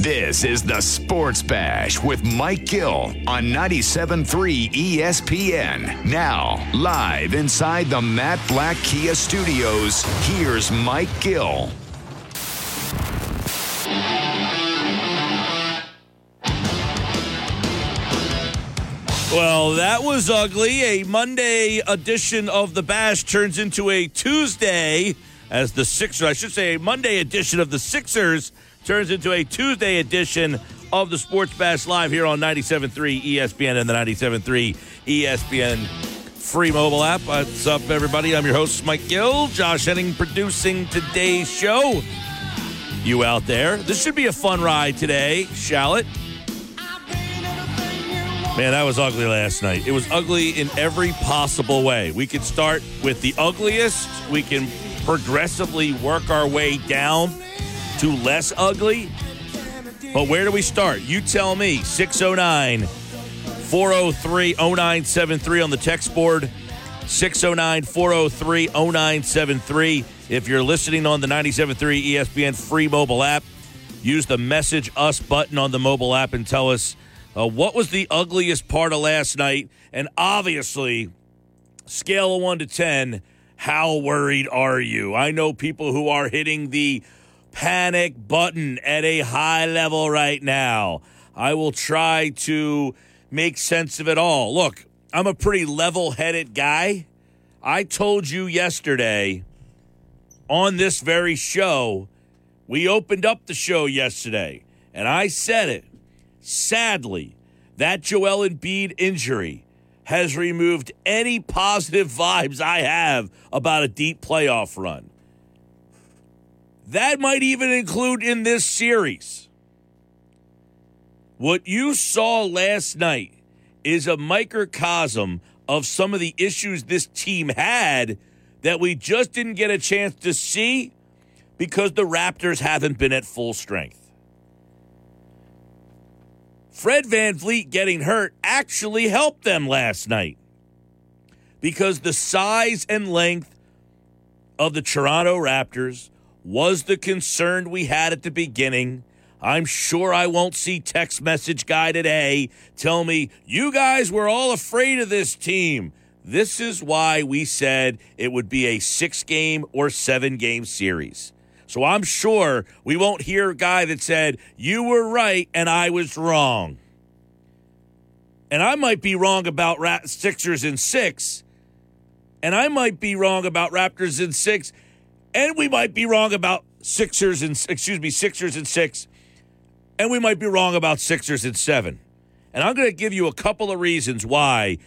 This is the Sports Bash with Mike Gill on 97.3 ESPN. Now, live inside the Matt Blatt Kia Studios, here's Mike Gill. Well, that was ugly. A Monday edition of the Bash turns into a Tuesday as the Sixers, I should say, a Monday edition of the Sixers turns into a Tuesday edition of the Sports Bash Live here on 97.3 ESPN and the 97.3 ESPN free mobile app. What's up, everybody? I'm your host, Mike Gill. Josh Henning producing today's show. You out there. This should be a fun ride today, shall it? Man, that was ugly last night. It was ugly in every possible way. We could start with the ugliest. We can progressively work our way down to less ugly. But where do we start? You tell me. 609 403 0973 on the text board. 609 403 0973. If you're listening on the 97.3 ESPN free mobile app, use the message us button on the mobile app and tell us uh, what was the ugliest part of last night? And obviously, scale of 1 to 10, how worried are you? I know people who are hitting the panic button at a high level right now. I will try to make sense of it all. Look, I'm a pretty level headed guy. I told you yesterday on this very show, we opened up the show yesterday, and I said it. Sadly, that Joel Embiid injury has removed any positive vibes I have about a deep playoff run. That might even include in this series. What you saw last night is a microcosm of some of the issues this team had that we just didn't get a chance to see because the Raptors haven't been at full strength. Fred Van VanVleet getting hurt actually helped them last night because the size and length of the Toronto Raptors was the concern we had at the beginning. I'm sure I won't see text message guy today tell me you guys were all afraid of this team. This is why we said it would be a 6 game or 7 game series. So I'm sure we won't hear a guy that said, You were right and I was wrong. And I might be wrong about Sixers in six. And I might be wrong about Raptors in six. And we might be wrong about Sixers and excuse me, Sixers and six. And we might be wrong about Sixers and seven. And I'm going to give you a couple of reasons why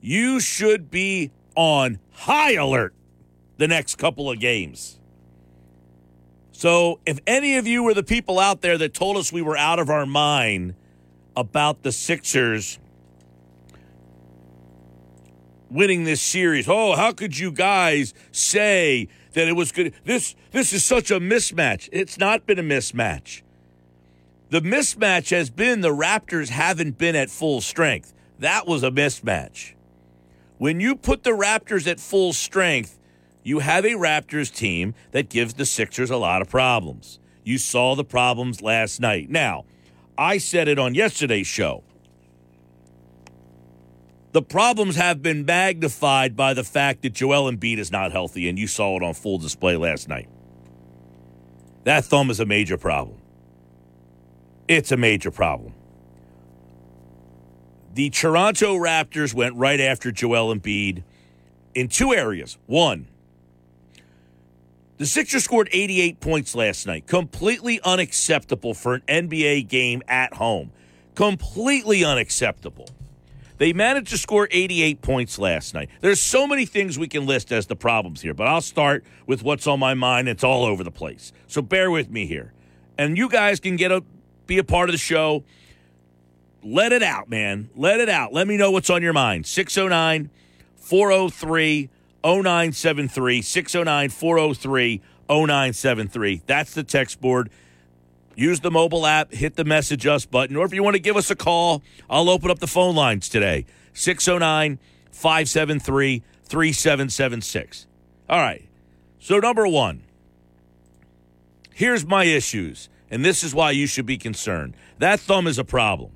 you should be on high alert the next couple of games. So, if any of you were the people out there that told us we were out of our mind about the Sixers winning this series, oh, how could you guys say that it was good? This this is such a mismatch. It's not been a mismatch. The mismatch has been the Raptors haven't been at full strength. That was a mismatch. When you put the Raptors at full strength, you have a Raptors team that gives the Sixers a lot of problems. You saw the problems last night. Now, I said it on yesterday's show. The problems have been magnified by the fact that Joel Embiid is not healthy, and you saw it on full display last night. That thumb is a major problem. It's a major problem. The Toronto Raptors went right after Joel Embiid in two areas. One, the Sixers scored 88 points last night. Completely unacceptable for an NBA game at home. Completely unacceptable. They managed to score 88 points last night. There's so many things we can list as the problems here, but I'll start with what's on my mind. It's all over the place. So bear with me here. And you guys can get a be a part of the show. Let it out, man. Let it out. Let me know what's on your mind. 609 403 0973. 609 403 0973. That's the text board. Use the mobile app, hit the message us button, or if you want to give us a call, I'll open up the phone lines today 609 573 3776. All right. So, number one, here's my issues, and this is why you should be concerned. That thumb is a problem.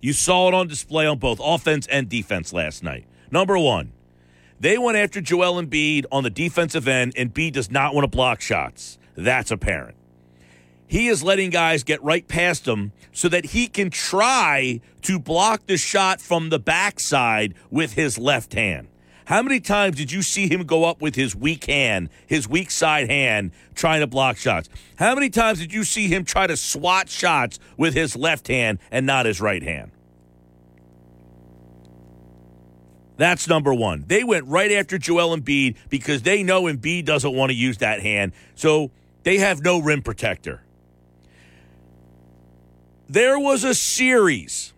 You saw it on display on both offense and defense last night. Number one, they went after Joel Embiid on the defensive end, and B does not want to block shots. That's apparent. He is letting guys get right past him so that he can try to block the shot from the backside with his left hand. How many times did you see him go up with his weak hand, his weak side hand, trying to block shots? How many times did you see him try to swat shots with his left hand and not his right hand? That's number one. They went right after Joel Embiid because they know Embiid doesn't want to use that hand. So they have no rim protector. There was a series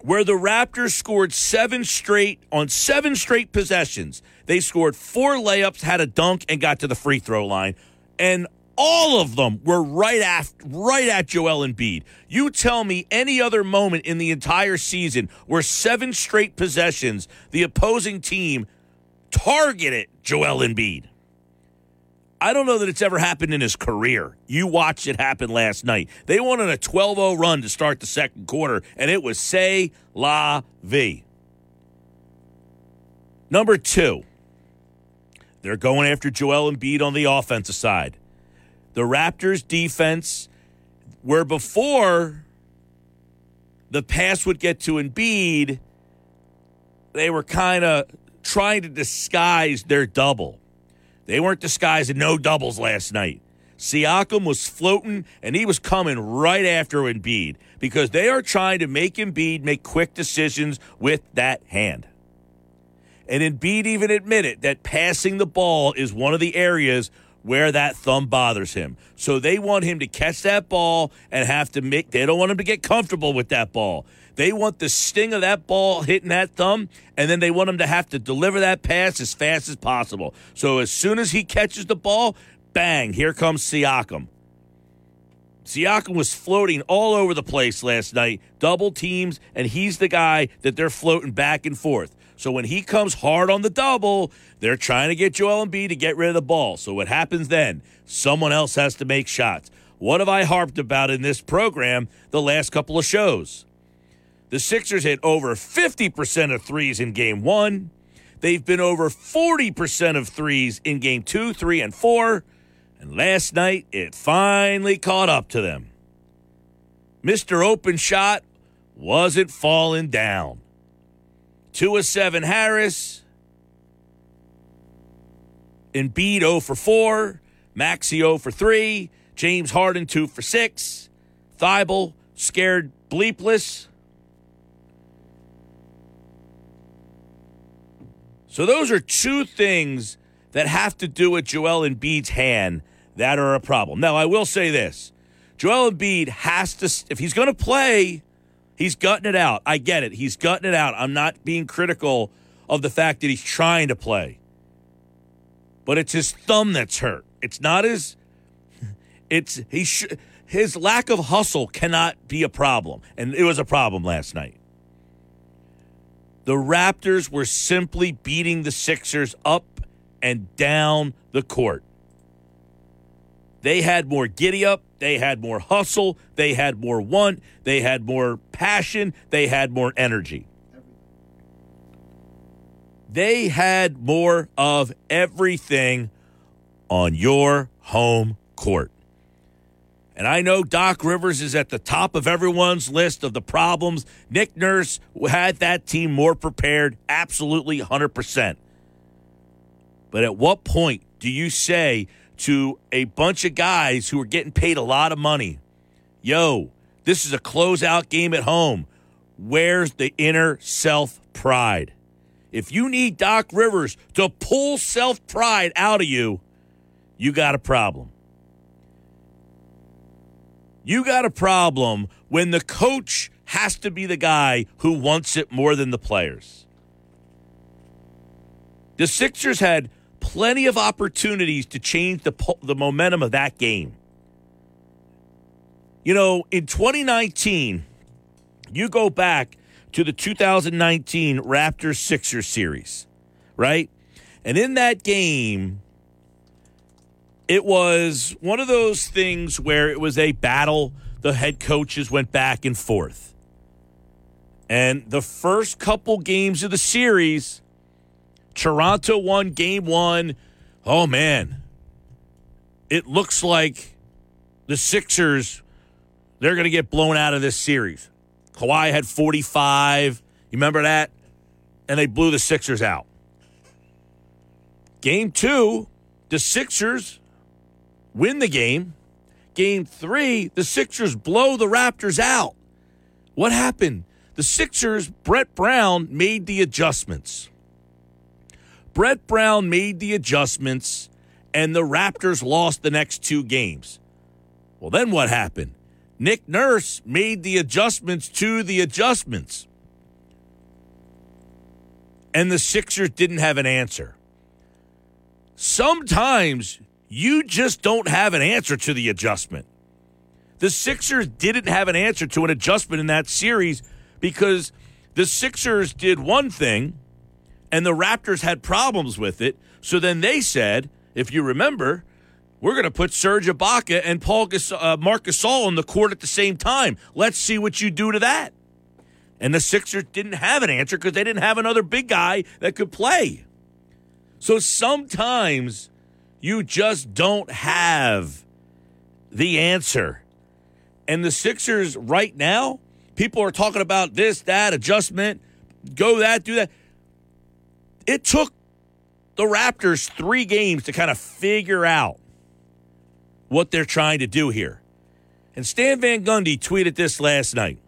where the Raptors scored seven straight on seven straight possessions. They scored four layups, had a dunk, and got to the free throw line. And all of them were right at right at Joel Embiid. You tell me any other moment in the entire season where seven straight possessions the opposing team targeted Joel Embiid. I don't know that it's ever happened in his career. You watched it happen last night. They wanted a 12 0 run to start the second quarter, and it was say la vie. Number two, they're going after Joel Embiid on the offensive side. The Raptors' defense, where before the pass would get to Embiid, they were kind of trying to disguise their double. They weren't disguising no doubles last night. Siakam was floating and he was coming right after Embiid because they are trying to make Embiid make quick decisions with that hand. And Embiid even admitted that passing the ball is one of the areas where that thumb bothers him. So they want him to catch that ball and have to make, they don't want him to get comfortable with that ball. They want the sting of that ball hitting that thumb, and then they want him to have to deliver that pass as fast as possible. So as soon as he catches the ball, bang, here comes Siakam. Siakam was floating all over the place last night, double teams, and he's the guy that they're floating back and forth. So when he comes hard on the double, they're trying to get Joel Embiid to get rid of the ball. So what happens then? Someone else has to make shots. What have I harped about in this program the last couple of shows? The Sixers hit over 50% of threes in game one. They've been over 40% of threes in game two, three, and four. And last night, it finally caught up to them. Mr. Open Shot wasn't falling down. Two of seven Harris. Embiid 0 for 4. Maxey 0 for 3. James Harden 2 for 6. Thybulle scared bleepless. So those are two things that have to do with Joel Embiid's hand that are a problem. Now, I will say this. Joel Embiid has to, if he's going to play, he's gutting it out. I get it. He's gutting it out. I'm not being critical of the fact that he's trying to play. But it's his thumb that's hurt. It's not his, it's, he sh- his lack of hustle cannot be a problem. And it was a problem last night. The Raptors were simply beating the Sixers up and down the court. They had more giddy up. They had more hustle. They had more want. They had more passion. They had more energy. They had more of everything on your home court. And I know Doc Rivers is at the top of everyone's list of the problems. Nick Nurse had that team more prepared, absolutely 100%. But at what point do you say to a bunch of guys who are getting paid a lot of money, yo, this is a closeout game at home? Where's the inner self pride? If you need Doc Rivers to pull self pride out of you, you got a problem. You got a problem when the coach has to be the guy who wants it more than the players. The Sixers had plenty of opportunities to change the the momentum of that game. You know, in 2019, you go back to the 2019 Raptors Sixers series, right? And in that game, it was one of those things where it was a battle. The head coaches went back and forth. And the first couple games of the series, Toronto won game one. Oh, man. It looks like the Sixers, they're going to get blown out of this series. Kawhi had 45. You remember that? And they blew the Sixers out. Game two, the Sixers win the game. Game three, the Sixers blow the Raptors out. What happened? The Sixers, Brett Brown made the adjustments. Brett Brown made the adjustments, and the Raptors lost the next two games. Well, then what happened? Nick Nurse made the adjustments to the adjustments. And the Sixers didn't have an answer. Sometimes you just don't have an answer to the adjustment. The Sixers didn't have an answer to an adjustment in that series because the Sixers did one thing and the Raptors had problems with it. So then they said, if you remember, we're going to put Serge Ibaka and Paul Gas- uh, Marc Gasol on the court at the same time. Let's see what you do to that. And the Sixers didn't have an answer because they didn't have another big guy that could play. So sometimes you just don't have the answer. And the Sixers right now, people are talking about this, that, adjustment, go that, do that. It took the Raptors three games to kind of figure out what they're trying to do here. And Stan Van Gundy tweeted this last night.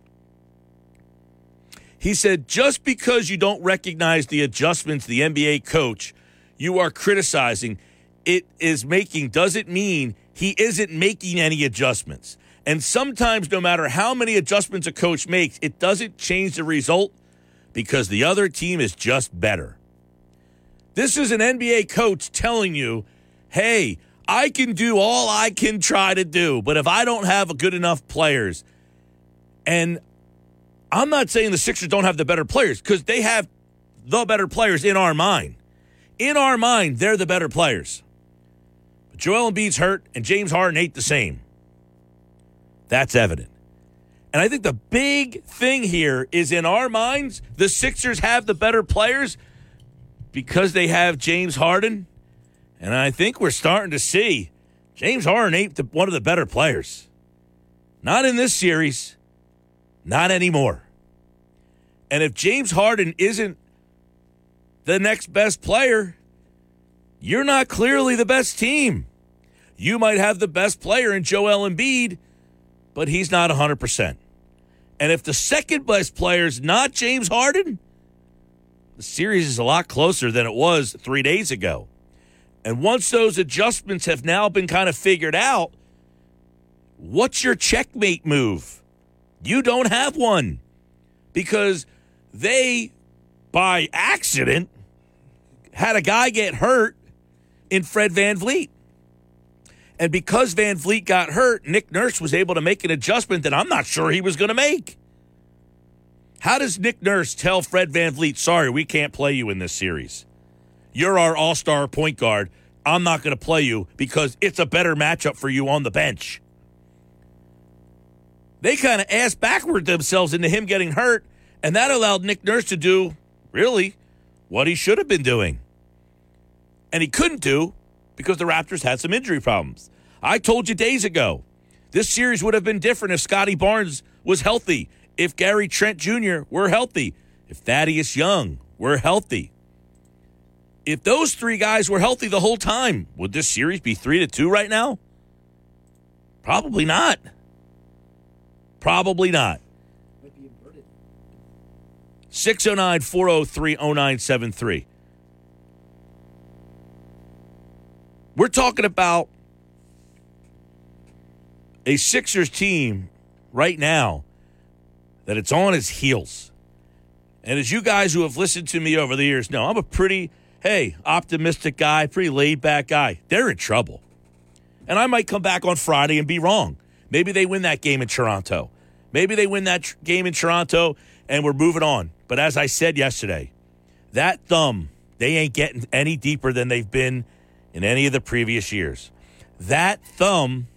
He said, just because you don't recognize the adjustments the NBA coach you are criticizing it is making doesn't mean he isn't making any adjustments. And sometimes, no matter how many adjustments a coach makes, it doesn't change the result because the other team is just better. This is an NBA coach telling you, hey, I can do all I can try to do, but if I don't have a good enough players, and I'm not saying the Sixers don't have the better players because they have the better players in our mind. In our mind, they're the better players. Joel Embiid's hurt, and James Harden ain't the same. That's evident. And I think the big thing here is in our minds, the Sixers have the better players because they have James Harden and I think we're starting to see James Harden ain't the, one of the better players. Not in this series, not anymore. And if James Harden isn't the next best player, you're not clearly the best team. You might have the best player in Joel Embiid, but he's not 100%. And if the second best player is not James Harden, the series is a lot closer than it was three days ago. And once those adjustments have now been kind of figured out, what's your checkmate move? You don't have one because they, by accident, had a guy get hurt in Fred VanVleet. And because VanVleet got hurt, Nick Nurse was able to make an adjustment that I'm not sure he was going to make. How does Nick Nurse tell Fred VanVleet, sorry, we can't play you in this series? You're our all star point guard. I'm not going to play you because it's a better matchup for you on the bench. They kind of ass backward themselves into him getting hurt, and that allowed Nick Nurse to do really what he should have been doing. And he couldn't do because the Raptors had some injury problems. I told you days ago, this series would have been different if Scottie Barnes was healthy, if Gary Trent Jr. were healthy, if Thaddeus Young were healthy if those three guys were healthy the whole time, would this series be three to two right now? Probably not. Probably not. 609 403 0973. We're talking about a Sixers team right now that it's on its heels. And as you guys who have listened to me over the years know, I'm a pretty, hey, optimistic guy, pretty laid back guy. They're in trouble. And I might come back on Friday and be wrong. Maybe they win that game in Toronto. Maybe they win that tr- game in Toronto and we're moving on. But as I said yesterday, that thumb, they ain't getting any deeper than they've been in any of the previous years. That thumb,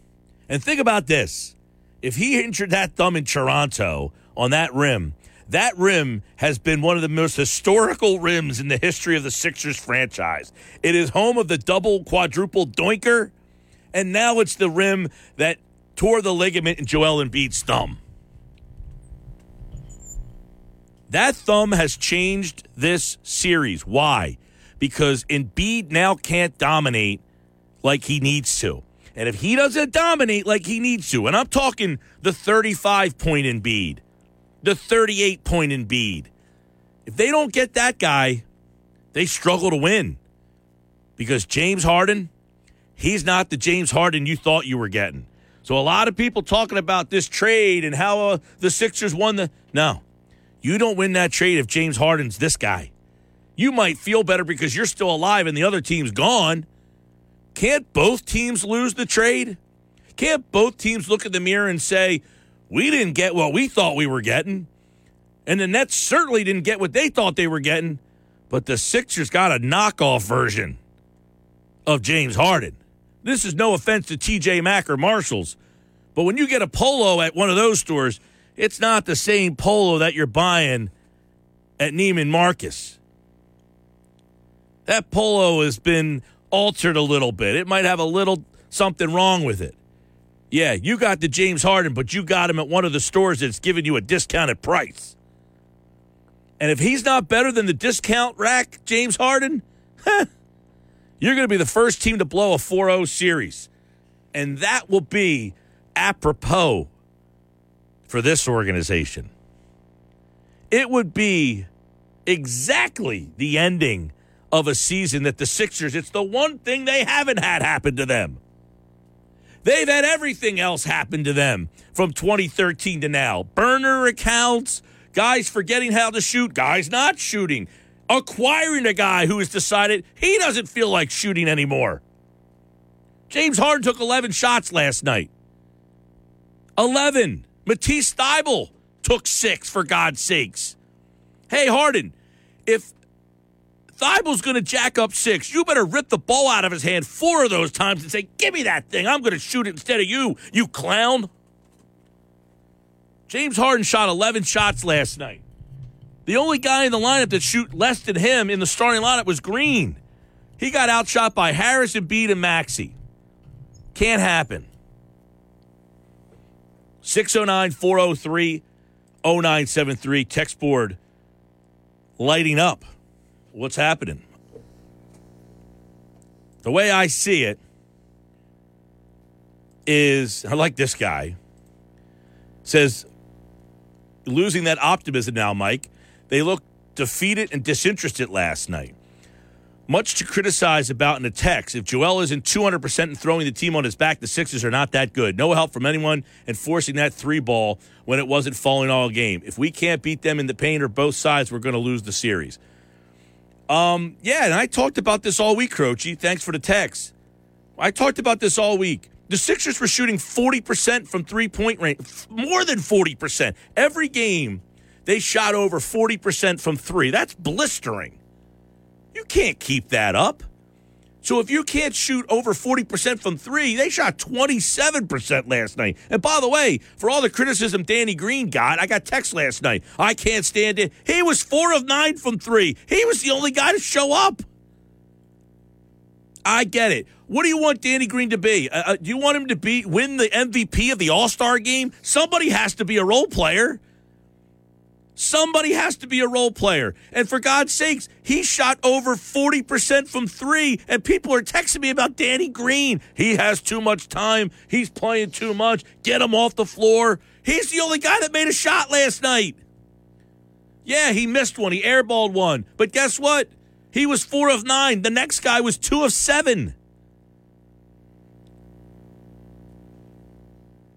and think about this if he injured that thumb in Toronto on that rim, that rim has been one of the most historical rims in the history of the Sixers franchise. It is home of the double quadruple doinker, and now it's the rim that tore the ligament in Joel Embiid's thumb. That thumb has changed this series. Why? Because Embiid now can't dominate like he needs to. And if he doesn't dominate like he needs to, and I'm talking the 35 point Embiid, the 38 point Embiid, if they don't get that guy, they struggle to win. Because James Harden, he's not the James Harden you thought you were getting. So a lot of people talking about this trade and how uh, the Sixers won the. No, you don't win that trade if James Harden's this guy. You might feel better because you're still alive and the other team's gone. Can't both teams lose the trade? Can't both teams look in the mirror and say, we didn't get what we thought we were getting? And the Nets certainly didn't get what they thought they were getting, but the Sixers got a knockoff version of James Harden. This is no offense to TJ Maxx or Marshalls, but when you get a polo at one of those stores, it's not the same polo that you're buying at Neiman Marcus. That polo has been altered a little bit. It might have a little something wrong with it. Yeah, you got the James Harden, but you got him at one of the stores that's giving you a discounted price. And if he's not better than the discount rack James Harden, you're going to be the first team to blow a 4 0 series. And that will be apropos for this organization. It would be exactly the ending of a season that the Sixers, it's the one thing they haven't had happen to them. They've had everything else happen to them from 2013 to now burner accounts, guys forgetting how to shoot, guys not shooting, acquiring a guy who has decided he doesn't feel like shooting anymore. James Harden took 11 shots last night. 11. Matisse Thybulle took six, for God's sakes. Hey, Harden, if Thybulle's going to jack up six, you better rip the ball out of his hand four of those times and say, Give me that thing. I'm going to shoot it instead of you, you clown. James Harden shot 11 shots last night. The only guy in the lineup that shoot less than him in the starting lineup was Green. He got outshot by Harris, Embiid, and Maxey. Can't happen. 609 403 0973. Text board lighting up. What's happening? The way I see it is I like this guy. Says losing that optimism now, Mike. They look defeated and disinterested last night. Much to criticize about in the text. If Joel isn't 200% and throwing the team on his back, the Sixers are not that good. No help from anyone enforcing that three ball when it wasn't falling all game. If we can't beat them in the paint or both sides, we're going to lose the series. Um, yeah, and I talked about this all week, Croce. Thanks for the text. I talked about this all week. The Sixers were shooting 40% from three point range, more than 40%. Every game, they shot over 40% from three. That's blistering. You can't keep that up. So if you can't shoot over 40% from three, they shot 27% last night. And by the way, for all the criticism Danny Green got, I got text last night. I can't stand it. He was four of nine from three. He was the only guy to show up. I get it. What do you want Danny Green to be? Uh, uh do you want him to be win the MVP of the All Star game? Somebody has to be a role player. Somebody has to be a role player. And for God's sakes, he shot over 40% from three. And people are texting me about Danny Green. He has too much time. He's playing too much. Get him off the floor. He's the only guy that made a shot last night. Yeah, he missed one. He airballed one. But guess what? He was four of nine. The next guy was two of seven.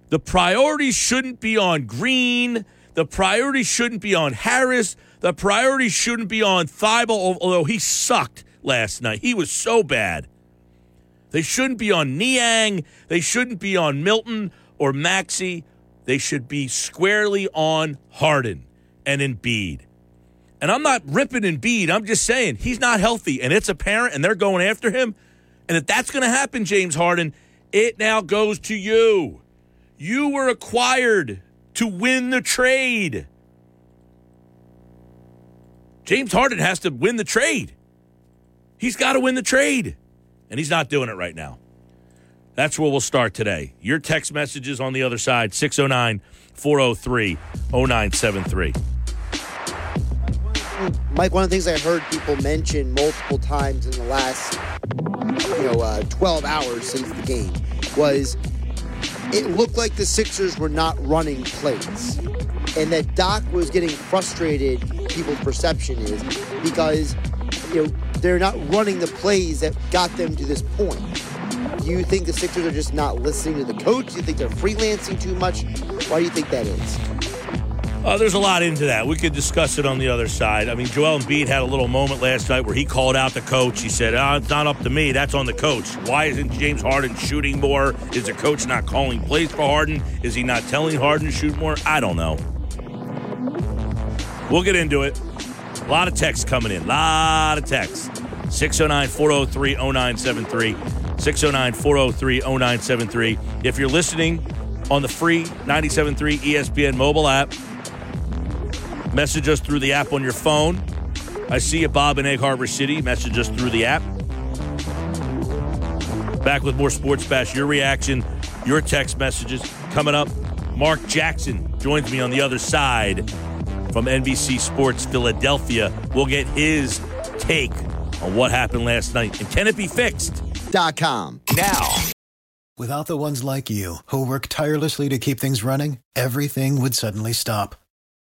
The priorities shouldn't be on Green. The priority shouldn't be on Harris. The priority shouldn't be on Thybulle, although he sucked last night. He was so bad. They shouldn't be on Niang. They shouldn't be on Milton or Maxey. They should be squarely on Harden and Embiid. And I'm not ripping Embiid. I'm just saying he's not healthy, and it's apparent, and they're going after him. And if that's going to happen, James Harden, it now goes to you. You were acquired to win the trade. James Harden has to win the trade. He's got to win the trade, and he's not doing it right now. That's where we'll start today. Your text messages on the other side 609 403 0973. Mike, one of the things I heard people mention multiple times in the last, you know, uh, 12 hours since the game was it looked like the Sixers were not running plays. And that Doc was getting frustrated, people's perception is, because, you know, they're not running the plays that got them to this point. Do you think the Sixers are just not listening to the coach? Do you think they're freelancing too much? Why do you think that is? Uh, there's a lot into that. We could discuss it on the other side. I mean, Joel Embiid had a little moment last night where he called out the coach. He said, oh, "It's not up to me. That's on the coach. Why isn't James Harden shooting more? Is the coach not calling plays for Harden? Is he not telling Harden to shoot more? I don't know. We'll get into it. A lot of texts coming in. A lot of texts. 609 403 0973. 609 403 0973. If you're listening on the free 97.3 ESPN mobile app, Message us through the app on your phone. I see you, Bob in Egg Harbor City. Message us through the app. Back with more Sports Bash. Your reaction, your text messages coming up. Mark Jackson joins me on the other side from NBC Sports Philadelphia. We'll get his take on what happened last night. And can it be fixed? Dot com. Now, Without the ones like you, who work tirelessly to keep things running, everything would suddenly stop.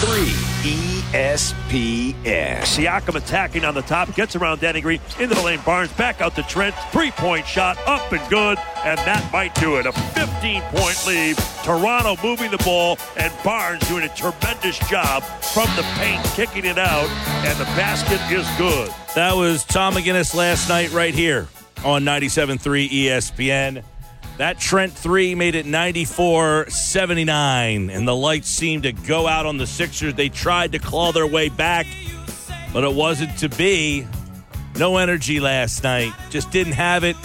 3 ESPN. Siakam attacking on the top, gets around Danny Green into the lane. Barnes back out to Trent. Three point shot up and good, and that might do it. A 15 point lead. Toronto moving the ball, and Barnes doing a tremendous job from the paint, kicking it out, and the basket is good. That was Tom McGinnis last night right here on 97.3 ESPN. That Trent 3 made it 94 79, and the lights seemed to go out on the Sixers. They tried to claw their way back, but it wasn't to be. No energy last night, just didn't have it.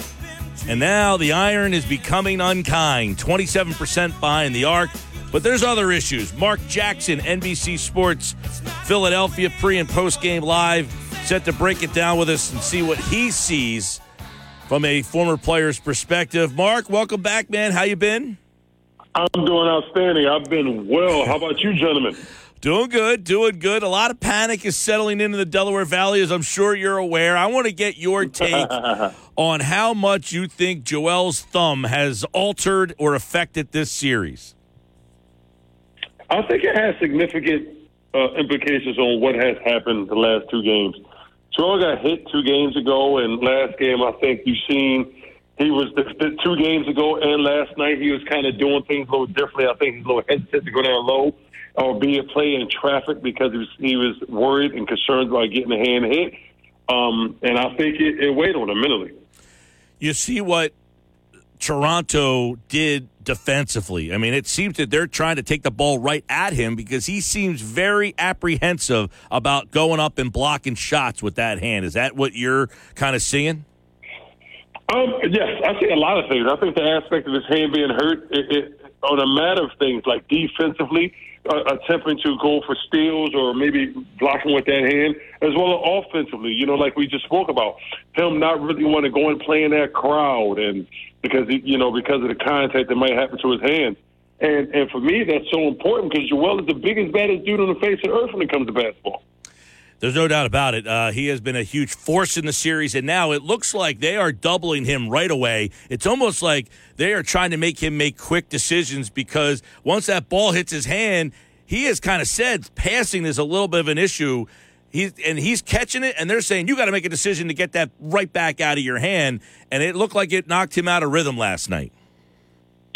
And now the iron is becoming unkind. 27% behind the arc. But there's other issues. Mark Jackson, NBC Sports, Philadelphia pre and post game live, set to break it down with us and see what he sees from a former player's perspective. Mark, welcome back, man. How you been? I'm doing outstanding. I've been well. How about you, gentlemen? Doing good, doing good. A lot of panic is settling into the Delaware Valley, as I'm sure you're aware. I want to get your take on how much you think Joel's thumb has altered or affected this series. I think it has significant uh, implications on what has happened the last two games. Joel got hit two games ago, and last game I think you've seen he was the, the two games ago and last night he was kind of doing things a little differently. I think he's a little hesitant to go down low or be a play in traffic because he was he was worried and concerned about getting a hand hit. Um, and I think it, it weighed on him mentally. You see what Toronto did defensively. I mean, it seems that they're trying to take the ball right at him because he seems very apprehensive about going up and blocking shots with that hand. Is that what you're kind of seeing? Um, yes, I see a lot of things. I think the aspect of his hand being hurt, it, it, on a matter of things like defensively, uh, attempting to go for steals or maybe blocking with that hand, as well as offensively. You know, like we just spoke about, him not really want to go and play in that crowd, and because he, you know because of the contact that might happen to his hands. And and for me, that's so important because Joel is the biggest, baddest dude on the face of earth when it comes to basketball. There's no doubt about it. Uh, he has been a huge force in the series, and now it looks like they are doubling him right away. It's almost like they are trying to make him make quick decisions because once that ball hits his hand, he has kind of said passing is a little bit of an issue. He's, and he's catching it, and they're saying you got to make a decision to get that right back out of your hand. And it looked like it knocked him out of rhythm last night.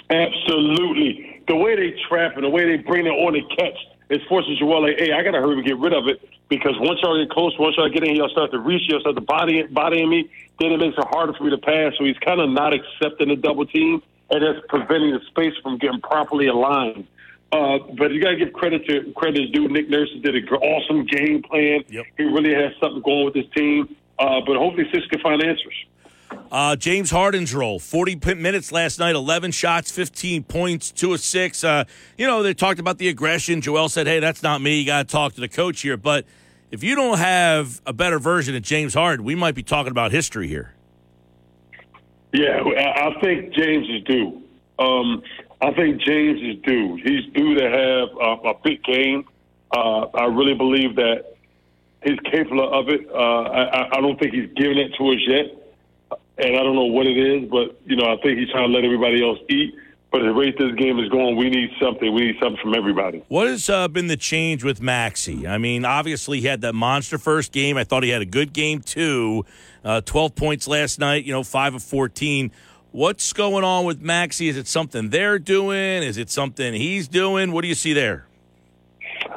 Absolutely. The way they trap and the way they bring it on the catch is forcing Joel like, hey, I got to hurry and get rid of it because once y'all get close, once y'all get in, here, y'all start to reach, y'all start to body bodying me. Then it makes it harder for me to pass. So he's kind of not accepting the double team, and that's preventing the space from getting properly aligned. Uh, but you got to give credit to credit is due. Nick Nurse did an awesome game plan. Yep. He really has something going with his team. Uh, but hopefully, Six can find answers. Uh, James Harden's role, 40 minutes last night, 11 shots, 15 points, 2 of 6. Uh, you know, they talked about the aggression. Joel said, hey, that's not me. You got to talk to the coach here. But if you don't have a better version of James Harden, we might be talking about history here. Yeah, I think James is due. Um, I think James is due. He's due to have a, a big game. Uh, I really believe that he's capable of it. Uh, I, I don't think he's given it to us yet, and I don't know what it is, but you know, I think he's trying to let everybody else eat. But the rate this game is going, we need something. We need something from everybody. What has uh, been the change with Maxey? I mean, obviously he had that monster first game. I thought he had a good game too. Uh, Twelve points last night. You know, five of fourteen. What's going on with Maxey? Is it something they're doing? Is it something he's doing? What do you see there?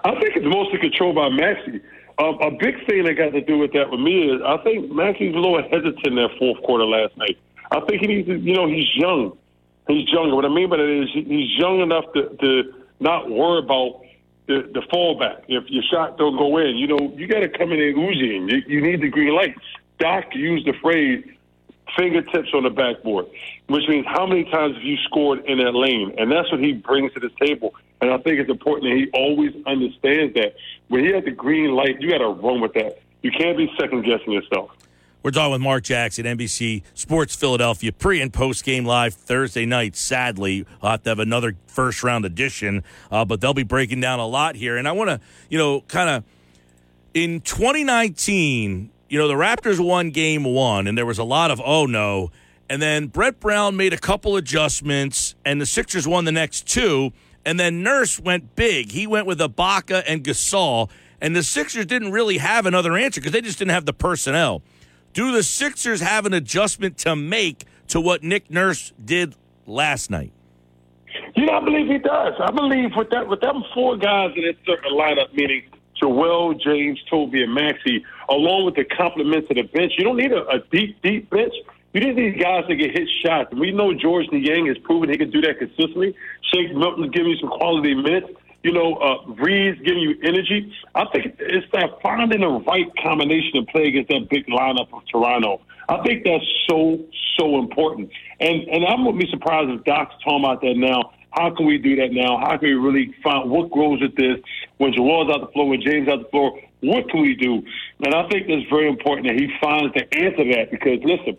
I think it's mostly controlled by Maxey. Um, a big thing that got to do with that with me is I think Maxey's a little hesitant in that fourth quarter last night. I think he needs to, you know, he's young. He's younger. What I mean by that is he's young enough to, to not worry about the, the fallback. If your shot don't go in, you know, you got to come in and oozing. You, you need the green light. Doc used the phrase fingertips on the backboard, which means how many times have you scored in that lane? And that's what he brings to the table. And I think it's important that he always understands that. When he has the green light, you got to run with that. You can't be second guessing yourself. We're talking with Mark Jackson, NBC Sports Philadelphia, pre and post game live Thursday night. Sadly, I'll have to have another first round edition, uh, but they'll be breaking down a lot here. And I want to, you know, kind of in 2019, you know, the Raptors won game one, and there was a lot of, oh no. And then Brett Brown made a couple adjustments, and the Sixers won the next two. And then Nurse went big. He went with Ibaka and Gasol, and the Sixers didn't really have another answer because they just didn't have the personnel. Do the Sixers have an adjustment to make to what Nick Nurse did last night? You know, I believe he does. I believe with that with them four guys in that certain lineup, meaning Joel, James, Toby, and Maxey, along with the compliments of the bench, you don't need a, a deep, deep bench. You need these guys to get hit shots. And we know Georges Niang has proven he can do that consistently. Shake Milton's giving you some quality minutes. You know, uh, Reed's giving you energy. I think it's that finding the right combination to play against that big lineup of Toronto. I think that's so, so important. And and I wouldn't be surprised if Doc's talking about that now. How can we do that now? How can we really find what grows with this? When Joel's out the floor, when James out the floor, what can we do? And I think that's very important that he finds the answer to that because listen,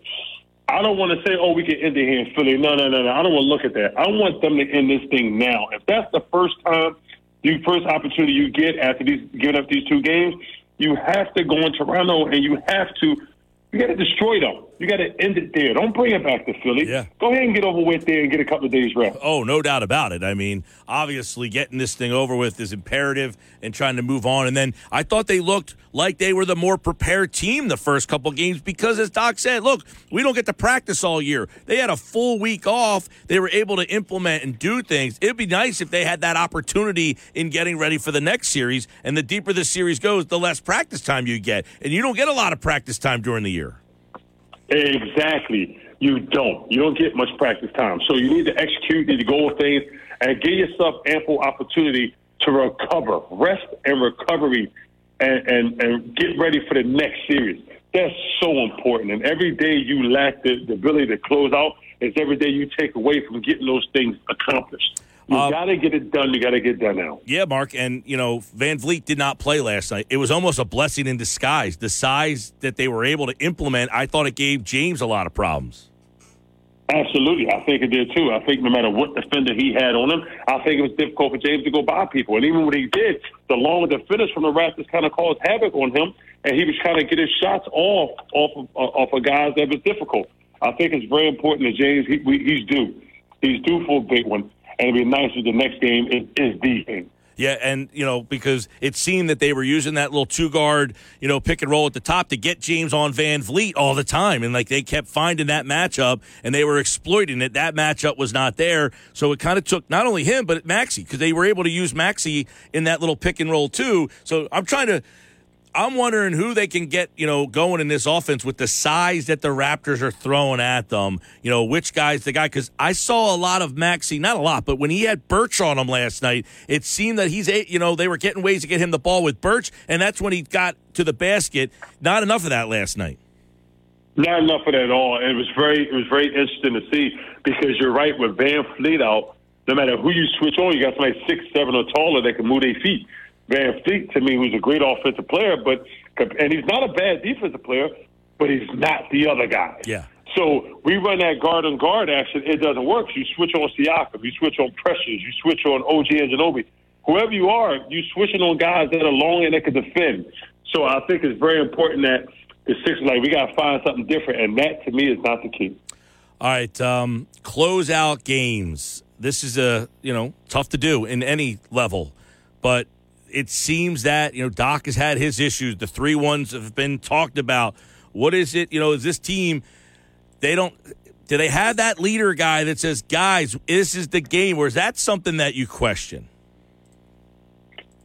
I don't want to say, oh, we can end it here in Philly. No, no, no, no. I don't want to look at that. I want them to end this thing now. If that's the first time, the first opportunity you get after these giving up these two games, you have to go in Toronto and you have to you got to destroy them. You got to end it there. Don't bring it back to Philly. Yeah. Go ahead and get over with there and get a couple of days rest. Oh, no doubt about it. I mean, obviously, getting this thing over with is imperative and trying to move on. And then I thought they looked like they were the more prepared team the first couple games because, as Doc said, look, we don't get to practice all year. They had a full week off. They were able to implement and do things. It'd be nice if they had that opportunity in getting ready for the next series. And the deeper the series goes, the less practice time you get. And you don't get a lot of practice time during the year. Exactly. You don't. You don't get much practice time. So you need to execute, need to go with things, and give yourself ample opportunity to recover, rest and recovery, and, and, and get ready for the next series. That's so important. And every day you lack the, the ability to close out is every day you take away from getting those things accomplished. You Um, got to get it done. You got to get it done now. Yeah, Mark, and you know VanVleet did not play last night. It was almost a blessing in disguise. The size that they were able to implement, I thought it gave James a lot of problems. Absolutely, I think it did too. I think no matter what defender he had on him, I think it was difficult for James to go by people. And even when he did, the the finish from the Raptors kind of caused havoc on him, and he was trying to get his shots off off of, uh, off of guys that was difficult. I think it's very important that James he, he's due. He's due for a big one, and nice if the next game is, is the game. Yeah, and you know because it seemed that they were using that little two guard, you know, pick and roll at the top to get James on VanVleet all the time, and like they kept finding that matchup and they were exploiting it. That matchup was not there, so it kind of took not only him but Maxey because they were able to use Maxey in that little pick and roll too. So I'm trying to I'm wondering who they can get, you know, going in this offense with the size that the Raptors are throwing at them. You know, which guy's the guy? Because I saw a lot of Maxey, not a lot, but when he had Birch on him last night, it seemed that he's, you know, they were getting ways to get him the ball with Birch, and that's when he got to the basket. Not enough of that last night. Not enough of that at all. It was very, it was very interesting to see because you're right with Van Fleet out. No matter who you switch on, you got somebody six, seven or taller that can move their feet. VanVleet to me, who's a great offensive player, but and he's not a bad defensive player, but he's not the other guy. Yeah. So we run that guard on guard action. It doesn't work. You switch on Siakam, you switch on Precious. you switch on OG Anunoby. Whoever you are, you switching on guys that are long and that can defend. So I think it's very important that the Sixers like we got to find something different, and that to me is not the key. All right, um, close out games. This is a you know tough to do in any level, but it seems that you know Doc has had his issues. The three ones have been talked about. What is it? You know, is this team? They don't. Do they have that leader guy that says, "Guys, this is the game"? Or is that something that you question?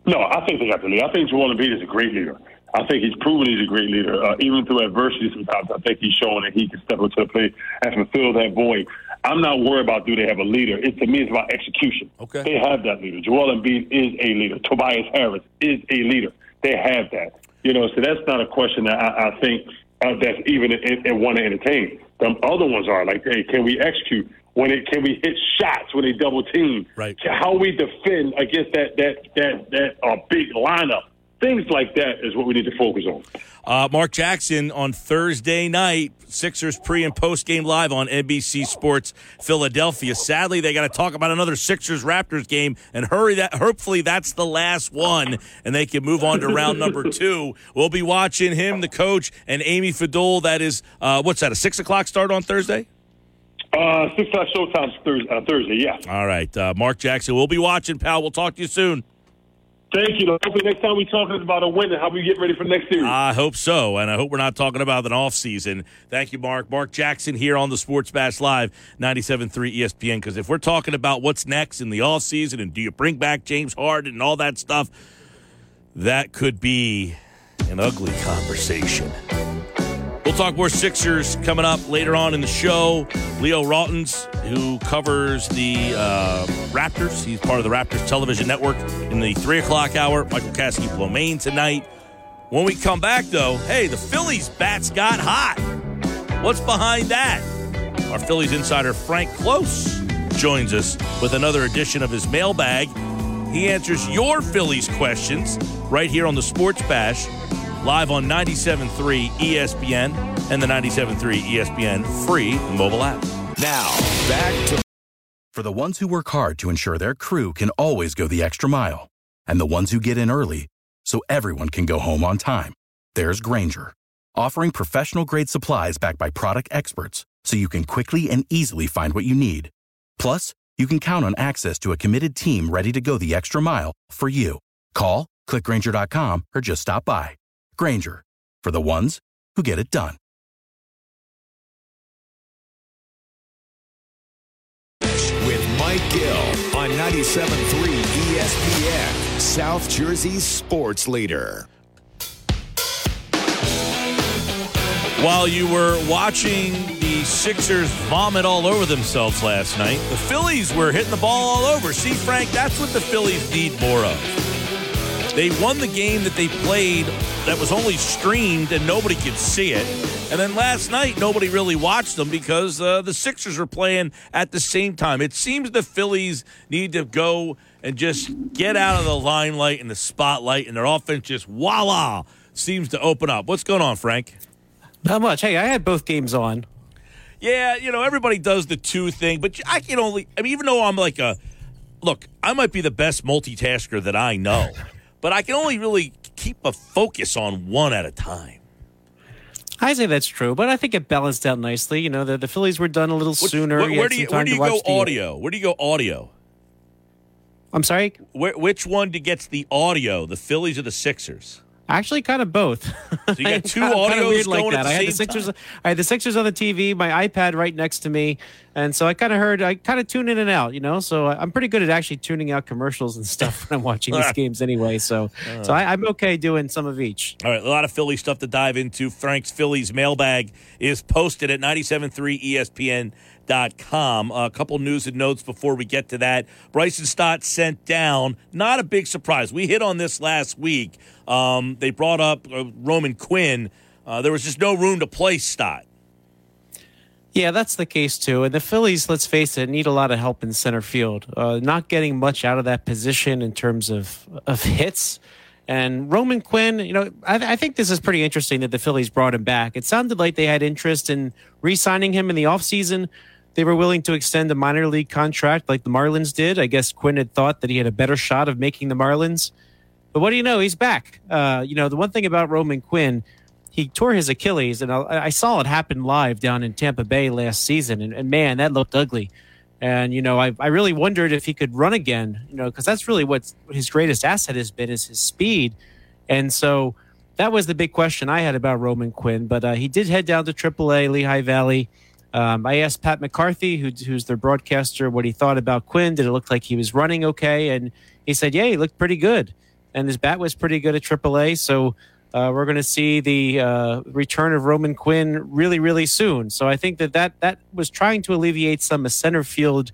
No, I think they got the lead. I think Joel Embiid is a great leader. I think he's proven he's a great leader. Uh, even through adversity, sometimes I think he's showing that he can step up to the plate and fulfill that void. I'm not worried about do they have a leader. It to me it's about execution. Okay. They have that leader. Joel Embiid is a leader. Tobias Harris is a leader. They have that. You know, so that's not a question that I, I think uh, that's even in want to entertain. The other ones are like, hey, can we execute? When it can we hit shots when they double team? Right. How we defend against that that that that uh, big lineup. Things like that is what we need to focus on. Uh, Mark Jackson on Thursday night, Sixers pre and post game live on NBC Sports Philadelphia. Sadly, they got to talk about another Sixers Raptors game and hurry that. Hopefully, that's the last one, and they can move on to round number two. We'll be watching him, the coach, and Amy Fadool. That is, uh, what's that? A six o'clock start on Thursday. Uh, six o'clock showtime Thursday. Uh, Thursday, yeah. All right, uh, Mark Jackson. We'll be watching, pal. We'll talk to you soon. Thank you. Hopefully, next time we talk is about a win and how we get ready for next series. I hope so, and I hope we're not talking about an off season. Thank you, Mark. Mark Jackson here on the Sports Bash Live, 97.3 ESPN. Because if we're talking about what's next in the off season and do you bring back James Harden and all that stuff, that could be an ugly conversation. We'll talk more Sixers coming up later on in the show. Leo Rautins, who covers the uh, Raptors, he's part of the Raptors television network in the 3 o'clock hour. Michael Kaskey Blomain tonight. When we come back, though, hey, the Phillies bats got hot. What's behind that? Our Phillies insider Frank Close joins us with another edition of his mailbag. He answers your Phillies questions right here on the Sports Bash live on 97.3 ESPN and the 97.3 ESPN free mobile app. Now, back to. For the ones who work hard to ensure their crew can always go the extra mile, and the ones who get in early so everyone can go home on time, there's Grainger, offering professional grade supplies backed by product experts so you can quickly and easily find what you need. Plus, you can count on access to a committed team ready to go the extra mile for you. Call, clickgrainger.com, or just stop by. Grainger, for the ones who get it done. With Mike Gill on 97.3 ESPN, South Jersey's sports leader. While you were watching the Sixers vomit all over themselves last night, the Phillies were hitting the ball all over. See, Frank, that's what the Phillies need more of. They won the game that they played that was only streamed and nobody could see it. And then last night, nobody really watched them because uh, the Sixers were playing at the same time. It seems the Phillies need to go and just get out of the limelight and the spotlight, and their offense just voila seems to open up. What's going on, Frank? Not much. Hey, I had both games on. Yeah, you know, everybody does the two thing, but I can only, I mean, even though I'm like a, look, I might be the best multitasker that I know, but I can only really keep a focus on one at a time. I say that's true, but I think it balanced out nicely. You know, the, the Phillies were done a little Which- sooner. Where, where do you, where do you go the- audio? Where do you go audio? I'm sorry. Where, which one gets the audio, the Phillies or the Sixers? Actually, kind of both. So you got two audios like going that. I had the Sixers. time? I had the Sixers on the TV, my iPad right next to me, and so I kind of heard. I kind of tune in and out, you know. So I- I'm pretty good at actually tuning out commercials and stuff when I'm watching these games anyway. So, uh. so I, I'm okay doing some of each. All right, a lot of Philly stuff to dive into. Frank's Phillies mailbag is posted at 973ESPN.com. A couple news and notes before we get to that. Bryson Stott sent down, not a big surprise. We hit on this last week. Um, they brought up uh, Roman Quinn. Uh, there was just no room to play Stott. Yeah, that's the case too. And the Phillies, let's face it, need a lot of help in center field. Uh, not getting much out of that position in terms of of hits. And Roman Quinn, you know, I, I think this is pretty interesting that the Phillies brought him back. It sounded like they had interest in re-signing him in the offseason. They were willing to extend a minor league contract like the Marlins did. I guess Quinn had thought that he had a better shot of making the Marlins. But what do you know? He's back. Uh, you know, the one thing about Roman Quinn, he tore his Achilles, and I, I saw it happen live down in Tampa Bay last season, and, and man, that looked ugly. And you know, I, I really wondered if he could run again. You know, because that's really what his greatest asset has been is his speed. And so that was the big question I had about Roman Quinn. But uh, he did head down to AAA Lehigh Valley. Um, I asked Pat McCarthy, who, who's their broadcaster, what he thought about Quinn. Did it look like he was running okay? And he said, yeah, he looked pretty good. And his bat was pretty good at AAA. So uh, we're going to see the uh, return of Roman Quinn really, really soon. So I think that, that that was trying to alleviate some center field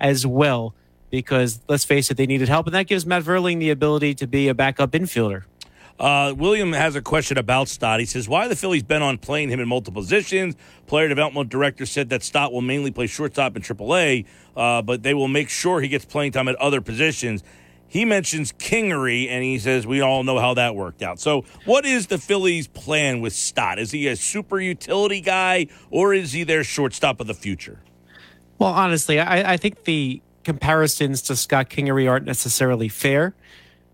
as well, because let's face it, they needed help. And that gives Matt Vierling the ability to be a backup infielder. Uh, William has a question about Stott. He says, Why the Phillies been on playing him in multiple positions? Player development director said that Stott will mainly play shortstop in AAA, uh, but they will make sure he gets playing time at other positions. He mentions Kingery, and he says, We all know how that worked out. So, what is the Phillies' plan with Stott? Is he a super utility guy, or is he their shortstop of the future? Well, honestly, I, I think the comparisons to Scott Kingery aren't necessarily fair.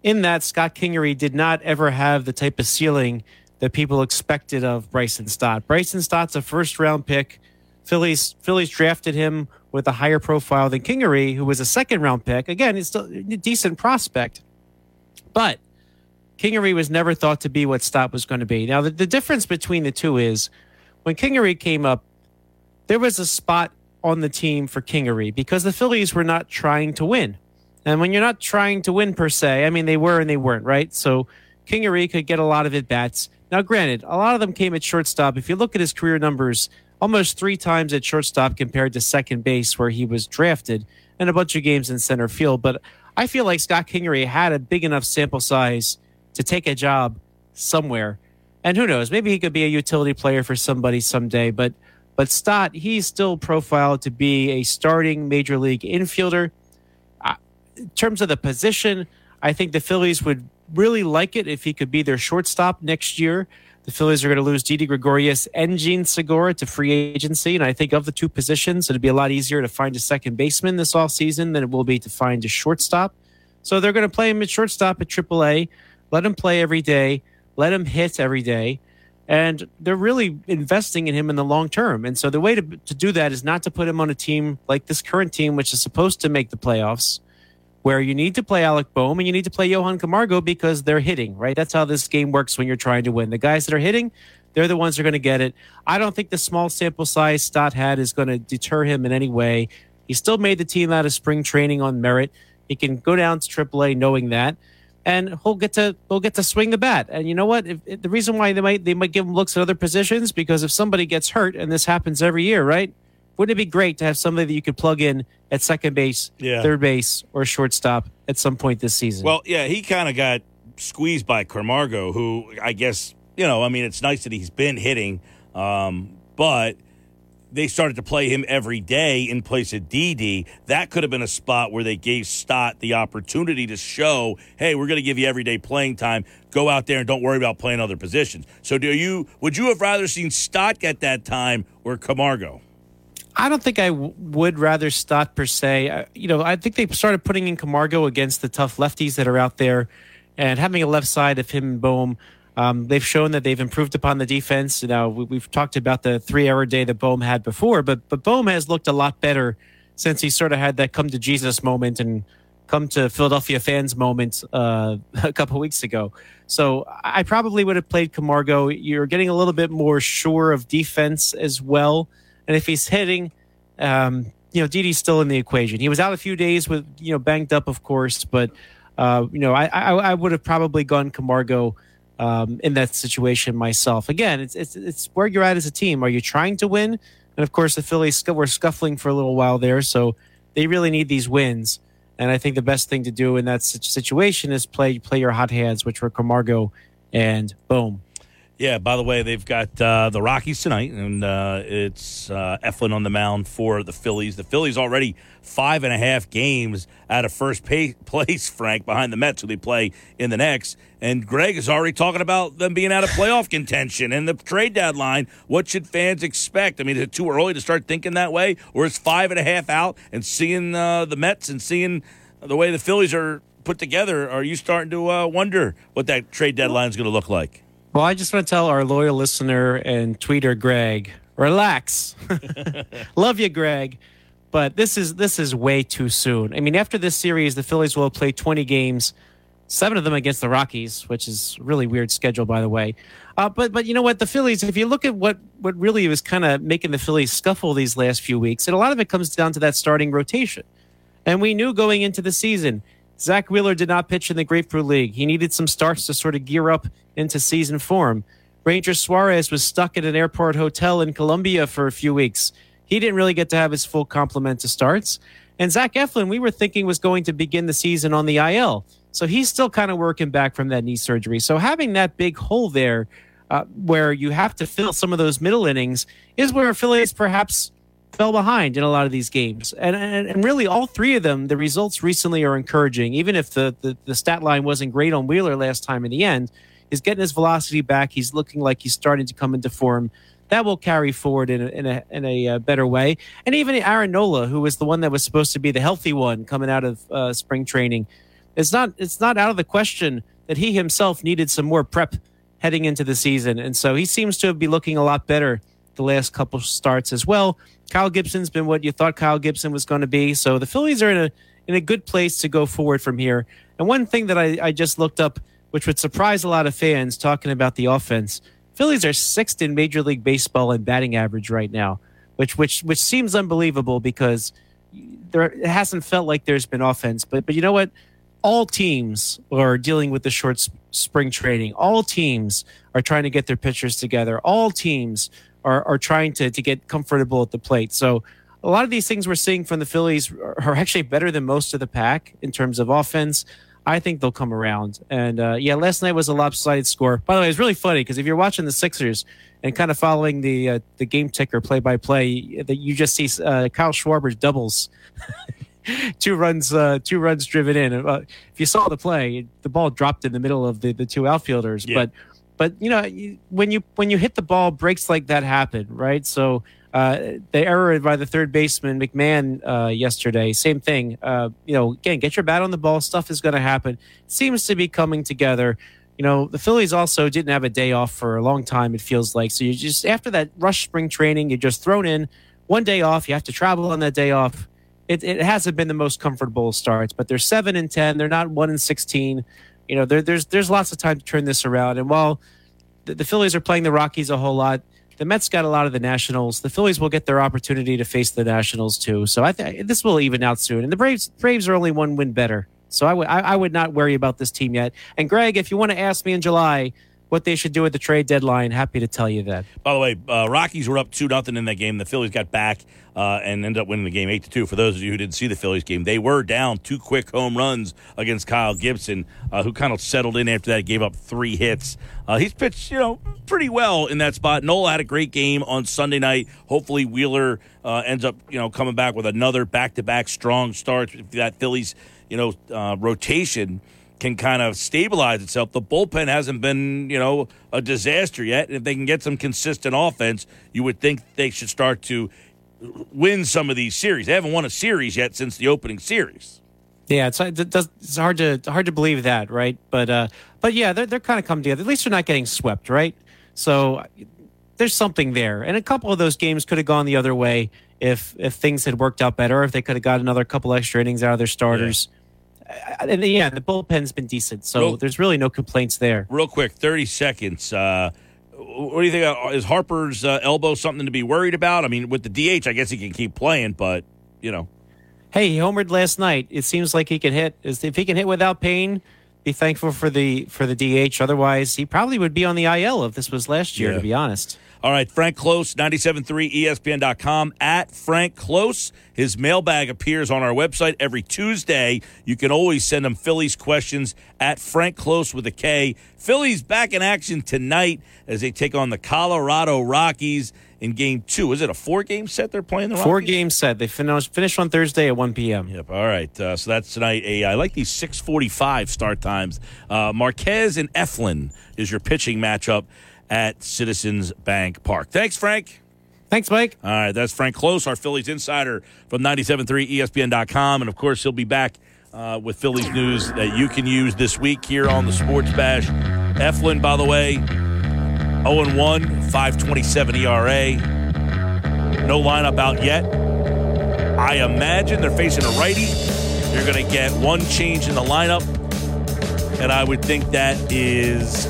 In that Scott Kingery did not ever have the type of ceiling that people expected of Bryson Stott. Bryson Stott's a first round pick. Phillies Phillies drafted him with a higher profile than Kingery, who was a second round pick. Again, it's still a decent prospect. But Kingery was never thought to be what Stott was going to be. Now, the, the difference between the two is when Kingery came up, there was a spot on the team for Kingery because the Phillies were not trying to win. And when you're not trying to win per se, I mean, they were and they weren't, right? So Kingery could get a lot of at bats. Now, granted, a lot of them came at shortstop. If you look at his career numbers, almost three times at shortstop compared to second base where he was drafted, and a bunch of games in center field. But I feel like Scott Kingery had a big enough sample size to take a job somewhere. And who knows, maybe he could be a utility player for somebody someday. But but Stott, he's still profiled to be a starting major league infielder. In terms of the position, I think the Phillies would really like it if he could be their shortstop next year. The Phillies are going to lose Didi Gregorius and Jean Segura to free agency. And I think of the two positions, it'd be a lot easier to find a second baseman this offseason than it will be to find a shortstop. So they're going to play him at shortstop at AAA, let him play every day, let him hit every day. And they're really investing in him in the long term. And so the way to, to do that is not to put him on a team like this current team, which is supposed to make the playoffs, where you need to play Alec Bohm and you need to play Johan Camargo because they're hitting, right? That's how this game works when you're trying to win. The guys that are hitting, they're the ones that are going to get it. I don't think the small sample size Stott had is going to deter him in any way. He still made the team out of spring training on merit. He can go down to AAA knowing that, and he'll get to he'll get to swing the bat. And you know what? If, if the reason why they might they might give him looks at other positions because if somebody gets hurt, and this happens every year, right? Wouldn't it be great to have somebody that you could plug in at second base, Yeah. third base, or shortstop at some point this season? Well, yeah, he kind of got squeezed by Camargo, who I guess you know. I mean, it's nice that he's been hitting, um, but they started to play him every day in place of Didi. That could have been a spot where they gave Stott the opportunity to show, hey, we're going to give you everyday playing time. Go out there and don't worry about playing other positions. So, do you would you have rather seen Stott get that time or Camargo? I don't think I w- would rather Stott per se. Uh, you know, I think they started putting in Camargo against the tough lefties that are out there, and having a left side of him and Bohm. Um, they've shown that they've improved upon the defense. You know, we, have talked about the three-hour day that Bohm had before, but but Bohm has looked a lot better since he sort of had that come to Jesus moment and come to Philadelphia fans moment uh, a couple weeks ago. So I probably would have played Camargo. You're getting a little bit more sure of defense as well. And if he's hitting, um, you know, Didi's still in the equation. He was out a few days with, you know, banged up, of course, but, uh, you know, I, I, I, would have probably gone Camargo um, in that situation myself. Again, it's, it's, it's where you're at as a team. Are you trying to win? And of course, the Phillies were scuffling for a little while there, so they really need these wins. And I think the best thing to do in that situation is play play your hot hands, which were Camargo and Bohm. Yeah, by the way, they've got uh, the Rockies tonight, and uh, it's uh, Eflin on the mound for the Phillies. The Phillies already five and a half games out of first pay- place, Frank, behind the Mets, who they play in the next. And Greg is already talking about them being out of playoff contention and the trade deadline. What should fans expect? I mean, is it too early to start thinking that way? Or is five and a half out and seeing uh, the Mets and seeing the way the Phillies are put together, are you starting to uh, wonder what that trade deadline is going to look like? Well, I just want to tell our loyal listener and tweeter Greg, relax. Love you, Greg. But this is this is way too soon. I mean, after this series, the Phillies will play 20 games, seven of them against the Rockies, which is really weird schedule, by the way. Uh, but but you know what, the Phillies. If you look at what what really was kind of making the Phillies scuffle these last few weeks, and a lot of it comes down to that starting rotation. And we knew going into the season Zack Wheeler did not pitch in the Grapefruit League. He needed some starts to sort of gear up into season form. Ranger Suarez was stuck at an airport hotel in Colombia for a few weeks. He didn't really get to have his full complement of starts. And Zach Eflin, we were thinking was going to begin the season on the IL. So he's still kind of working back from that knee surgery. So having that big hole there uh, where you have to fill some of those middle innings is where affiliates perhaps fell behind in a lot of these games. And, and, and really, all three of them, the results recently are encouraging. Even if the, the, the stat line wasn't great on Wheeler last time in the end, he's getting his velocity back. He's looking like he's starting to come into form. That will carry forward in a, in a, in a uh, better way. And even Aaron Nola, who was the one that was supposed to be the healthy one coming out of uh, spring training, it's not it's not out of the question that he himself needed some more prep heading into the season. And so he seems to be looking a lot better the last couple starts as well. Kyle Gibson's been what you thought Kyle Gibson was going to be. So the Phillies are in a in a good place to go forward from here. And one thing that I, I just looked up, which would surprise a lot of fans talking about the offense, Phillies are sixth in Major League Baseball in batting average right now, which which which seems unbelievable because there it hasn't felt like there's been offense. But but you know what? All teams are dealing with the short spring training. All teams are trying to get their pitchers together. All teams are, are trying to, to get comfortable at the plate. So a lot of these things we're seeing from the Phillies are actually better than most of the pack in terms of offense. I think they'll come around. And uh, yeah, last night was a lopsided score. By the way, it's really funny because if you're watching the Sixers and kind of following the uh, the game ticker play by play, that you just see uh, Kyle Schwarber's doubles. two runs, uh, two runs driven in. Uh, if you saw the play, the ball dropped in the middle of the, the two outfielders. Yeah. But but you know, when you when you hit the ball, breaks like that happen, right? So uh, the error by the third baseman McMahon uh, yesterday, same thing. Uh, you know, again, get your bat on the ball. Stuff is going to happen. seems to be coming together. You know, the Phillies also didn't have a day off for a long time. It feels like so. You just after that rush spring training, you're just thrown in one day off. You have to travel on that day off. It, it hasn't been the most comfortable starts, but they're seven and ten. They're not one and sixteen you know, there, there's there's lots of time to turn this around. And while the, the Phillies are playing the Rockies a whole lot, the Mets got a lot of the Nationals. The Phillies will get their opportunity to face the Nationals too. So I think this will even out soon. And the Braves Braves are only one win better. So I would I would not worry about this team yet. And Greg, if you want to ask me in July what they should do at the trade deadline. Happy to tell you that. By the way, uh, Rockies were up two nothing in that game. The Phillies got back uh, and ended up winning the game eight to two. For those of you who didn't see the Phillies game, they were down two quick home runs against Kyle Gibson, uh, who kind of settled in after that. Gave up three hits. Uh, he's pitched, you know, pretty well in that spot. Nola had a great game on Sunday night. Hopefully, Wheeler uh, ends up, you know, coming back with another back to back strong start. That Phillies, you know, uh, rotation can kind of stabilize itself. The bullpen hasn't been, you know, a disaster yet. If they can get some consistent offense, you would think they should start to win some of these series. They haven't won a series yet since the opening series. Yeah, it's it's hard to hard to believe that, right? But uh, but yeah, they're they're kind of coming together. At least they're not getting swept, right? So there's something there, and a couple of those games could have gone the other way if if things had worked out better, if they could have got another couple extra innings out of their starters. Uh, And yeah, the bullpen's been decent, so Real- there's really no complaints there. Real quick, 30 seconds. Uh, what do you think? uh, Is Harper's uh, elbow something to be worried about? I mean, with the DH, I guess he can keep playing, but, you know. Hey, he homered last night. It seems like he can hit. If he can hit without pain, be thankful for the for the DH. Otherwise, he probably would be on the IL if this was last year. Yeah. To be honest. All right, Frank Close, 97.3 ESPN.com, at Frank Close. His mailbag appears on our website every Tuesday. You can always send him Phillies questions at Frank Close with a K. Phillies back in action tonight as they take on the Colorado Rockies in game two. Is it a four game set they're playing the Rockies? Four game set. They finished finished on Thursday at 1 p.m. Yep. All right. Uh, so that's tonight. A I like these 6:45 start times. Uh, Marquez and Eflin is your pitching matchup at Citizens Bank Park. Thanks, Frank. Thanks, Mike. All right, that's Frank Close, our Phillies insider from 97.3 ESPN.com. And of course, he'll be back uh, with Phillies news that you can use this week here on the Sports Bash. Eflin, by the way, 0 1, 527 ERA. No lineup out yet. I imagine they're facing a righty. You're going to get one change in the lineup. And I would think that is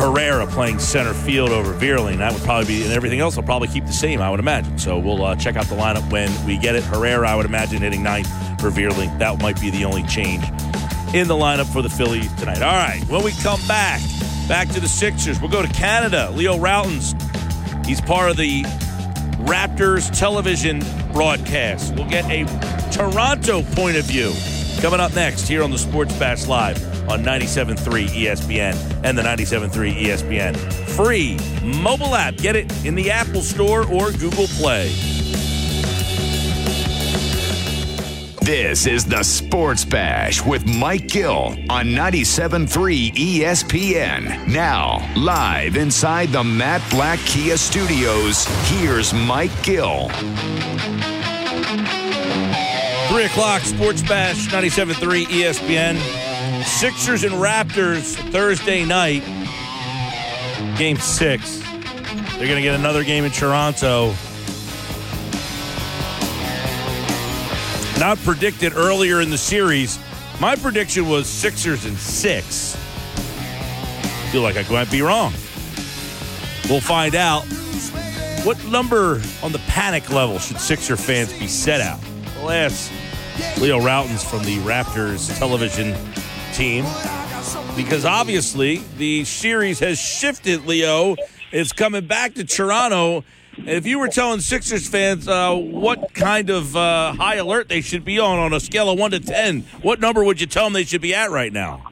Herrera playing center field over Vierling. That would probably be, and everything else will probably keep the same, I would imagine. So we'll uh, check out the lineup when we get it. Herrera, I would imagine, hitting ninth for Vierling. That might be the only change in the lineup for the Phillies tonight. All right, when we come back, back to the Sixers, we'll go to Canada. Leo Rautins, he's part of the Raptors television broadcast. We'll get a Toronto point of view coming up next here on the Sports Bash Live on 97.3 ESPN and the 97.3 ESPN free mobile app. Get it in the Apple Store or Google Play. This is the Sports Bash with Mike Gill on 97.3 ESPN. Now, live inside the Matt Blatt Kia Studios, here's Mike Gill. 3 o'clock, Sports Bash, 97.3 ESPN. Sixers and Raptors Thursday night, game six. They're going to get another game in Toronto. Not predicted earlier in the series. My prediction was Sixers and six. Feel like I might be wrong. We'll find out. What number on the panic level should Sixer fans be set out? We'll ask Leo Rautins from the Raptors television team because obviously the series has shifted, Leo. It's coming back to Toronto. If you were telling Sixers fans uh, what kind of uh, high alert they should be on on a scale of 1 to 10, what number would you tell them they should be at right now?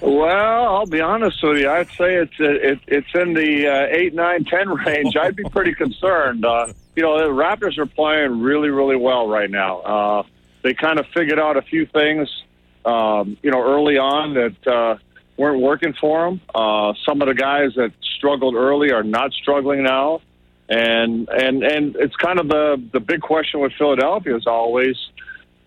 Well, I'll be honest with you. I'd say it's uh, it, it's in the uh, eight, nine, ten range. I'd be pretty concerned. Uh, you know, the Raptors are playing really, really well right now. Uh, they kind of figured out a few things, um, you know, early on that uh, weren't working for them. Uh, some of the guys that struggled early are not struggling now, and and and it's kind of the the big question with Philadelphia is always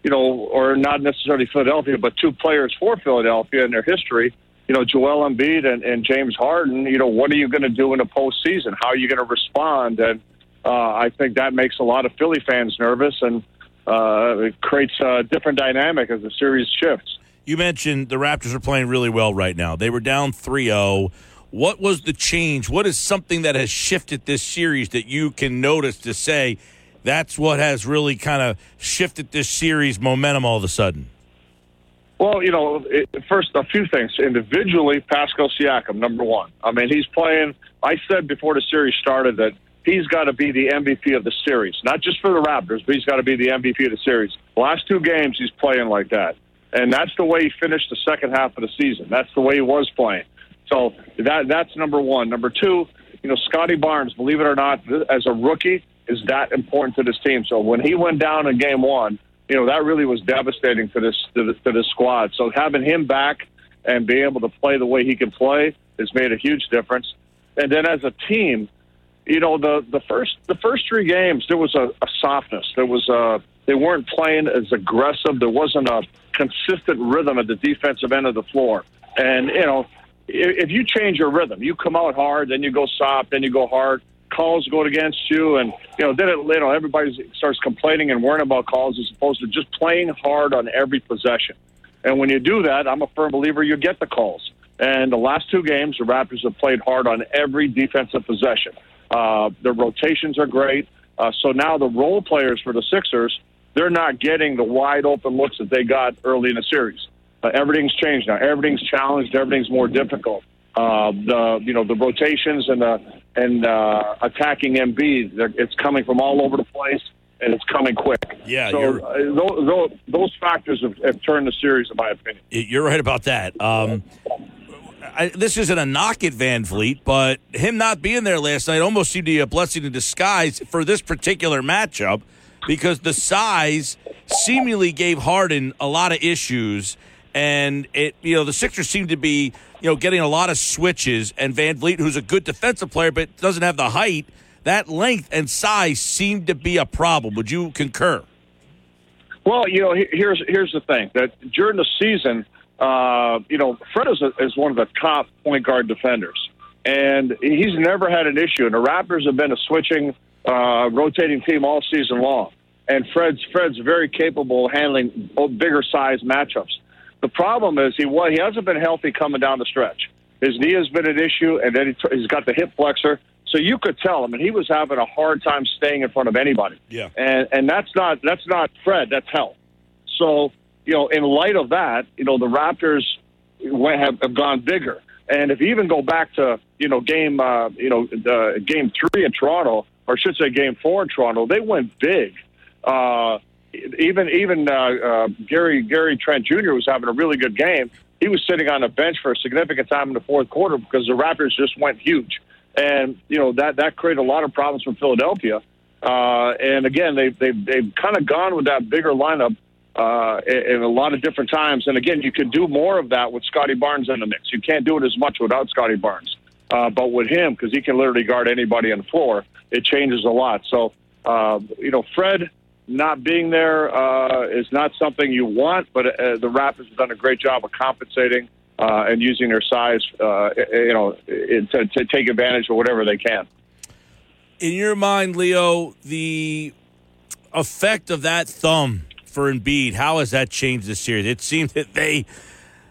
you know, or not necessarily Philadelphia, but two players for Philadelphia in their history. You know, Joel Embiid and, and James Harden. You know, what are you going to do in the postseason? How are you going to respond? And uh, I think that makes a lot of Philly fans nervous, and uh, it creates a different dynamic as the series shifts. You mentioned the Raptors are playing really well right now. They were down 3 0. What was the change? What is something that has shifted this series that you can notice to say that's what has really kind of shifted this series momentum all of a sudden? Well, you know, it, first a few things individually. Pascal Siakam, number one. I mean, he's playing. I said before the series started that he's got to be the MVP of the series, not just for the Raptors, but he's got to be the MVP of the series. Last two games, he's playing like that, and that's the way he finished the second half of the season. That's the way he was playing. So that that's number one. Number two, you know, Scottie Barnes, believe it or not, as a rookie, is that important to this team. So when he went down in game one, you know, that really was devastating to this to, to this squad. So having him back and being able to play the way he can play has made a huge difference. And then as a team, you know, the the first the first three games there was a, a softness. There was a they weren't playing as aggressive. There wasn't a consistent rhythm at the defensive end of the floor. And you know, if, if you change your rhythm, you come out hard, then you go soft, then you go hard. Calls go against you, and you know then it, you know everybody starts complaining and worrying about calls as opposed to just playing hard on every possession. And when you do that, I'm a firm believer you get the calls. And the last two games, the Raptors have played hard on every defensive possession. Uh, their rotations are great. Uh, so now the role players for the Sixers, they're not getting the wide open looks that they got early in the series. Uh, everything's changed now. Everything's challenged. Everything's more difficult. Uh, the you know the rotations and the and uh, attacking Embiid, it's coming from all over the place and it's coming quick. Yeah, So uh, those, those, those factors have, have turned the series, in my opinion. You're right about that. Um, I, this isn't a knock at VanVleet, but him not being there last night almost seemed to be a blessing in disguise for this particular matchup because the size seemingly gave Harden a lot of issues. And it, you know, the Sixers seem to be, you know, getting a lot of switches. And VanVleet, who's a good defensive player but doesn't have the height, that length and size seemed to be a problem. Would you concur? Well, you know, here's here's the thing that during the season, uh, you know, Fred is, a, is one of the top point guard defenders, and he's never had an issue. And the Raptors have been a switching, uh, rotating team all season long. And Fred's Fred's very capable of handling bigger size matchups. The problem is he wa- he hasn't been healthy coming down the stretch. His knee has been an issue, and then he t- he's got the hip flexor. So you could tell him, and he was having a hard time staying in front of anybody. Yeah. And and that's not that's not Fred. That's health. So you know, in light of that, you know, the Raptors went, have, have gone bigger. And if you even go back to you know game uh, you know uh, game three in Toronto, or should say game four in Toronto, they went big. Uh, even even uh, uh, Gary Gary Trent Jr. was having a really good game. He was sitting on the bench for a significant time in the fourth quarter because the Raptors just went huge, and you know that that created a lot of problems for Philadelphia. Uh, and again, they they've they've kind of gone with that bigger lineup uh, in, a lot of different times. And again, you can do more of that with Scottie Barnes in the mix. You can't do it as much without Scottie Barnes, uh, but with him because he can literally guard anybody on the floor, it changes a lot. So uh, you know, Fred not being there uh, is not something you want, but uh, the Raptors have done a great job of compensating uh, and using their size, uh, you know, to, to take advantage of whatever they can. in your mind, Leo, the effect of that thumb for Embiid, how has that changed this series? It seems that they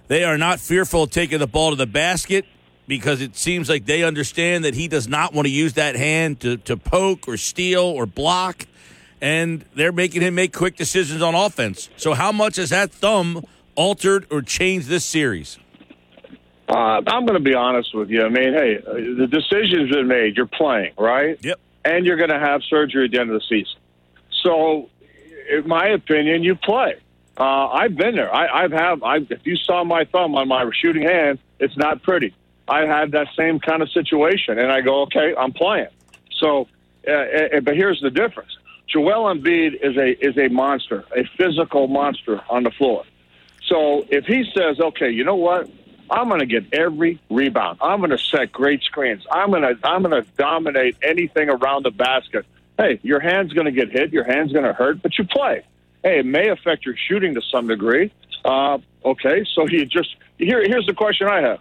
they are not fearful of taking the ball to the basket because it seems like they understand that he does not want to use that hand to, to poke or steal or block, and they're making him make quick decisions on offense. So, how much has that thumb altered or changed this series? Uh, I'm going to be honest with you. I mean, hey, the decision's been made. You're playing, right? Yep. And you're going to have surgery at the end of the season. So, in my opinion, you play. Uh, I've been there. I, I've have. I, if you saw my thumb on my shooting hand, it's not pretty. I had that same kind of situation, and I go, okay, I'm playing. So, uh, uh, but here's the difference: Joel Embiid is a is a monster, a physical monster on the floor. So if he says, okay, you know what? I'm going to get every rebound. I'm going to set great screens. I'm going to I'm going to dominate anything around the basket. Hey, your hand's going to get hit. Your hand's going to hurt, but you play. Hey, it may affect your shooting to some degree. Uh, okay, so he just here. Here's the question I have.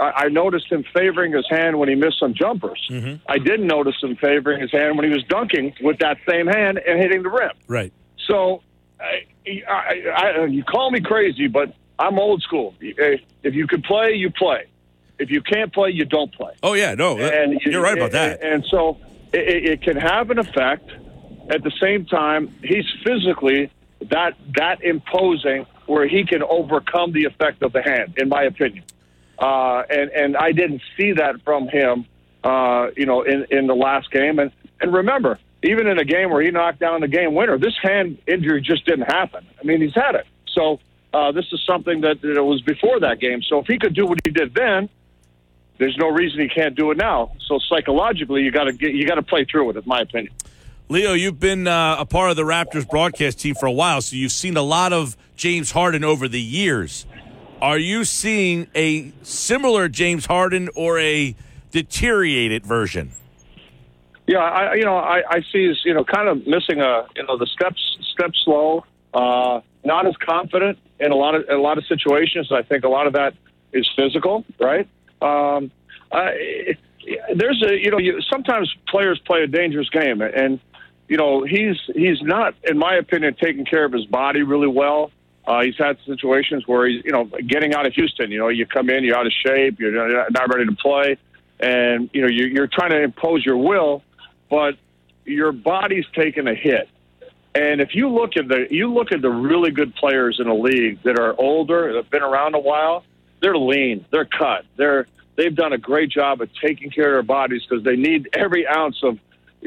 I, I noticed him favoring his hand when he missed some jumpers. I didn't notice him favoring his hand when he was dunking with that same hand and hitting the rim. Right. So, I, I, I, you call me crazy, but I'm old school. If you can play, you play. If you can't play, you don't play. Oh yeah, no, that- And you're right about that. And, and so it, it can have an effect. At the same time, he's physically that that imposing where he can overcome the effect of the hand, in my opinion. Uh, and and I didn't see that from him, uh, you know, in in the last game. And and remember, even in a game where he knocked down the game winner, this hand injury just didn't happen. I mean, he's had it. So uh, this is something that, that was before that game. So if he could do what he did then, there's no reason he can't do it now. So psychologically, you got to get you got to play through with it. In my opinion. Leo, you've been uh, a part of the Raptors broadcast team for a while, so you've seen a lot of James Harden over the years. Are you seeing a similar James Harden or a deteriorated version? Yeah, I you know I, I see is you know kind of missing a you know the steps step slow, uh, not as confident in a lot of in a lot of situations. I think a lot of that is physical, right? Um, I, there's a you know you, sometimes players play a dangerous game, and you know he's he's not, in my opinion, taking care of his body really well. Uh, he's had situations where he's you know getting out of Houston. You know, you come in, you're out of shape, you're not ready to play, and you know you're, you're trying to impose your will but your body's taking a hit. And if you look at the you look at the really good players in the league that are older, that have been around a while, they're lean, they're cut, they're they've done a great job of taking care of their bodies because they need every ounce of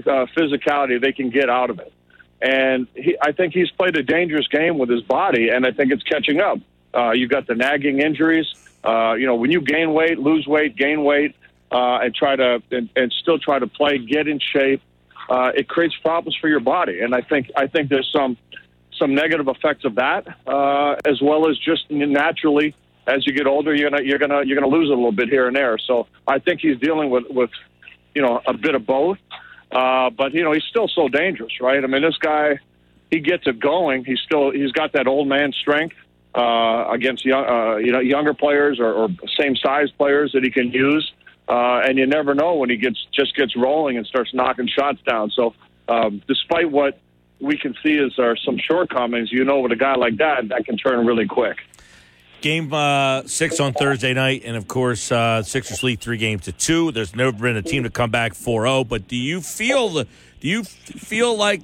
uh, physicality they can get out of it. And he, I think he's played a dangerous game with his body, and I think it's catching up. Uh, you've got the nagging injuries. Uh, you know, when you gain weight, lose weight, gain weight, uh, and try to and, and still try to play, get in shape, uh, it creates problems for your body. And I think I think there's some some negative effects of that, uh, as well as just naturally as you get older, you're gonna you're gonna you're gonna lose a little bit here and there. So I think he's dealing with with you know a bit of both. Uh, but you know he's still so dangerous, right? I mean, this guy he gets it going. He's still he's got that old man strength uh, against young, uh, you know younger players or, or same size players that he can use. Uh, and you never know when he gets just gets rolling and starts knocking shots down. So, um, despite what we can see as are some shortcomings, you know, with a guy like that, that can turn really quick. Game uh, six on Thursday night, and of course, uh, Sixers lead three games to two. There's never been a team to come back 4-0. But do you feel the? Do you feel like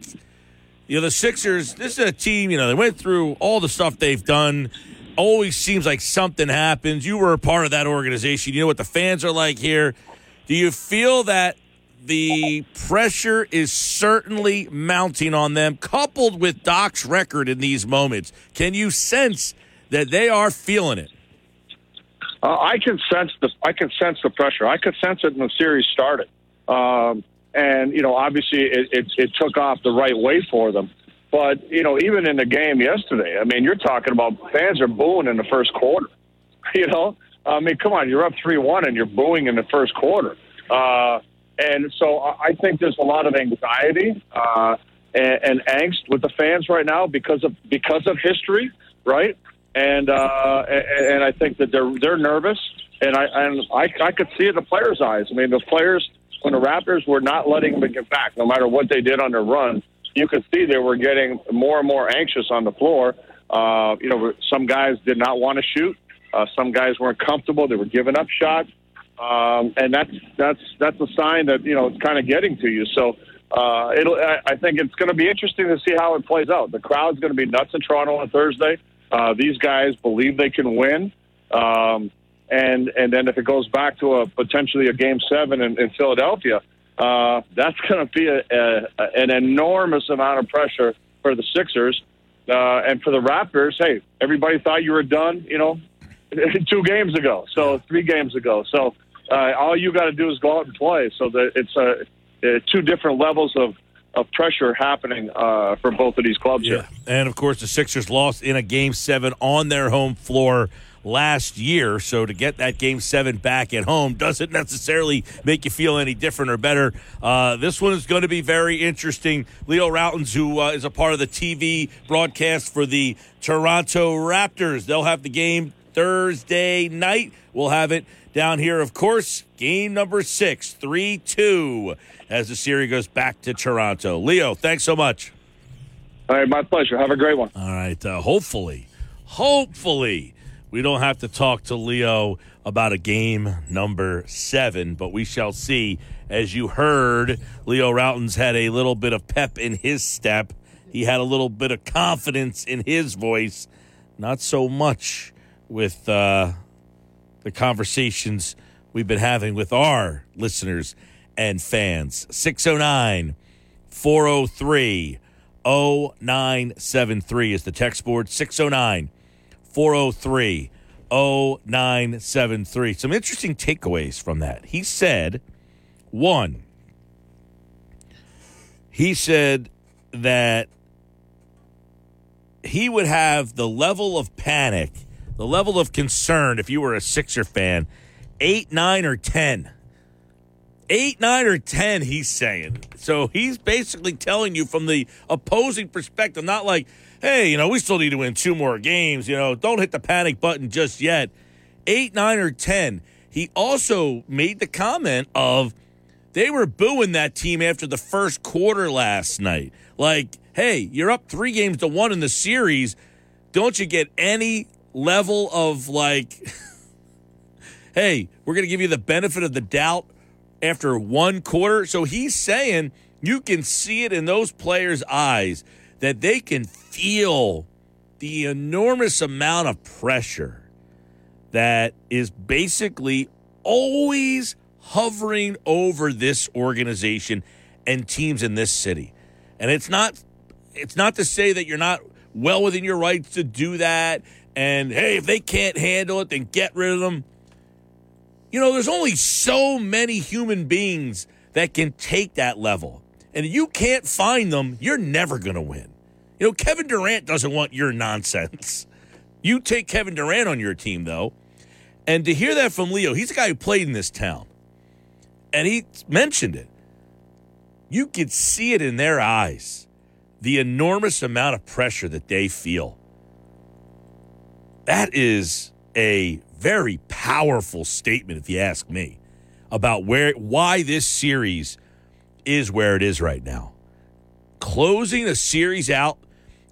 you know the Sixers? This is a team. You know they went through all the stuff they've done always seems like something happens. You were a part of that organization. You know what the fans are like here. Do you feel that the pressure is certainly mounting on them, coupled with Doc's record in these moments? Can you sense that they are feeling it? Uh, I can sense the I can sense the pressure. I could sense it when the series started, um, and you know, obviously, it, it, it took off the right way for them. But you know, even in the game yesterday, I mean, you're talking about fans are booing in the first quarter. You know, I mean, come on, you're up three one and you're booing in the first quarter. Uh, and so I think there's a lot of anxiety uh, and, and angst with the fans right now because of because of history, right? And uh, and, I think that they're they're nervous, and I and I, I could see it in the players' eyes. I mean, the players when the Raptors were not letting them get back, no matter what they did on their run you could see they were getting more and more anxious on the floor. Uh, you know, some guys did not want to shoot. Uh, some guys weren't comfortable. They were giving up shots, um, and that's that's that's a sign that you know it's kind of getting to you. So uh, it'll. I, I think it's going to be interesting to see how it plays out. The crowd's going to be nuts in Toronto on Thursday. Uh, these guys believe they can win, um, and and then if it goes back to a potentially a game seven in, in Philadelphia, uh, that's going to be a, a, an enormous amount of pressure for the Sixers uh, and for the Raptors. Hey, everybody thought you were done, you know, two games ago, so three games ago. So uh, all you got to do is go out and play. So that it's a, uh, two different levels of of pressure happening uh, for both of these clubs yeah. here. And of course, the Sixers lost in a game seven on their home floor last year. So to get that game seven back at home doesn't necessarily make you feel any different or better. Uh, this one is going to be very interesting. Leo Rautins, who uh, is a part of the TV broadcast for the Toronto Raptors, they'll have the game Thursday night. We'll have it down here, of course. Game number six, 3 2, as the series goes back to Toronto. Leo, thanks so much. All right, my pleasure. Have a great one. All right. Uh, hopefully, hopefully, we don't have to talk to Leo about a game number seven, but we shall see. As you heard, Leo Rautins had a little bit of pep in his step. He had a little bit of confidence in his voice. Not so much with uh, the conversations we've been having with our listeners and fans. 609 403 0973 is the text board. 609 403 0973. Some interesting takeaways from that. He said, one, he said that he would have the level of panic, the level of concern if you were a Sixer fan, eight, nine, or 10 Eight, nine, or 10, he's saying. So he's basically telling you from the opposing perspective, not like, hey, you know, we still need to win two more games. You know, don't hit the panic button just yet. Eight, nine, or 10. He also made the comment of they were booing that team after the first quarter last night. Like, hey, you're up three games to one in the series. Don't you get any level of like, hey, we're going to give you the benefit of the doubt after one quarter? So he's saying you can see it in those players' eyes that they can feel the enormous amount of pressure that is basically always hovering over this organization and teams in this city. And it's not it's not to say that you're not well within your rights to do that and hey, if they can't handle it, then get rid of them. You know, there's only so many human beings that can take that level. And if you can't find them, you're never going to win. You know, Kevin Durant doesn't want your nonsense. You take Kevin Durant on your team, though. And to hear that from Leo, he's a guy who played in this town. And he mentioned it. You could see it in their eyes the enormous amount of pressure that they feel. That is a very powerful statement, if you ask me, about where why this series is where it is right now. Closing a series out.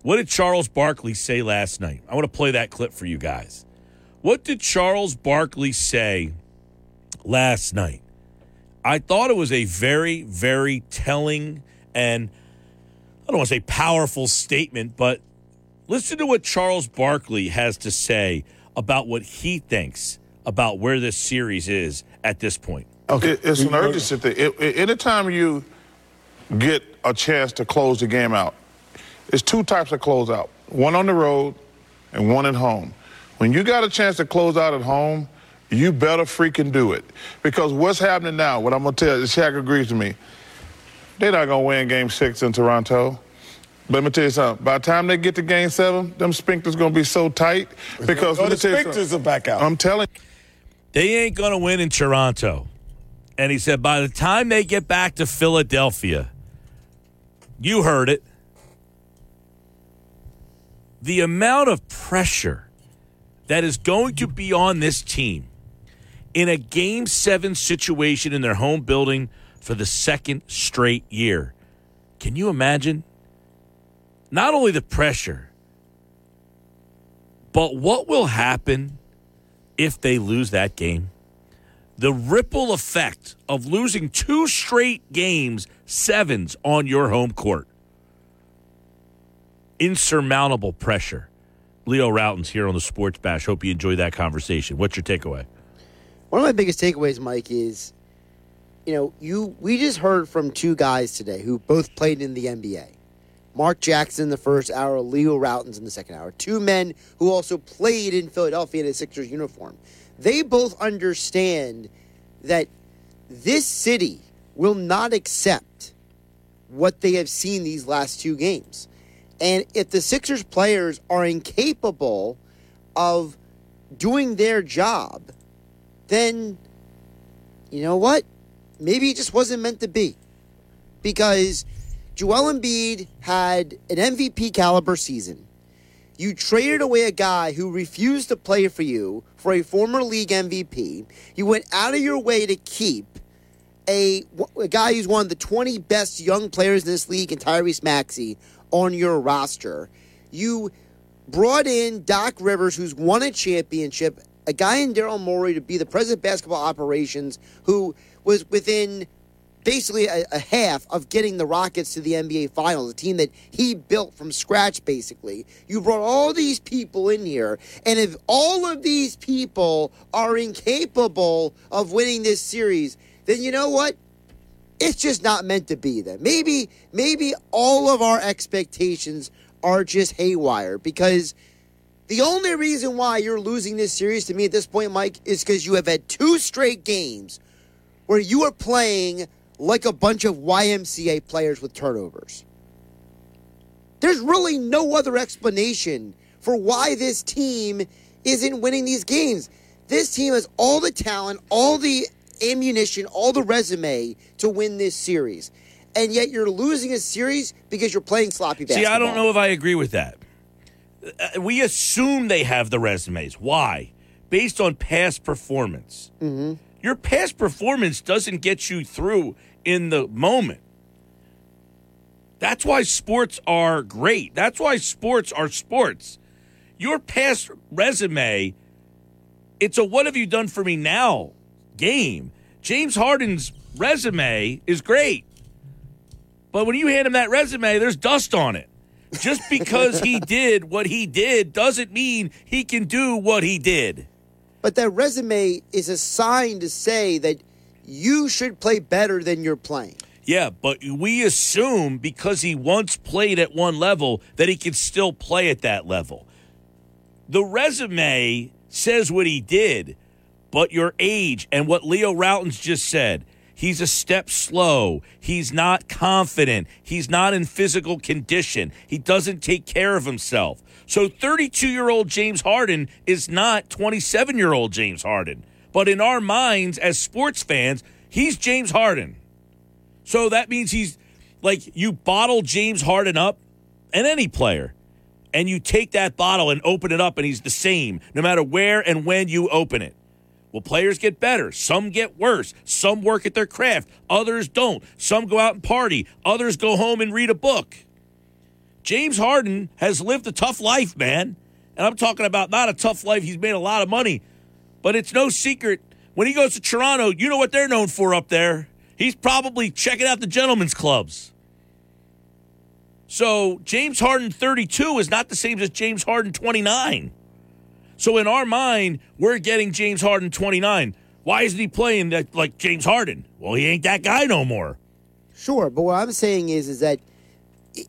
What did Charles Barkley say last night? I want to play that clip for you guys. What did Charles Barkley say last night? I thought it was a very, very telling and I don't want to say powerful statement, but listen to what Charles Barkley has to say about what he thinks about where this series is at this point. Okay. It's an urgency thing. It, it, anytime you get a chance to close the game out, it's two types of closeout one on the road and one at home. When you got a chance to close out at home, you better freaking do it. Because what's happening now, what I'm going to tell you, Shaq agrees with me, they're not going to win game six in Toronto. But let me tell you something. By the time they get to game seven, them sphincters going to be so tight. Because oh, the sphincters are back out. I'm telling you. They ain't going to win in Toronto. And he said by the time they get back to Philadelphia, you heard it. The amount of pressure that is going to be on this team in a game seven situation in their home building for the second straight year. Can you imagine? Not only the pressure, but what will happen if they lose that game? The ripple effect of losing two straight games, sevens on your home court. Insurmountable pressure. Leo Rautins here on the Sports Bash. Hope you enjoyed that conversation. What's your takeaway? One of my biggest takeaways, Mike, is you know, you we just heard from two guys today who both played in the NBA. Mark Jackson in the first hour, Leo Rautins in the second hour. Two men who also played in Philadelphia in a Sixers uniform. They both understand that this city will not accept what they have seen these last two games. And if the Sixers players are incapable of doing their job, then you know what? Maybe it just wasn't meant to be. Because Joel Embiid had an MVP caliber season. You traded away a guy who refused to play for you for a former league MVP. You went out of your way to keep a, a guy who's one of the 20 best young players in this league, and Tyrese Maxey, on your roster. You brought in Doc Rivers, who's won a championship, a guy in Daryl Morey to be the president of basketball operations, who was within basically a, a, half of getting the Rockets to the NBA Finals, a team that he built from scratch, basically. You brought all these people in here, and if all of these people are incapable of winning this series, then you know what? It's just not meant to be. Then maybe, maybe all of our expectations are just haywire because. The only reason why you're losing this series to me at this point, Mike, is because you have had two straight games where you are playing like a bunch of YMCA players with turnovers. There's really no other explanation for why this team isn't winning these games. This team has all the talent, all the ammunition, all the resume to win this series. And yet you're losing a series because you're playing sloppy basketball. See, I don't know if I agree with that. Uh, we assume they have the resumes. Why? Based on past performance. Mm-hmm. Your past performance doesn't get you through in the moment. That's why sports are great. That's why sports are sports. Your past resume, it's a what have you done for me now game. James Harden's resume is great. But when you hand him that resume, there's dust on it. Just because he did what he did doesn't mean he can do what he did. But that resume is a sign to say that you should play better than you're playing. Yeah, but we assume because he once played at one level that he can still play at that level. The resume says what he did, but your age and what Leo Rautins just said. He's a step slow. He's not confident. He's not in physical condition. He doesn't take care of himself. So 32 year old James Harden is not 27 year old James Harden. But in our minds as sports fans, he's James Harden. So that means he's like you bottle James Harden up and any player, and you take that bottle and open it up, and he's the same no matter where and when you open it. Well, players get better. Some get worse. Some work at their craft. Others don't. Some go out and party. Others go home and read a book. James Harden has lived a tough life, man. And I'm talking about not a tough life. He's made a lot of money. But it's no secret. When he goes to Toronto, you know what they're known for up there. He's probably checking out the gentlemen's clubs. So James Harden 32 is not the same as James Harden 29. So in our mind, we're getting James Harden 29. Why isn't he playing that, like James Harden? Well, he ain't that guy no more. Sure, but what I'm saying is, is that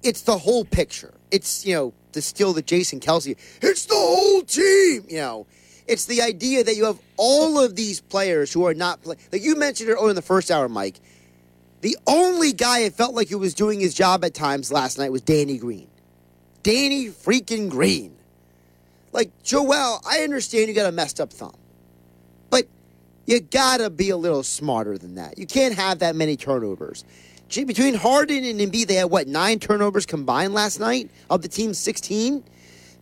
it's the whole picture. It's you know the skill that Jason Kelsey. It's the whole team. You know, it's the idea that you have all of these players who are not play- like you mentioned earlier in the first hour, Mike. The only guy it felt like he was doing his job at times last night was Danny Green. Danny freaking Green. Like Joel, I understand you got a messed up thumb, but you gotta be a little smarter than that. You can't have that many turnovers. Gee, between Harden and Embiid, they had what nine turnovers combined last night of the team's sixteen.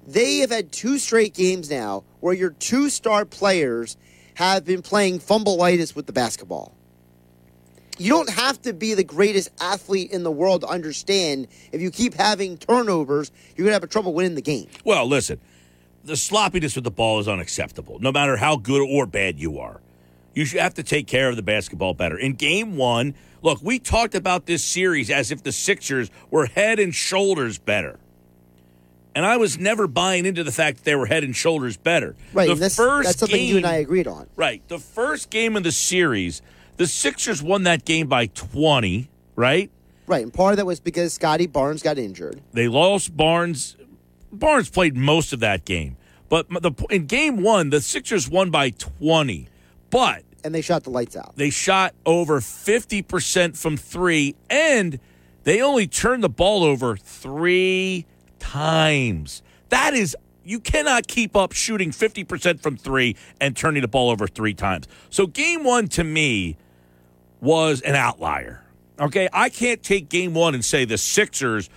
They have had two straight games now where your two star players have been playing fumbleitis with the basketball. You don't have to be the greatest athlete in the world to understand if you keep having turnovers, you're going to have trouble winning the game. Well, listen, the sloppiness with the ball is unacceptable, no matter how good or bad you are. You should have to take care of the basketball better. In game one, look, we talked about this series as if the Sixers were head and shoulders better. And I was never buying into the fact that they were head and shoulders better. Right. The that's, first that's something game, you and I agreed on. Right. The first game of the series, the Sixers won that game by 20, right? Right. And part of that was because Scottie Barnes got injured. They lost Barnes. Barnes played most of that game. But the, in game one, the Sixers won by 20. But. And they shot the lights out. They shot over 50% from three, and they only turned the ball over three times. That is, you cannot keep up shooting 50% from three and turning the ball over three times. So, game one to me was an outlier. Okay. I can't take game one and say the Sixers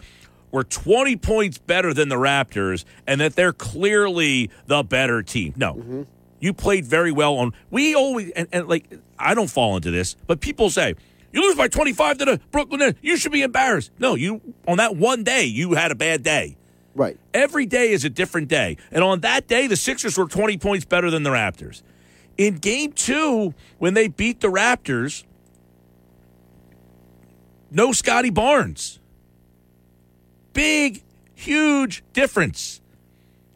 were 20 points better than the Raptors and that they're clearly the better team. No. Mm-hmm. You played very well on. We always, and, and like, I don't fall into this, but people say, you lose by 25 to the Brooklyn Nets. You should be embarrassed. No, you on that one day you had a bad day. Right. Every day is a different day. And on that day the Sixers were 20 points better than the Raptors. In game 2 when they beat the Raptors no Scottie Barnes. Big huge difference.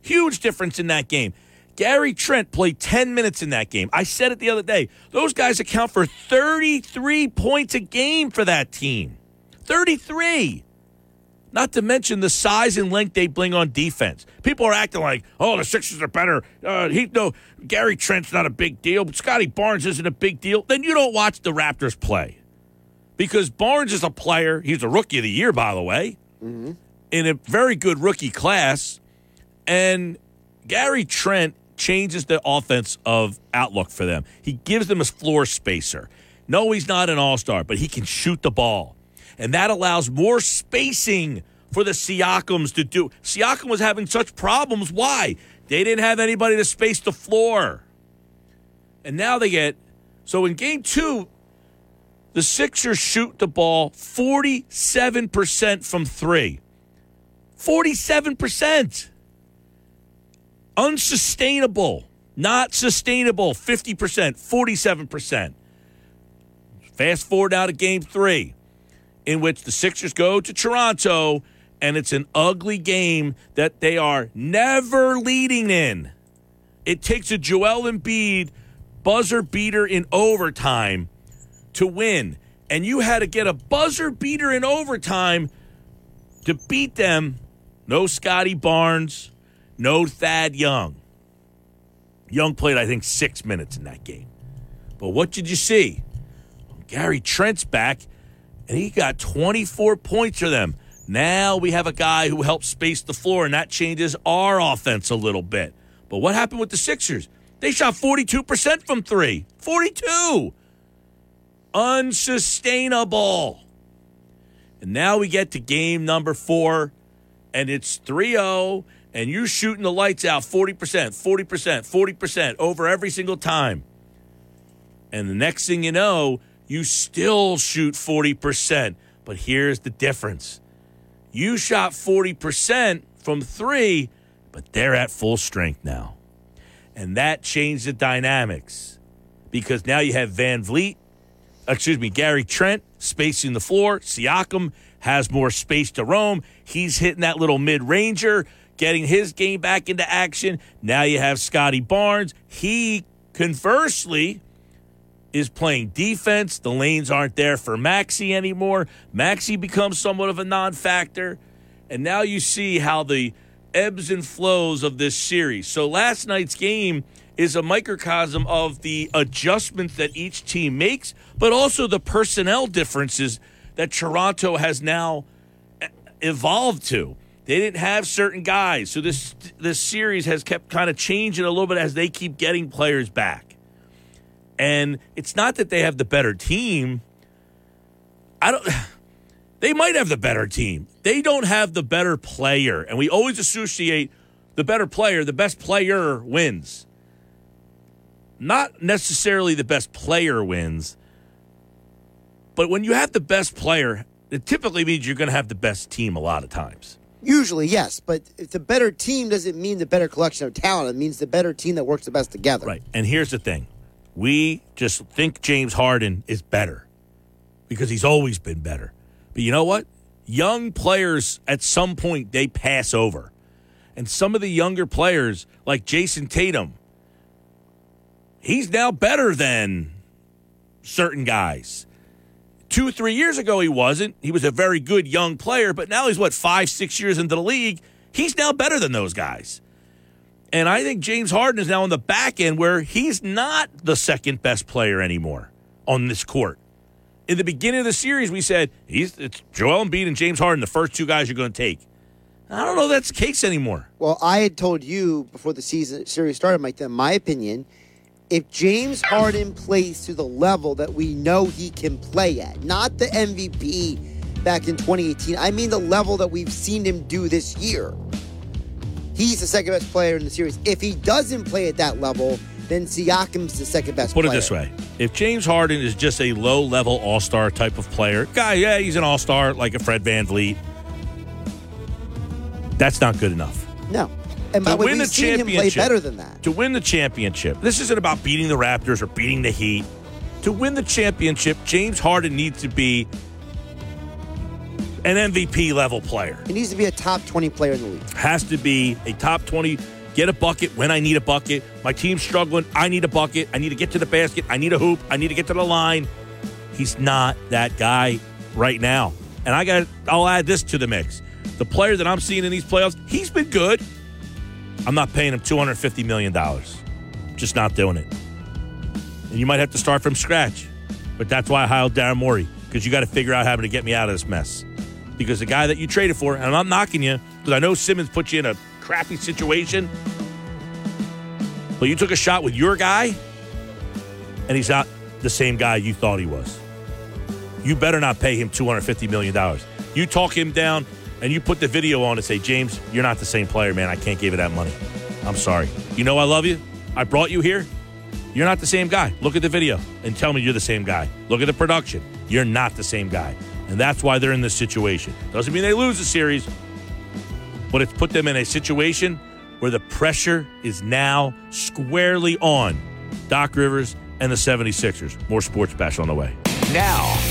Huge difference in that game. Gary Trent played 10 minutes in that game. I said it the other day. Those guys account for 33 points a game for that team. 33. Not to mention the size and length they bring on defense. People are acting like, oh, the Sixers are better. Uh, he no, Gary Trent's not a big deal, but Scottie Barnes isn't a big deal. Then you don't watch the Raptors play, because Barnes is a player. He's a rookie of the year, by the way, mm-hmm. in a very good rookie class, and Gary Trent changes the offense of outlook for them. He gives them a floor spacer. No, he's not an all star, but he can shoot the ball. And that allows more spacing for the Siakams to do. Siakam was having such problems. Why? They didn't have anybody to space the floor. And now they get. So in game two, the Sixers shoot the ball 47% from three. 47%. Unsustainable. Not sustainable. 50%, 47%. Fast forward now to game three, in which the Sixers go to Toronto, and it's an ugly game that they are never leading in. It takes a Joel Embiid buzzer beater in overtime to win. And you had to get a buzzer beater in overtime to beat them. No Scottie Barnes, no Thad Young. Young played, I think, six minutes in that game. But what did you see? Gary Trent's back, and he got 24 points for them. Now we have a guy who helps space the floor, and that changes our offense a little bit. But what happened with the Sixers? They shot 42% from three. 42! Unsustainable. And now we get to game number four, and it's 3 0, and you're shooting the lights out 40%, 40%, 40% over every single time. And the next thing you know, you still shoot 40%. But here's the difference you shot 40% from three, but they're at full strength now. And that changed the dynamics because now you have VanVleet, excuse me, Gary Trent spacing the floor. Siakam has more space to roam. He's hitting that little mid ranger, getting his game back into action. Now you have Scottie Barnes. He, conversely, is playing defense. The lanes aren't there for Maxey anymore. Maxey becomes somewhat of a non factor. And now you see how the ebbs and flows of this series. So last night's game is a microcosm of the adjustments that each team makes, but also the personnel differences that Toronto has now evolved to. They didn't have certain guys, so this this series has kept kind of changing a little bit as they keep getting players back. And it's not that they have the better team. I don't they might have the better team. They don't have the better player. And we always associate the better player, the best player wins. Not necessarily the best player wins, but when you have the best player, it typically means you're going to have the best team a lot of times. Usually, yes, but if the better team doesn't mean the better collection of talent. It means the better team that works the best together. Right. And here's the thing we just think James Harden is better because he's always been better. But you know what? Young players at some point they pass over. And some of the younger players, like Jayson Tatum, he's now better than certain guys. Two, three years ago, he wasn't. He was a very good young player, but now he's what, five, six years into the league? He's now better than those guys. And I think James Harden is now on the back end where he's not the second best player anymore on this court. In the beginning of the series, we said he's it's Joel Embiid and James Harden, the first two guys you're going to take. I don't know that's the case anymore. Well, I had told you before the season series started, Mike, that my opinion, if James Harden plays to the level that we know he can play at, not the MVP back in 2018, I mean the level that we've seen him do this year. He's the second best player in the series. If he doesn't play at that level, then Siakam's the second best Put player. it this way if James Harden is just a low level all star type of player, guy, yeah, he's an all star like a Fred VanVleet, that's not good enough. No. And to win the we've him play championship, better than that. To win the championship, this isn't about beating the Raptors or beating the Heat. To win the championship, James Harden needs to be an MVP level player. He needs to be a top 20 player in the league. Has to be a top 20, get a bucket when I need a bucket. My team's struggling. I need a bucket. I need to get to the basket. I need a hoop. I need to get to the line. He's not that guy right now. And I got I'll add this to the mix. The player that I'm seeing in these playoffs, he's been good. I'm not paying him $250 million. Just not doing it. And you might have to start from scratch. But that's why I hired Darren Morey, because you got to figure out how to get me out of this mess. Because the guy that you traded for, and I'm not knocking you, because I know Simmons put you in a crappy situation. But you took a shot with your guy, and he's not the same guy you thought he was. You better not pay him $250 million. You talk him down and you put the video on and say, James, you're not the same player, man. I can't give you that money. I'm sorry. You know I love you. I brought you here. You're not the same guy. Look at the video and tell me you're the same guy. Look at the production. You're not the same guy. And that's why they're in this situation. Doesn't mean they lose the series, but it's put them in a situation where the pressure is now squarely on Doc Rivers and the 76ers. More Sports Bash on the way. Now,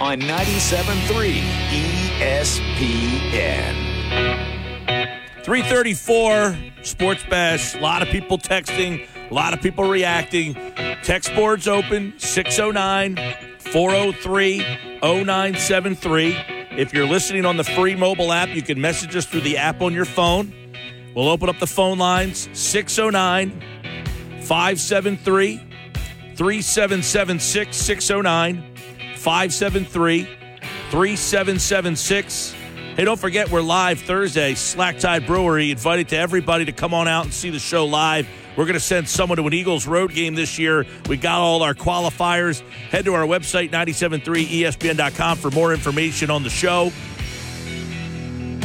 On 97.3 ESPN. 334 Sports Bash. A lot of people texting, a lot of people reacting. Text boards open 609 403 0973. If you're listening on the free mobile app, you can message us through the app on your phone. We'll open up the phone lines 609 573 3776 609 573 3776. Hey, don't forget, we're live Thursday, Slack Tide Brewery. Invited to everybody to come on out and see the show live. We're going to send someone to an Eagles road game this year. We got all our qualifiers. Head to our website, 973ESPN.com, for more information on the show.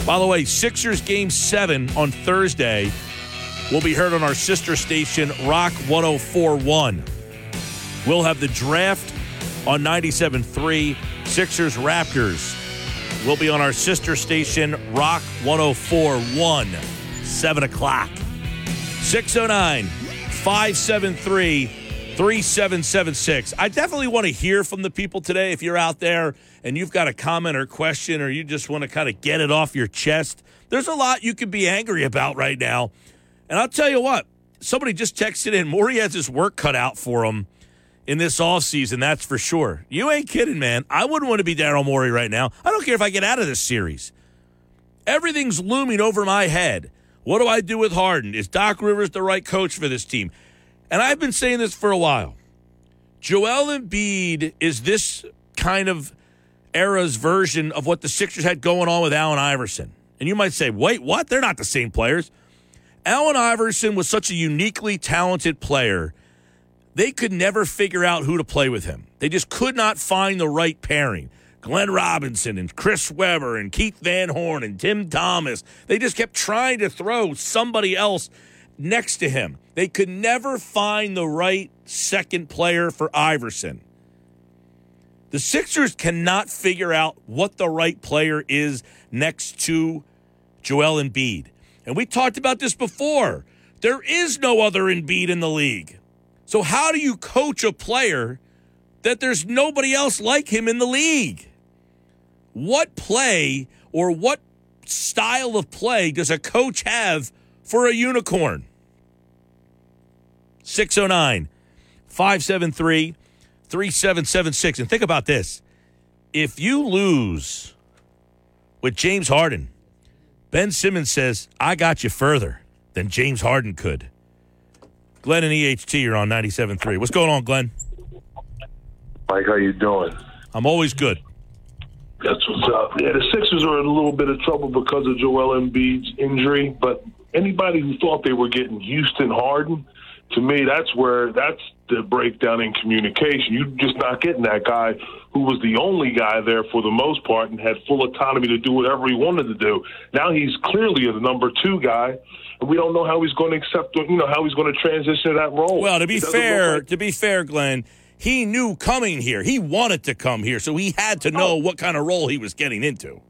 By the way, Sixers game seven on Thursday will be heard on our sister station, Rock 1041. We'll have the draft on 97.3. Sixers Raptors will be on our sister station, Rock 1041, 7 o'clock. 609 573 3776. I definitely want to hear from the people today. If you're out there and you've got a comment or question, or you just want to kind of get it off your chest, there's a lot you could be angry about right now. And I'll tell you what, somebody just texted in. Morey has his work cut out for him in this offseason, that's for sure. You ain't kidding, man. I wouldn't want to be Daryl Morey right now. I don't care if I get out of this series. Everything's looming over my head. What do I do with Harden? Is Doc Rivers the right coach for this team? And I've been saying this for a while. Joel Embiid is this kind of era's version of what the Sixers had going on with Allen Iverson. And you might say, wait, what? They're not the same players. Allen Iverson was such a uniquely talented player they could never figure out who to play with him. They just could not find the right pairing. Glenn Robinson and Chris Webber and Keith Van Horn and Tim Thomas. They just kept trying to throw somebody else next to him. They could never find the right second player for Iverson. The Sixers cannot figure out what the right player is next to Joel Embiid. And we talked about this before. There is no other Embiid in the league. So, how do you coach a player that there's nobody else like him in the league? What play or what style of play does a coach have for a unicorn? 609 573 3776. And think about this if you lose with James Harden, Ben Simmons says, I got you further than James Harden could. Glenn and EHT are on 97.3. What's going on, Glenn? Mike, how you doing? I'm always good. That's what's up. Yeah, the Sixers are in a little bit of trouble because of Joel Embiid's injury, but anybody who thought they were getting Houston Harden, to me, that's where that's the breakdown in communication. You're just not getting that guy who was the only guy there for the most part and had full autonomy to do whatever he wanted to do. Now he's clearly the number two guy, we don't know how he's going to accept, you know, how he's going to transition to that role. Well, to be fair, like- to be fair, Glenn, he knew coming here. He wanted to come here, so he had to know oh. what kind of role he was getting into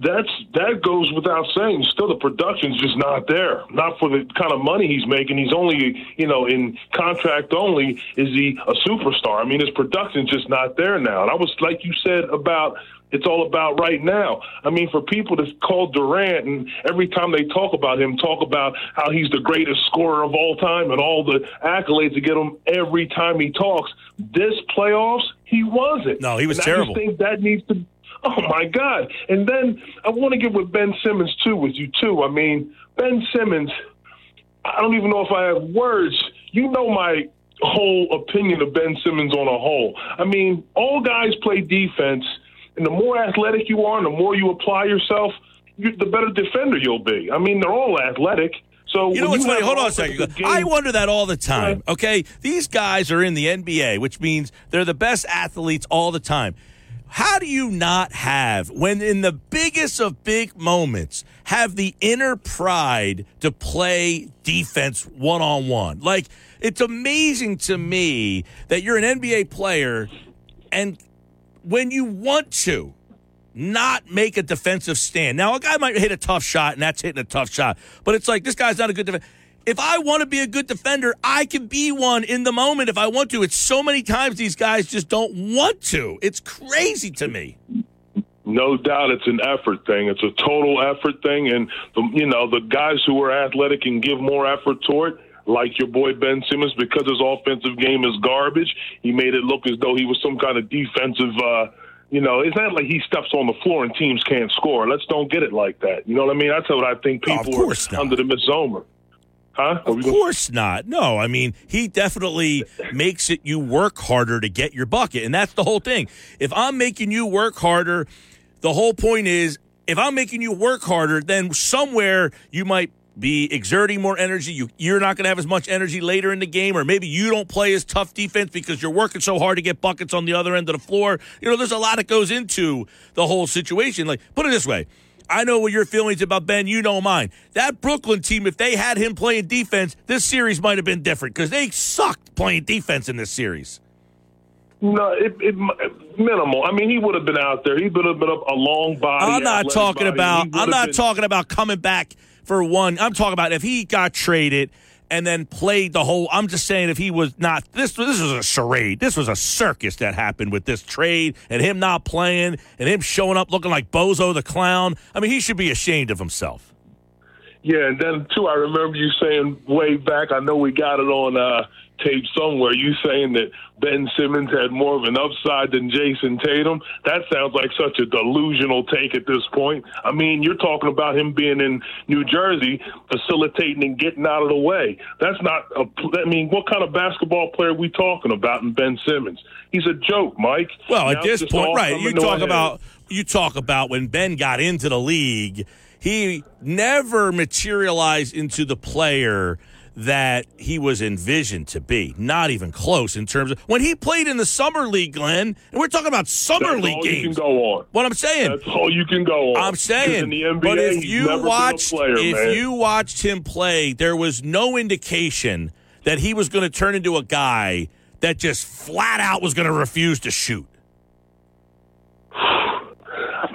that's that goes without saying. Still, the production's just not there. Not for the kind of money he's making. He's only, you know, in contract only. Is he a superstar? I mean, his production's just not there now. And I was like you said about It's all about right now. I mean, for people to call Durant and every time they talk about him, talk about how he's the greatest scorer of all time and all the accolades to get him every time he talks. This playoffs, he wasn't. No, he was and terrible. I just think that needs to. Oh my God! And then I want to get with Ben Simmons too, with you too. I mean, Ben Simmons. I don't even know if I have words. You know my whole opinion of Ben Simmons on a whole. I mean, all guys play defense, and the more athletic you are, and the more you apply yourself, you, the better defender you'll be. I mean, they're all athletic. So You know what's funny? Hold on a second. game- I wonder that all the time. Okay, these guys are in the NBA, which means they're the best athletes all the time. How do you not have, when in the biggest of big moments, have the inner pride to play defense one on one? Like, it's amazing to me that you're an NBA player and when you want to, not make a defensive stand. Now, a guy might hit a tough shot, and that's hitting a tough shot. But it's like this guy's not a good defender. If I want to be a good defender, I can be one in the moment if I want to. It's so many times these guys just don't want to. It's crazy to me. No doubt, it's an effort thing. It's a total effort thing, and the, you know the guys who are athletic and give more effort toward. Like your boy Ben Simmons, because his offensive game is garbage, he made it look as though he was some kind of defensive. Uh, you know, it's not like he steps on the floor and teams can't score. Let's don't get it like that. You know what I mean? That's what I think people course are under the misnomer. Huh? Of course not. No, I mean, he definitely makes it you work harder to get your bucket. And that's the whole thing. If I'm making you work harder, the whole point is if I'm making you work harder, then somewhere you might be exerting more energy. You, you're not going to have as much energy later in the game, or maybe you don't play as tough defense because you're working so hard to get buckets on the other end of the floor. You know, there's a lot that goes into the whole situation. Like, put it this way. I know what your feelings about Ben. You know mine. That Brooklyn team, if they had him playing defense, this series might have been different because they sucked playing defense in this series. No, it, it minimal. I mean, he would have been out there. He would have been up a long body. I'm not talking body. about. I'm not been- talking about coming back for one. I'm talking about if he got traded and then played the whole. I'm just saying if he was not this. This was a charade. This was a circus that happened with this trade and him not playing and him showing up looking like Bozo the clown. I mean, he should be ashamed of himself. Yeah, and then too, I remember you saying way back. I know we got it on uh, tape somewhere. You saying that Ben Simmons had more of an upside than Jayson Tatum. That sounds like such a delusional take at this point. I mean, you're talking about him being in New Jersey, facilitating and getting out of the way. That's not. A, I mean, what kind of basketball player are we talking about in Ben Simmons? He's a joke, Mike. Well, Now at this point, right? You talk about you talk about when Ben got into the league, he never materialized into the player that he was envisioned to be. Not even close in terms of when he played in the summer league, Glenn. And we're talking about summer That's league all you can games. go on. What I'm saying. That's all you can go on. I'm saying, NBA, but if you watched, player, if man. you watched him play, there was no indication that he was going to turn into a guy that just flat out was going to refuse to shoot.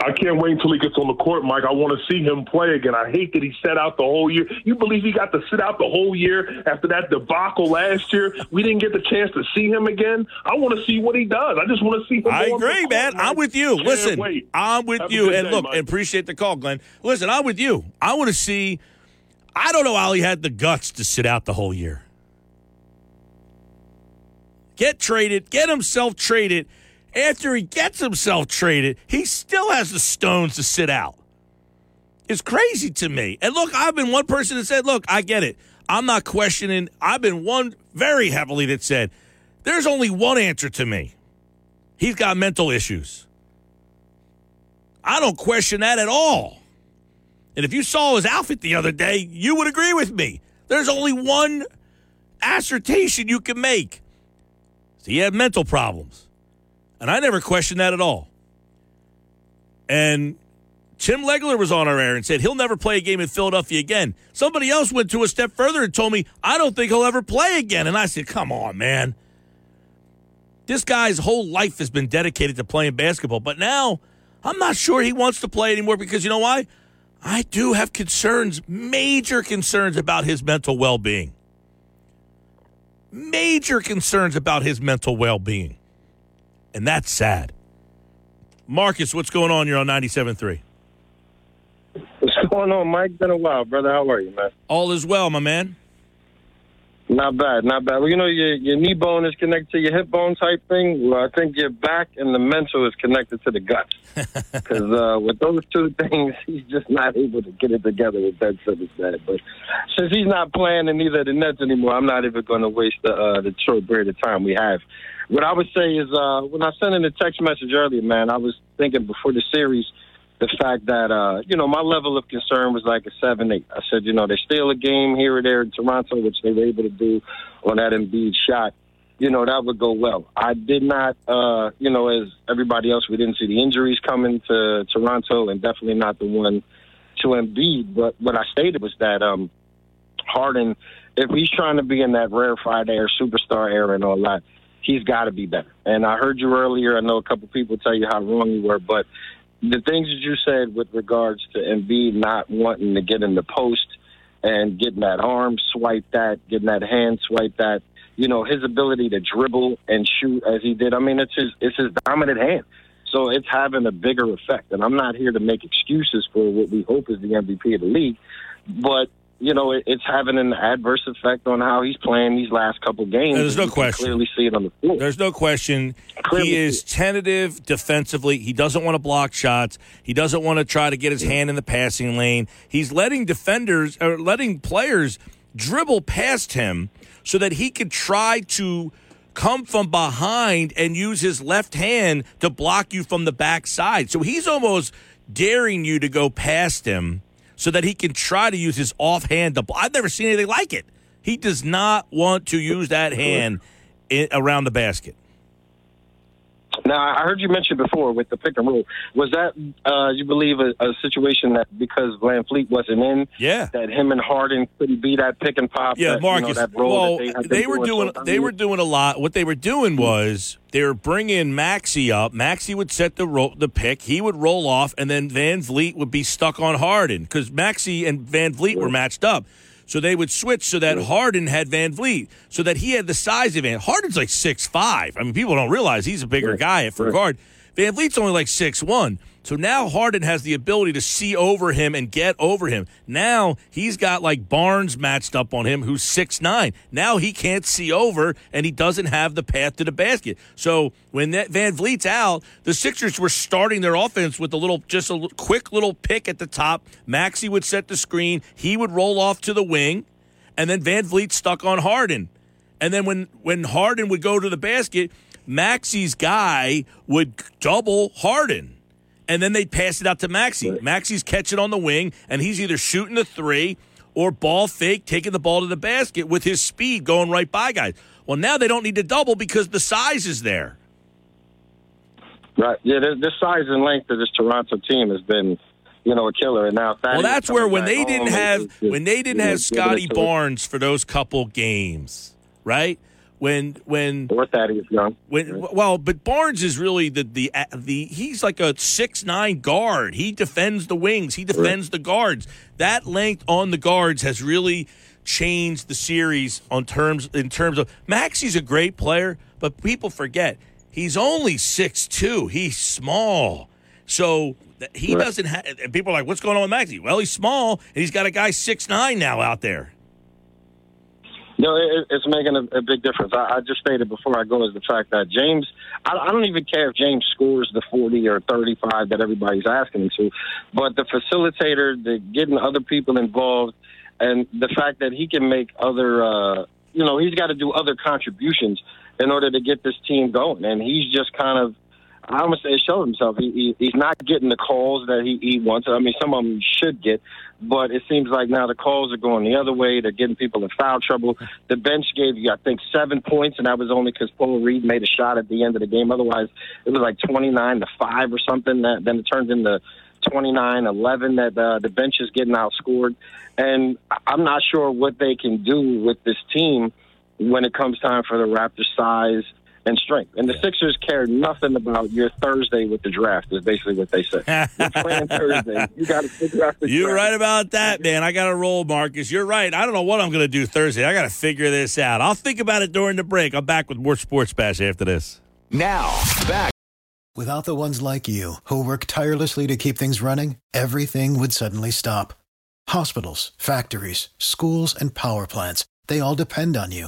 I can't wait until he gets on the court, Mike. I want to see him play again. I hate that he sat out the whole year. You believe he got to sit out the whole year after that debacle last year? We didn't get the chance to see him again. I want to see what he does. I just want to see him. I agree, court, man. I'm with you. Can't Listen, wait. I'm with Have you. And day, look, Mike. appreciate the call, Glenn. Listen, I'm with you. I want to see. I don't know how he had the guts to sit out the whole year. Get traded, get himself traded. After he gets himself traded, he still has the stones to sit out. It's crazy to me. And look, I've been one person that said, look, I get it. I'm not questioning. I've been one very heavily that said, there's only one answer to me. He's got mental issues. I don't question that at all. And if you saw his outfit the other day, you would agree with me. There's only one assertion you can make. He had mental problems. And I never questioned that at all. And Tim Legler was on our air and said he'll never play a game in Philadelphia again. Somebody else went to a step further and told me, I don't think he'll ever play again. And I said, come on, man. This guy's whole life has been dedicated to playing basketball, but now I'm not sure he wants to play anymore because you know why? I do have concerns, major concerns about his mental well being. Major concerns about his mental well being. And that's sad. Marcus, what's going on? You're on 97.3. What's going on, Mike? Been a while, brother. How are you, man? All is well, my man. Not bad, not bad. Well, you know, your your knee bone is connected to your hip bone type thing. Well, I think your back and the mental is connected to the gut. Because uh, with those two things, he's just not able to get it together with that sort of that. But since he's not playing in either of the Nets anymore, I'm not even going to waste the uh, the short period of time we have. What I would say is, uh, when I sent in the text message earlier, man, I was thinking before the series the fact that uh, you know my level of concern was like a seven eight. I said, you know, they steal a game here or there in Toronto, which they were able to do on that Embiid shot. You know that would go well. I did not, uh, you know, as everybody else, we didn't see the injuries coming to Toronto, and definitely not the one to Embiid. But what I stated was that um, Harden, if he's trying to be in that rarefied air superstar era and all that, he's got to be better. And I heard you earlier. I know a couple people tell you how wrong you were, but the things that you said with regards to Embiid not wanting to get in the post and getting that arm swipe that, getting that hand swipe that, you know, his ability to dribble and shoot as he did. I mean, it's his it's his dominant hand. So it's having a bigger effect. And I'm not here to make excuses for what we hope is the MVP of the league, but you know, it, it's having an adverse effect on how he's playing these last couple games. There's no You question. Clearly see it on the floor. There's no question. Clearly. He is tentative defensively. He doesn't want to block shots. He doesn't want to try to get his hand in the passing lane. He's letting defenders or letting players dribble past him so that he could try to come from behind and use his left hand to block you from the backside. So he's almost daring you to go past him so that he can try to use his offhand to I've never seen anything like it. He does not want to use that hand in, around the basket. Now, I heard you mention before with the pick and roll. Was that uh, you believe a, a situation that because VanVleet wasn't in, Yeah. that him and Harden couldn't be that pick and pop? Yeah, that, you know, well, they, they, were doing so- I they mean, were doing a lot. What they were doing was they were bringing Maxey up. Maxey would set the ro- the pick. He would roll off, and then VanVleet would be stuck on Harden because Maxey and VanVleet were matched up. So they would switch so that Harden had VanVleet, so that he had the size of Van. Harden's like six five. I mean, people don't realize he's a bigger guy at for guard. VanVleet's only like six one. So now Harden has the ability to see over him and get over him. Now he's got like Barnes matched up on him, who's six nine. Now he can't see over, and he doesn't have the path to the basket. So when that VanVleet's out, the Sixers were starting their offense with a little, just a quick little pick at the top. Maxey would set the screen. He would roll off to the wing, and then VanVleet stuck on Harden. And then when when Harden would go to the basket, Maxey's guy would double Harden. And then they'd pass it out to Maxey. Maxey's catching on the wing, and he's either shooting the three or ball fake, taking the ball to the basket with his speed going right by guys. Well, now they don't need to double because the size is there. right. Yeah, this, size and length of this Toronto team has been, you know, a killer. And now, Well, that's where coming oh, when they didn't have when they didn't have Scottie Barnes for those couple games, right? When when or Thaddeus Young. When, well, but Barnes is really the the the he's like a six nine guard. He defends the wings. He defends the guards. That length on the guards has really changed the series on terms in terms of Maxey's a great player, but people forget he's only six two. He's small, so he Right. doesn't have. And people are like, "What's going on with Maxey?" Well, he's small, and he's got a guy six nine now out there. No, it, it's making a, a big difference. I, I just stated before I go is the fact that James, I, I don't even care if James scores the 40 or 35 that everybody's asking him to, but the facilitator, the getting other people involved, and the fact that he can make other, uh, you know, he's got to do other contributions in order to get this team going. And he's just kind of, I almost say, showed himself. He, he, he's not getting the calls that he, he wants. I mean, some of them should get, but it seems like now the calls are going the other way. They're getting people in foul trouble. The bench gave you, I think, seven points, and that was only because Paul Reed made a shot at the end of the game. Otherwise, it was like 29 to 5 or something. That, then it turned into 29 11 that uh, the bench is getting outscored. And I'm not sure what they can do with this team when it comes time for the Raptors' size and strength. And the Sixers care nothing about your Thursday with the draft. Is basically what they say. You're playing Thursday. You got to figure out the You're draft. right about that, man. I got to roll, Marcus. You're right. I don't know what I'm going to do Thursday. I got to figure this out. I'll think about it during the break. I'm back with more Sports Bash after this. Now, back Without the ones like you, who work tirelessly to keep things running, everything would suddenly stop. Hospitals, factories, schools, and power plants, they all depend on you.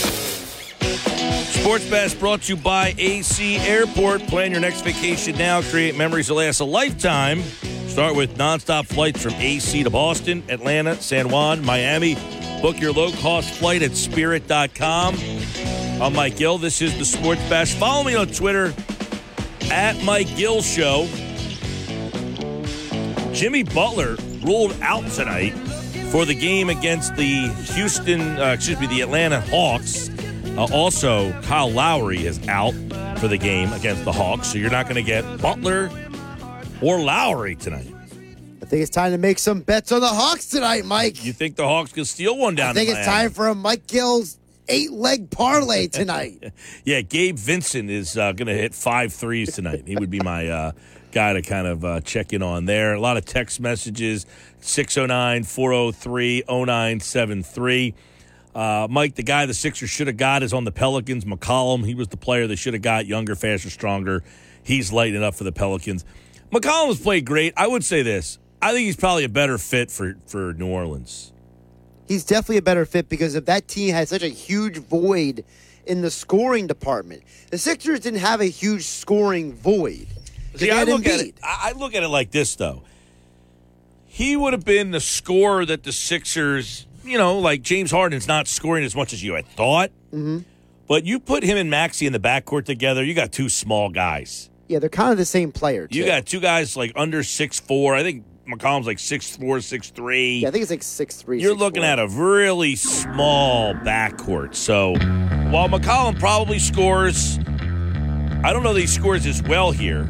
Sports Bash brought to you by AC Airport. Plan your next vacation now. Create memories that last a lifetime. Start with nonstop flights from AC to Boston, Atlanta, San Juan, Miami. Book your low cost flight at spirit.com. I'm Mike Gill. This is the Sports Bash. Follow me on Twitter at Mike Gill Show. Jimmy Butler ruled out tonight for the game against the Houston, uh, excuse me, the Atlanta Hawks. Uh, also, Kyle Lowry is out for the game against the Hawks, so you're not going to get Butler or Lowry tonight. I think it's time to make some bets on the Hawks tonight, Mike. You think the Hawks can steal one down? I think in it's time for a Mike Gill's eight leg parlay tonight. Yeah, Gabe Vincent is uh, going to hit five threes tonight. he would be my uh, guy to kind of uh, check in on there. A lot of text messages 609 403 0973. Uh, Mike, the guy the Sixers should have got is on the Pelicans. McCollum, he was the player they should have got. Younger, faster, stronger. He's lighting up for the Pelicans. McCollum's played great. I would say this. I think he's probably a better fit for, for New Orleans. He's definitely a better fit because if that team had such a huge void in the scoring department, the Sixers didn't have a huge scoring void. See, I look at it. I look at it like this, though. He would have been the scorer that the Sixers, you know, like James Harden's not scoring as much as you had thought. Mm-hmm. But you put him and Maxey in the backcourt together, you got two small guys. Yeah, they're kind of the same player. You got two guys like under six four. I think McCollum's like six four, six three. Yeah, I think it's like six three. You're looking at a really small backcourt. So while McCollum probably scores, I don't know that he scores as well here.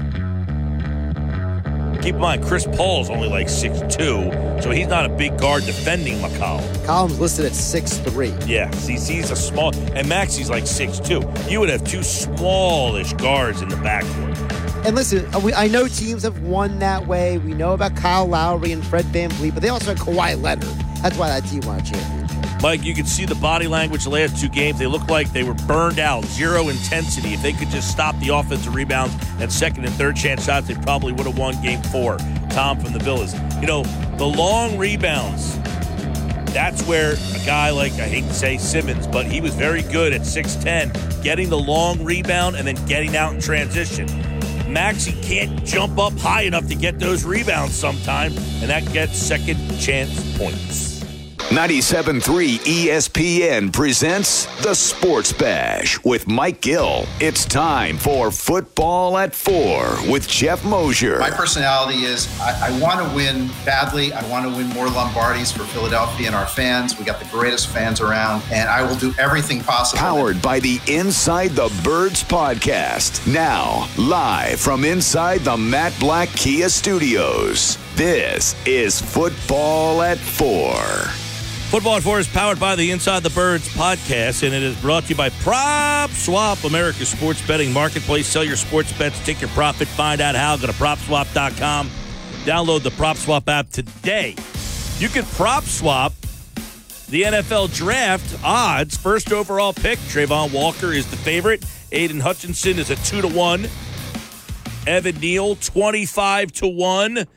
Keep in mind, Chris Paul's only like six two, so he's not a big guard defending McCollum. Columns listed at six three. Yeah, see, he's a small, and Maxey's like six two. You would have two smallish guards in the backcourt. And listen, uh, we, I know teams have won that way. We know about Kyle Lowry and Fred VanVleet, but they also had Kawhi Leonard. That's why that team won a championship. Mike, you can see the body language the last two games. They look like they were burned out, zero intensity. If they could just stop the offensive rebounds and second and third chance shots, they probably would have won game four. Tom from the Villas. You know, the long rebounds, that's where a guy like, I hate to say Simmons, but he was very good at 6'10, getting the long rebound and then getting out in transition. Maxey can't jump up high enough to get those rebounds sometime, and that gets second chance points. 97.3 ESPN presents The Sports Bash with Mike Gill. It's time for Football at Four with Jeff Mosher. My personality is I, I want to win badly. I want to win more Lombardis for Philadelphia and our fans. We got the greatest fans around, and I will do everything possible. Powered by the Inside the Birds podcast. Now, live from inside the Matt Blatt Kia studios. This is Football at Four. Football at Four is powered by the Inside the Birds podcast, and it is brought to you by Prop Swap, America's sports betting marketplace. Sell your sports bets, take your profit, find out how. Go to PropSwap.com. Download the Prop Swap app today. You can prop swap the NFL draft odds. First overall pick, Travon Walker is the favorite. Aidan Hutchinson is a two to one. Evan Neal, 25 to 1.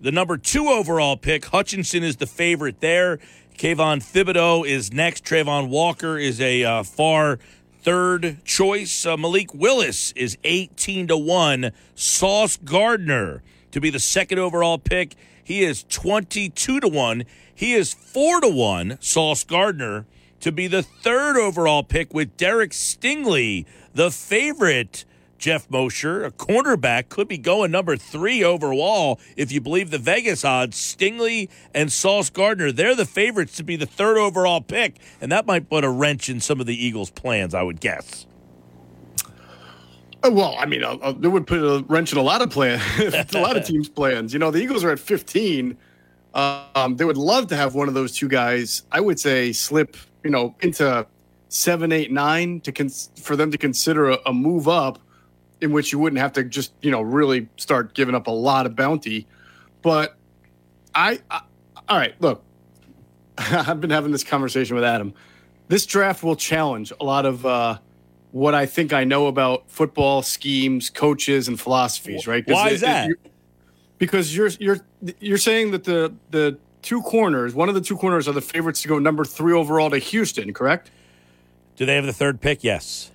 The number two overall pick, Hutchinson is the favorite there. Kayvon Thibodeaux is next. Travon Walker is a uh, far third choice. Uh, Malik Willis is 18 to 1. Sauce Gardner to be the second overall pick. He is 22 to 1. He is 4 to 1. Sauce Gardner to be the third overall pick with Derek Stingley, the favorite. Jeff Mosher, a cornerback, could be going number three overall if you believe the Vegas odds. Stingley and Sauce Gardner, they're the favorites to be the third overall pick, and that might put a wrench in some of the Eagles' plans, I would guess. Uh, Well, I mean, uh, uh, it would put a wrench in a lot of plans, a lot of teams' plans. You know, the Eagles are at 15. Um, they would love to have one of those two guys. I would say slip, you know, into seven, eight, nine to cons- for them to consider a, a move up, in which you wouldn't have to just you know really start giving up a lot of bounty. But I, I all right, look, I've been having this conversation with Adam. This draft will challenge a lot of uh, what I think I know about football schemes, coaches, and philosophies. Right? Why it- is that? it- because you're you're you're saying that the the two corners, one of the two corners, are the favorites to go number three overall to Houston. Correct? Do they have the third pick? Yes.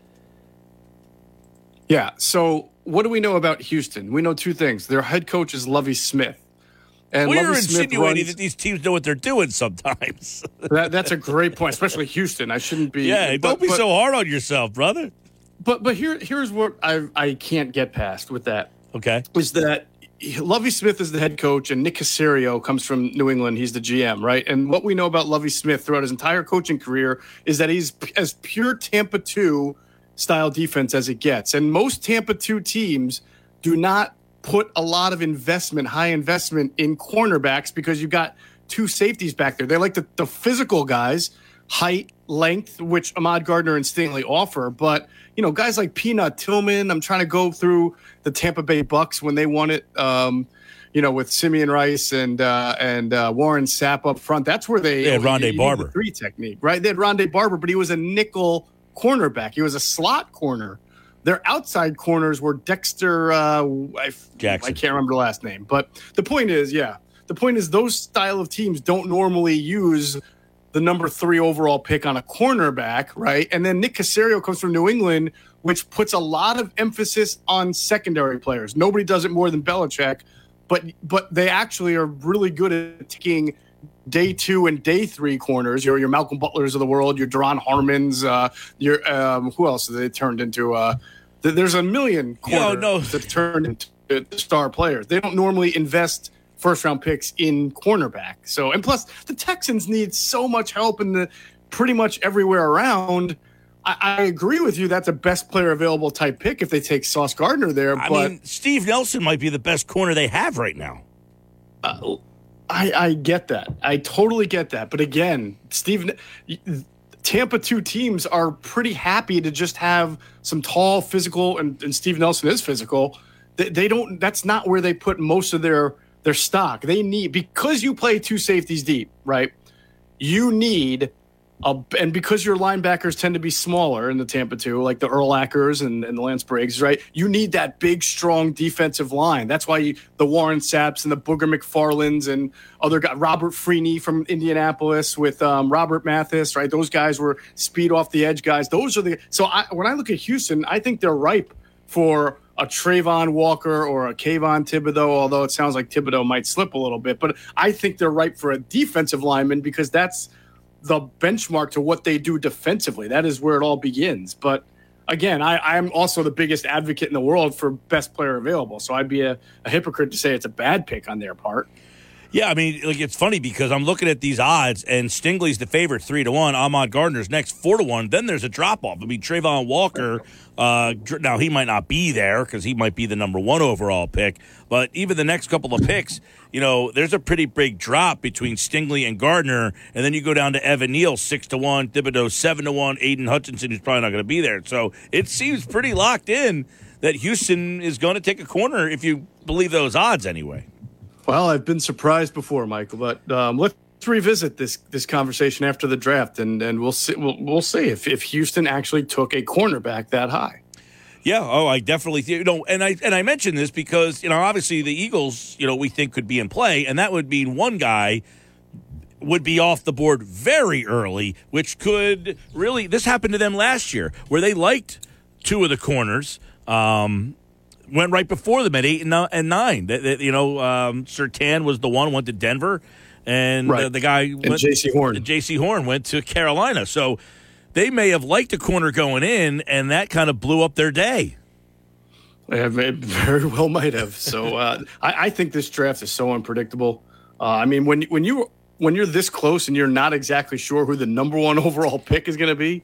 Yeah. So what do we know about Houston? We know two things. Their head coach is Lovie Smith. And We're Smith insinuating runs- that these teams know what they're doing sometimes. that, that's a great point, especially Houston. I shouldn't be. yeah, but- don't be but- so hard on yourself, brother. But but here here's what I I can't get past with that. Okay. Is that Lovie Smith is the head coach and Nick Caserio comes from New England. He's the GM, right? And what we know about Lovie Smith throughout his entire coaching career is that he's as pure Tampa 2 style defense as it gets. And most Tampa 2 teams do not put a lot of investment, high investment in cornerbacks because you've got two safeties back there. They like the, the physical guys, height, length, which Ahmad Gardner and Stingley offer. But, you know, guys like Peanut Tillman, I'm trying to go through the Tampa Bay Bucks when they won it. Um, you know, with Simeon Rice and uh, and uh, Warren Sapp up front, that's where they, They had Rondé Barber. three technique, right? They had Rondé Barber, but he was a nickel cornerback. He was a slot corner. Their outside corners were Dexter. Uh, I, Jackson. I can't remember the last name, but the point is, yeah, the point is those style of teams don't normally use the number three overall pick on a cornerback, right? And then Nick Caserio comes from New England, which puts a lot of emphasis on secondary players. Nobody does it more than Belichick, but but they actually are really good at taking day two and day three corners. Your your Malcolm Butlers of the world, your Duron Harmons, uh, your um, who else they turned into? Uh, th- there's a million Yo, corners no. that turned into star players. They don't normally invest first round picks in cornerback. So and plus the Texans need so much help in the pretty much everywhere around. I, I agree with you. That's a best player available type pick if they take Sauce Gardner there. I but mean, Steve Nelson might be the best corner they have right now. I, I get that. I totally get that. But again, Steve, Tampa two teams are pretty happy to just have some tall, physical, and, and Steve Nelson is physical. They, they don't. That's not where they put most of their their stock. They need because you play two safeties deep, right? You need and because your linebackers tend to be smaller in the Tampa two, like the Urlachers and, and the Lance Briggs, right? You need that big, strong defensive line. That's why you, the Warren Sapps and the Booger McFarlands and other guys, Robert Freeney from Indianapolis with um, Robert Mathis, right? Those guys were speed off the edge guys. Those are the so I, when I look at Houston, I think they're ripe for a Travon Walker or a Kayvon Thibodeaux, although it sounds like Thibodeaux might slip a little bit. But I think they're ripe for a defensive lineman because that's the benchmark to what they do defensively. That is where it all begins. But again, I, I'm also the biggest advocate in the world for best player available. So I'd be a, a hypocrite to say it's a bad pick on their part. Yeah, I mean, like it's funny because I'm looking at these odds, and Stingley's the favorite, three to one. Ahmad Gardner's next, four to one. Then there's a drop off. I mean, Travon Walker. Uh, now he might not be there because he might be the number one overall pick. But even the next couple of picks, you know, there's a pretty big drop between Stingley and Gardner, and then you go down to Evan Neal, six to one, Thibodeaux seven to one, Aidan Hutchinson who's probably not going to be there. So it seems pretty locked in that Houston is going to take a corner if you believe those odds anyway. Well, I've been surprised before, Michael, but um, let's revisit this this conversation after the draft, and and we'll see we'll, we'll see if if Houston actually took a cornerback that high. Yeah, oh, I definitely you know, and I and I mentioned this because you know, obviously the Eagles, you know, we think could be in play, and that would mean one guy would be off the board very early, which could really this happened to them last year where they liked two of the corners. Um, went right before them at eight and, ni- and nine. That, that, you know, um, Surtain was the one went to Denver, and Right. uh, the guy And Jaycee Horn. Jaycee Horn went to Carolina. So they may have liked a corner going in, and that kind of blew up their day. It very well might have. So uh, I, I think this draft is so unpredictable. Uh, I mean, when when you when you're this close and you're not exactly sure who the number one overall pick is going to be,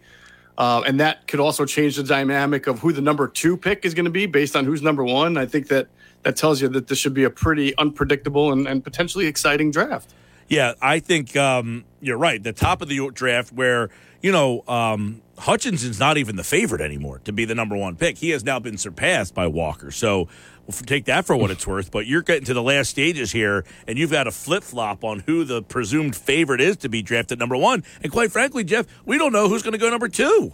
uh, and that could also change the dynamic of who the number two pick is going to be based on who's number one. I think that that tells you that this should be a pretty unpredictable and, and potentially exciting draft. Yeah, I think um, you're right. The top of the draft, where you know um, Hutchinson's not even the favorite anymore to be the number one pick. He has now been surpassed by Walker. So take that for what it's worth. But you're getting to the last stages here, and you've got a flip flop on who the presumed favorite is to be drafted number one. And quite frankly, Jeff, we don't know who's going to go number two.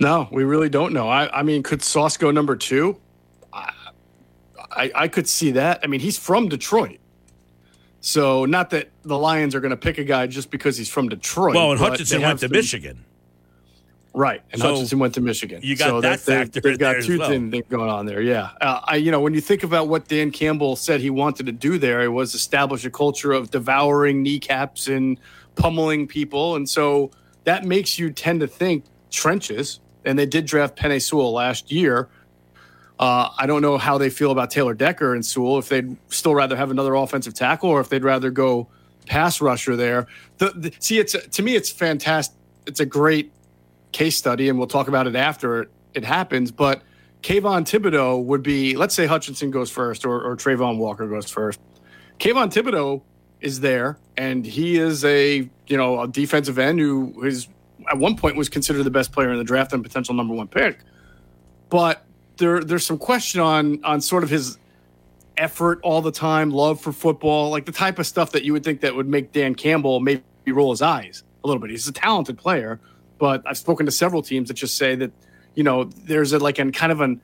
No, we really don't know. I, I mean, could Sauce go number two? I, I, I could see that. I mean, he's from Detroit. So, not that the Lions are going to pick a guy just because he's from Detroit. Well, and Hutchinson went to some- Michigan. Right, and So, Hutchinson went to Michigan. you got so that they- factor They've in got two well. things going on there. Yeah, uh, I you know when you think about what Dan Campbell said he wanted to do there, it was establish a culture of devouring kneecaps and pummeling people, and so that makes you tend to think trenches. And they did draft Penei Sewell last year. Uh, I don't know how they feel about Taylor Decker and Sewell. If they'd still rather have another offensive tackle, or if they'd rather go pass rusher there. The, the, see, it's to me, it's fantastic. It's a great case study, and we'll talk about it after it, happens. But Kayvon Thibodeaux would be, let's say Hutchinson goes first or, or Travon Walker goes first. Kayvon Thibodeaux is there, and he is a you know a defensive end who is at one point was considered the best player in the draft and potential number one pick. But there there's some question on on sort of his effort all the time, love for football, like the type of stuff that you would think that would make Dan Campbell maybe roll his eyes a little bit. He's a talented player, but I've spoken to several teams that just say that you know there's a like an kind of an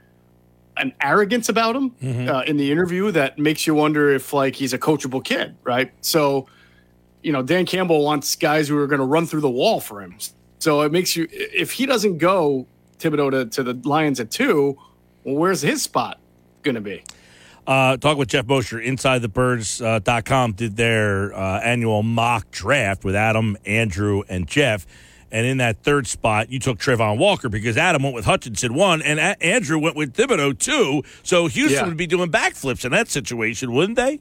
an arrogance about him uh, in the interview that makes you wonder if like he's a coachable kid, right? So, you know, Dan Campbell wants guys who are going to run through the wall for him. So it makes you if he doesn't go Thibodeaux to, to the Lions at two, well, where's his spot going to be? Uh, talk with Jeff Mosher, InsideTheBirds.com, did their uh, annual mock draft with Adam, Andrew, and Jeff. And in that third spot, you took Travon Walker because Adam went with Hutchinson one, and A- Andrew went with Thibodeaux two. So Houston Yeah. would be doing backflips in that situation, wouldn't they?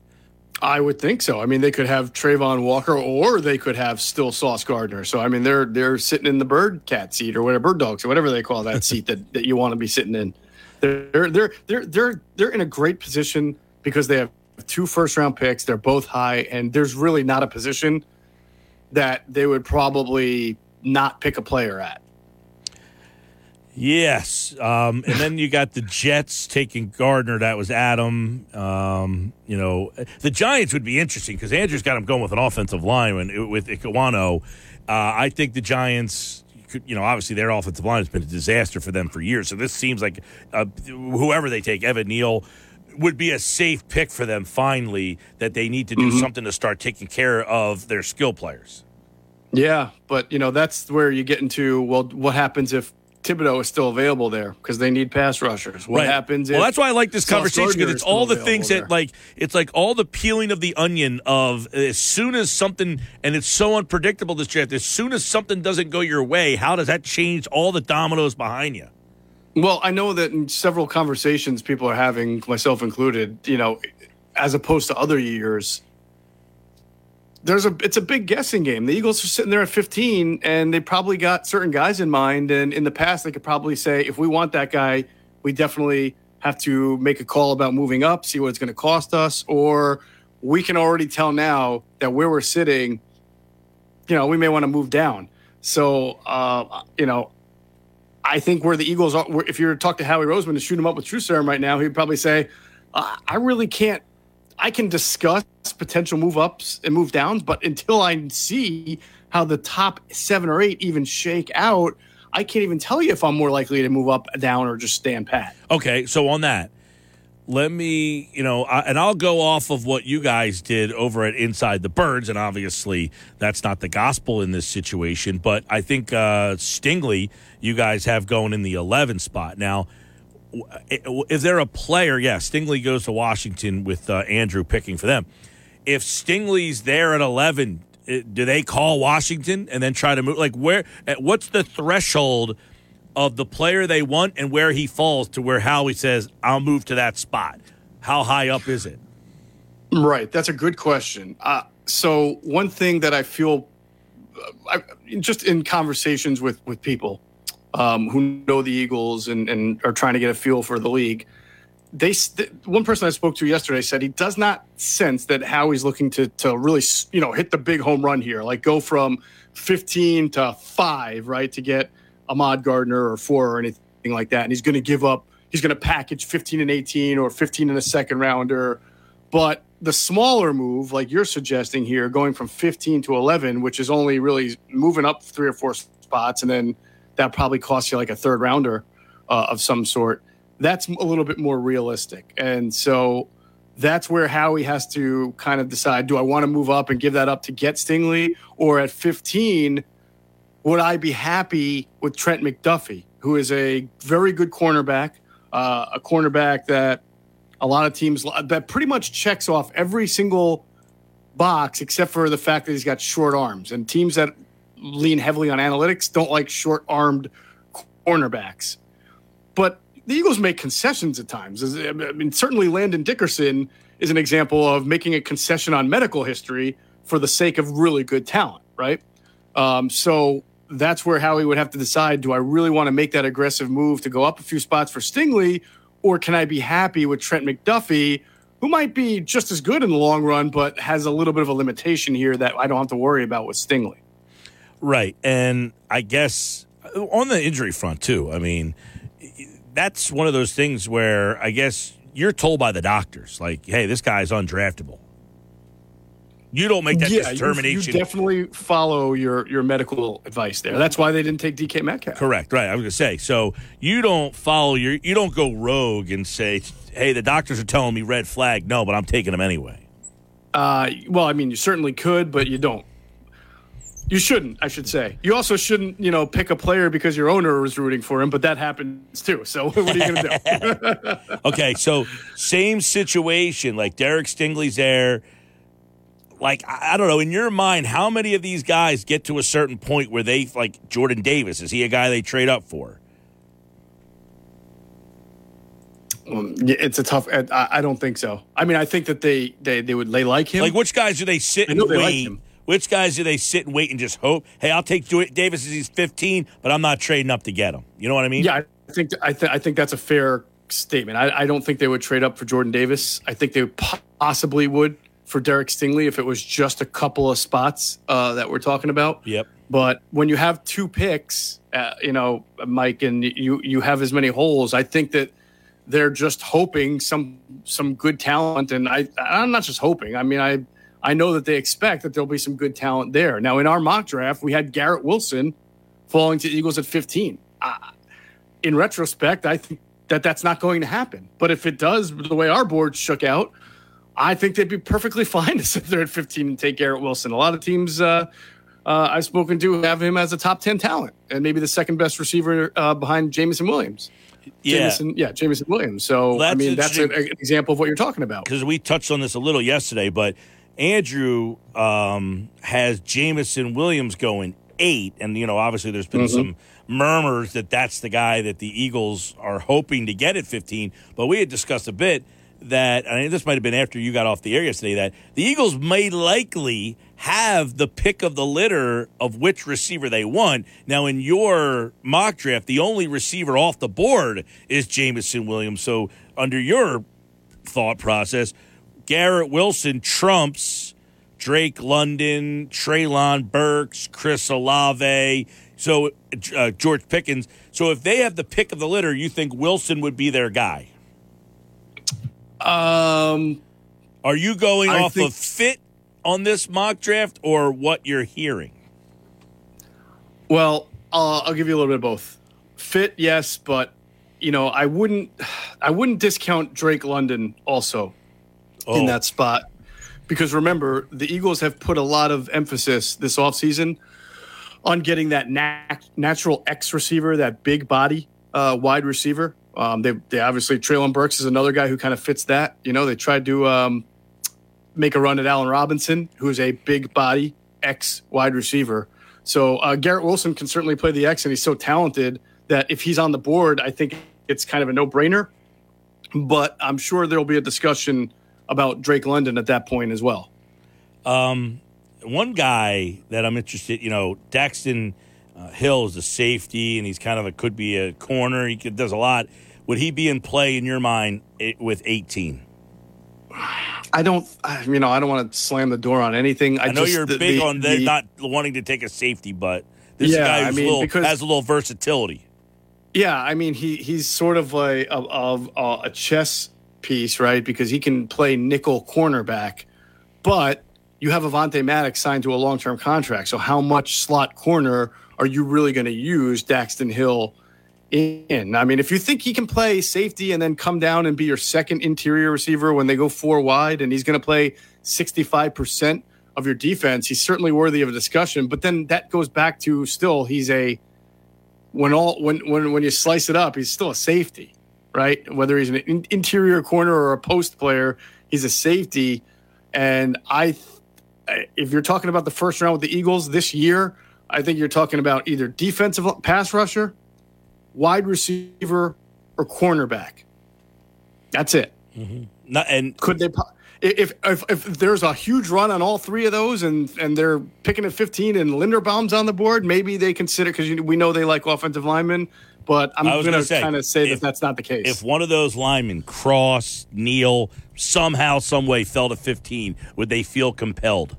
I would think so. I mean, they could have Travon Walker, or they could have still Sauce Gardner. So I mean, they're they're sitting in the bird cat seat or whatever bird dogs or whatever they call that seat that, that you want to be sitting in. They're they're they're they're they're in a great position because they have two first round picks. They're both high, and there's really not a position that they would probably not pick a player at. Yes. Um, and then you got the Jets taking Gardner. That was Adam. Um, you know, the Giants would be interesting because Andrew's got him going with an offensive line and with Ekwonu. Uh, I think the Giants, could- you know, obviously their offensive line has been a disaster for them for years. So this seems like uh, whoever they take, Evan Neal, would be a safe pick for them finally that they need to do something to start taking care of their skill players. Yeah, but you know that's where you get into well, what happens if Thibodeaux is still available there because they need pass rushers? What Right. happens? Well, that's why I like this conversation because it's all the things there? that like it's like all the peeling of the onion of as soon as something and it's so unpredictable this draft. As soon as something doesn't go your way, how does that change all the dominoes behind you? Well, I know that in several conversations people are having, myself included, you know, as opposed to other years, there's a it's a big guessing game. The Eagles are sitting there at 15 and they probably got certain guys in mind and in the past they could probably say if we want that guy, we definitely have to make a call about moving up, see what it's going to cost us or we can already tell now that where we're sitting, you know, we may want to move down. So, uh, you know, I think where the Eagles are, if you were to talk to Howie Roseman to shoot him up with True Serum right now, he'd probably say, I I really can't. I can discuss potential move ups and move downs, but until I see how the top seven or eight even shake out, I can't even tell you if I'm more likely to move up, down, or just stand pat. Okay, so on that, let me, you know, I, and I'll go off of what you guys did over at Inside the Birds, and obviously that's not the gospel in this situation, but I think uh, Stingley, you guys have going in the 11 spot. Now, is there a player? Yeah, Stingley goes to Washington with uh, Andrew picking for them. If Stingley's there at 11, do they call Washington and then try to move? Like, where, what's the threshold? of the player they want and where he falls to where Howie says, I'll move to that spot. How high up is it? Right. That's a good question. Uh, so one thing that I feel, uh, I, just in conversations with with people um, who know the Eagles and, and are trying to get a feel for the league, they one person I spoke to yesterday said he does not sense that Howie's looking to to really you know hit the big home run here, like go from 15 to five, right, to get Ahmad Gardner or four or anything like that, and he's going to give up. He's going to package 15 and 18 or 15 in a second rounder, but the smaller move, like you're suggesting here, going from 15 to 11, which is only really moving up three or four spots, and then that probably costs you like a third rounder uh, of some sort that's a little bit more realistic. And so that's where Howie has to kind of decide do I want to move up and give that up to get Stingley? Or at 15, would I be happy with Trent McDuffie, who is a very good cornerback, uh, a cornerback that a lot of teams that pretty much checks off every single box except for the fact that he's got short arms. And teams that lean heavily on analytics don't like short armed cornerbacks. But the Eagles make concessions at times. I mean, certainly Landon Dickerson is an example of making a concession on medical history for the sake of really good talent, right? Um, so that's where Howie would have to decide: Do I really want to make that aggressive move to go up a few spots for Stingley, or can I be happy with Trent McDuffie, who might be just as good in the long run, but has a little bit of a limitation here that I don't have to worry about with Stingley? Right, and I guess on the injury front too. I mean that's one of those things where I guess you're told by the doctors, like, hey, this guy's undraftable. You don't make that yeah, determination. You, you, definitely follow your, your medical advice there. That's why they didn't take DK Metcalf. Correct. Right. I was going to say. So you don't follow your. You don't go rogue and say, "Hey, the doctors are telling me red flag." No, but I'm taking them anyway. Uh, well, I mean, you certainly could, but you don't. You shouldn't, I should say. You also shouldn't, you know, pick a player because your owner was rooting for him, but that happens too. So what are you going to do? okay, so same situation. Like Derek Stingley's there. Like I don't know, in your mind, how many of these guys get to a certain point where they like Jordan Davis? Is he a guy they trade up for? Um, it's a tough. I, don't think so. I mean, I think that they they, they would they like him. Like which guys do they sit and wait? Like which guys do they sit and wait and just hope? Hey, I'll take Davis as he's 15, but I'm not trading up to get him. You know what I mean? Yeah, I think I, th- I think that's a fair statement. I, I, don't think they would trade up for Jordan Davis. I think they possibly would for Derek Stingley if it was just a couple of spots uh, that we're talking about. Yep. But when you have two picks, uh, you know, Mike, and you you have as many holes, I think that they're just hoping some some good talent, and I I'm not just hoping. I mean, I I know that they expect that there'll be some good talent there. Now, in our mock draft, we had Garrett Wilson falling to the Eagles at 15. Uh, in retrospect, I think that that's not going to happen. But if it does, the way our board shook out, I think they'd be perfectly fine to sit there at 15 and take Garrett Wilson. A lot of teams uh, uh, I've spoken to have him as a top 10 talent and maybe the second best receiver uh, behind Jameson Williams. Yeah, Jameson, yeah, Jameson Williams. So well, I mean, that's an example of what you're talking about. Because we touched on this a little yesterday, but Andrew um, has Jameson Williams going eight, and you know obviously there's been mm-hmm. some murmurs that that's the guy that the Eagles are hoping to get at 15. But we had discussed a bit that I mean this might have been after you got off the air yesterday that the Eagles may likely have the pick of the litter of which receiver they want. Now in your mock draft, the only receiver off the board is Jameson Williams. So under your thought process, Garrett Wilson trumps Drake London, Treylon Burks, Chris Olave, so uh, George Pickens. So if they have the pick of the litter, you think Wilson would be their guy? Um, are you going I off think, of fit on this mock draft or what you're hearing? Well, uh, I'll give you a little bit of both. Fit, yes, but you know, I wouldn't, I wouldn't discount Drake London also oh. in that spot. Because remember, the Eagles have put a lot of emphasis this offseason on getting that nat- natural X receiver, that big body uh, wide receiver. Um, they, they obviously, Treylon Burks is another guy who kind of fits that. You know, they tried to um, make a run at Allen Robinson, who's a big body X wide receiver. So uh, Garrett Wilson can certainly play the X, and he's so talented that if he's on the board, I think it's kind of a no brainer. But I'm sure there'll be a discussion about Drake London at that point as well. Um, one guy that I'm interested, you know, Daxton uh, Hill is a safety, and he's kind of a could be a corner. He could, does a lot. would he be in play in your mind i- with 18? I don't, I- you know, I don't want to slam the door on anything. I, I know just- you're the- big the- on the, not wanting to take a safety, but this Yeah, guy I mean, little, because- has a little versatility. Yeah, I mean he he's sort of like of, of uh, a chess piece, right? Because he can play nickel cornerback, but you have Avonte Maddox signed to a long term contract. So how much slot corner are you really going to use Daxton Hill in? I mean, if you think he can play safety and then come down and be your second interior receiver when they go four wide, and he's going to play sixty five percent of your defense, he's certainly worthy of a discussion. But then that goes back to still he's a when all when when when you slice it up, he's still a safety, right? Whether he's an in, interior corner or a post player, he's a safety. And I, th- if you're talking about the first round with the Eagles this year, I think you're talking about either defensive pass rusher, wide receiver, or cornerback. That's it. Mm-hmm. Not, and could they? If, if if there's a huge run on all three of those, and and they're picking at 15, and Linderbaum's on the board, maybe they consider because we know they like offensive linemen. But I'm going gonna kind of say if- that that's not the case. If one of those linemen, Cross, Neal, somehow, some way fell to 15, would they feel compelled?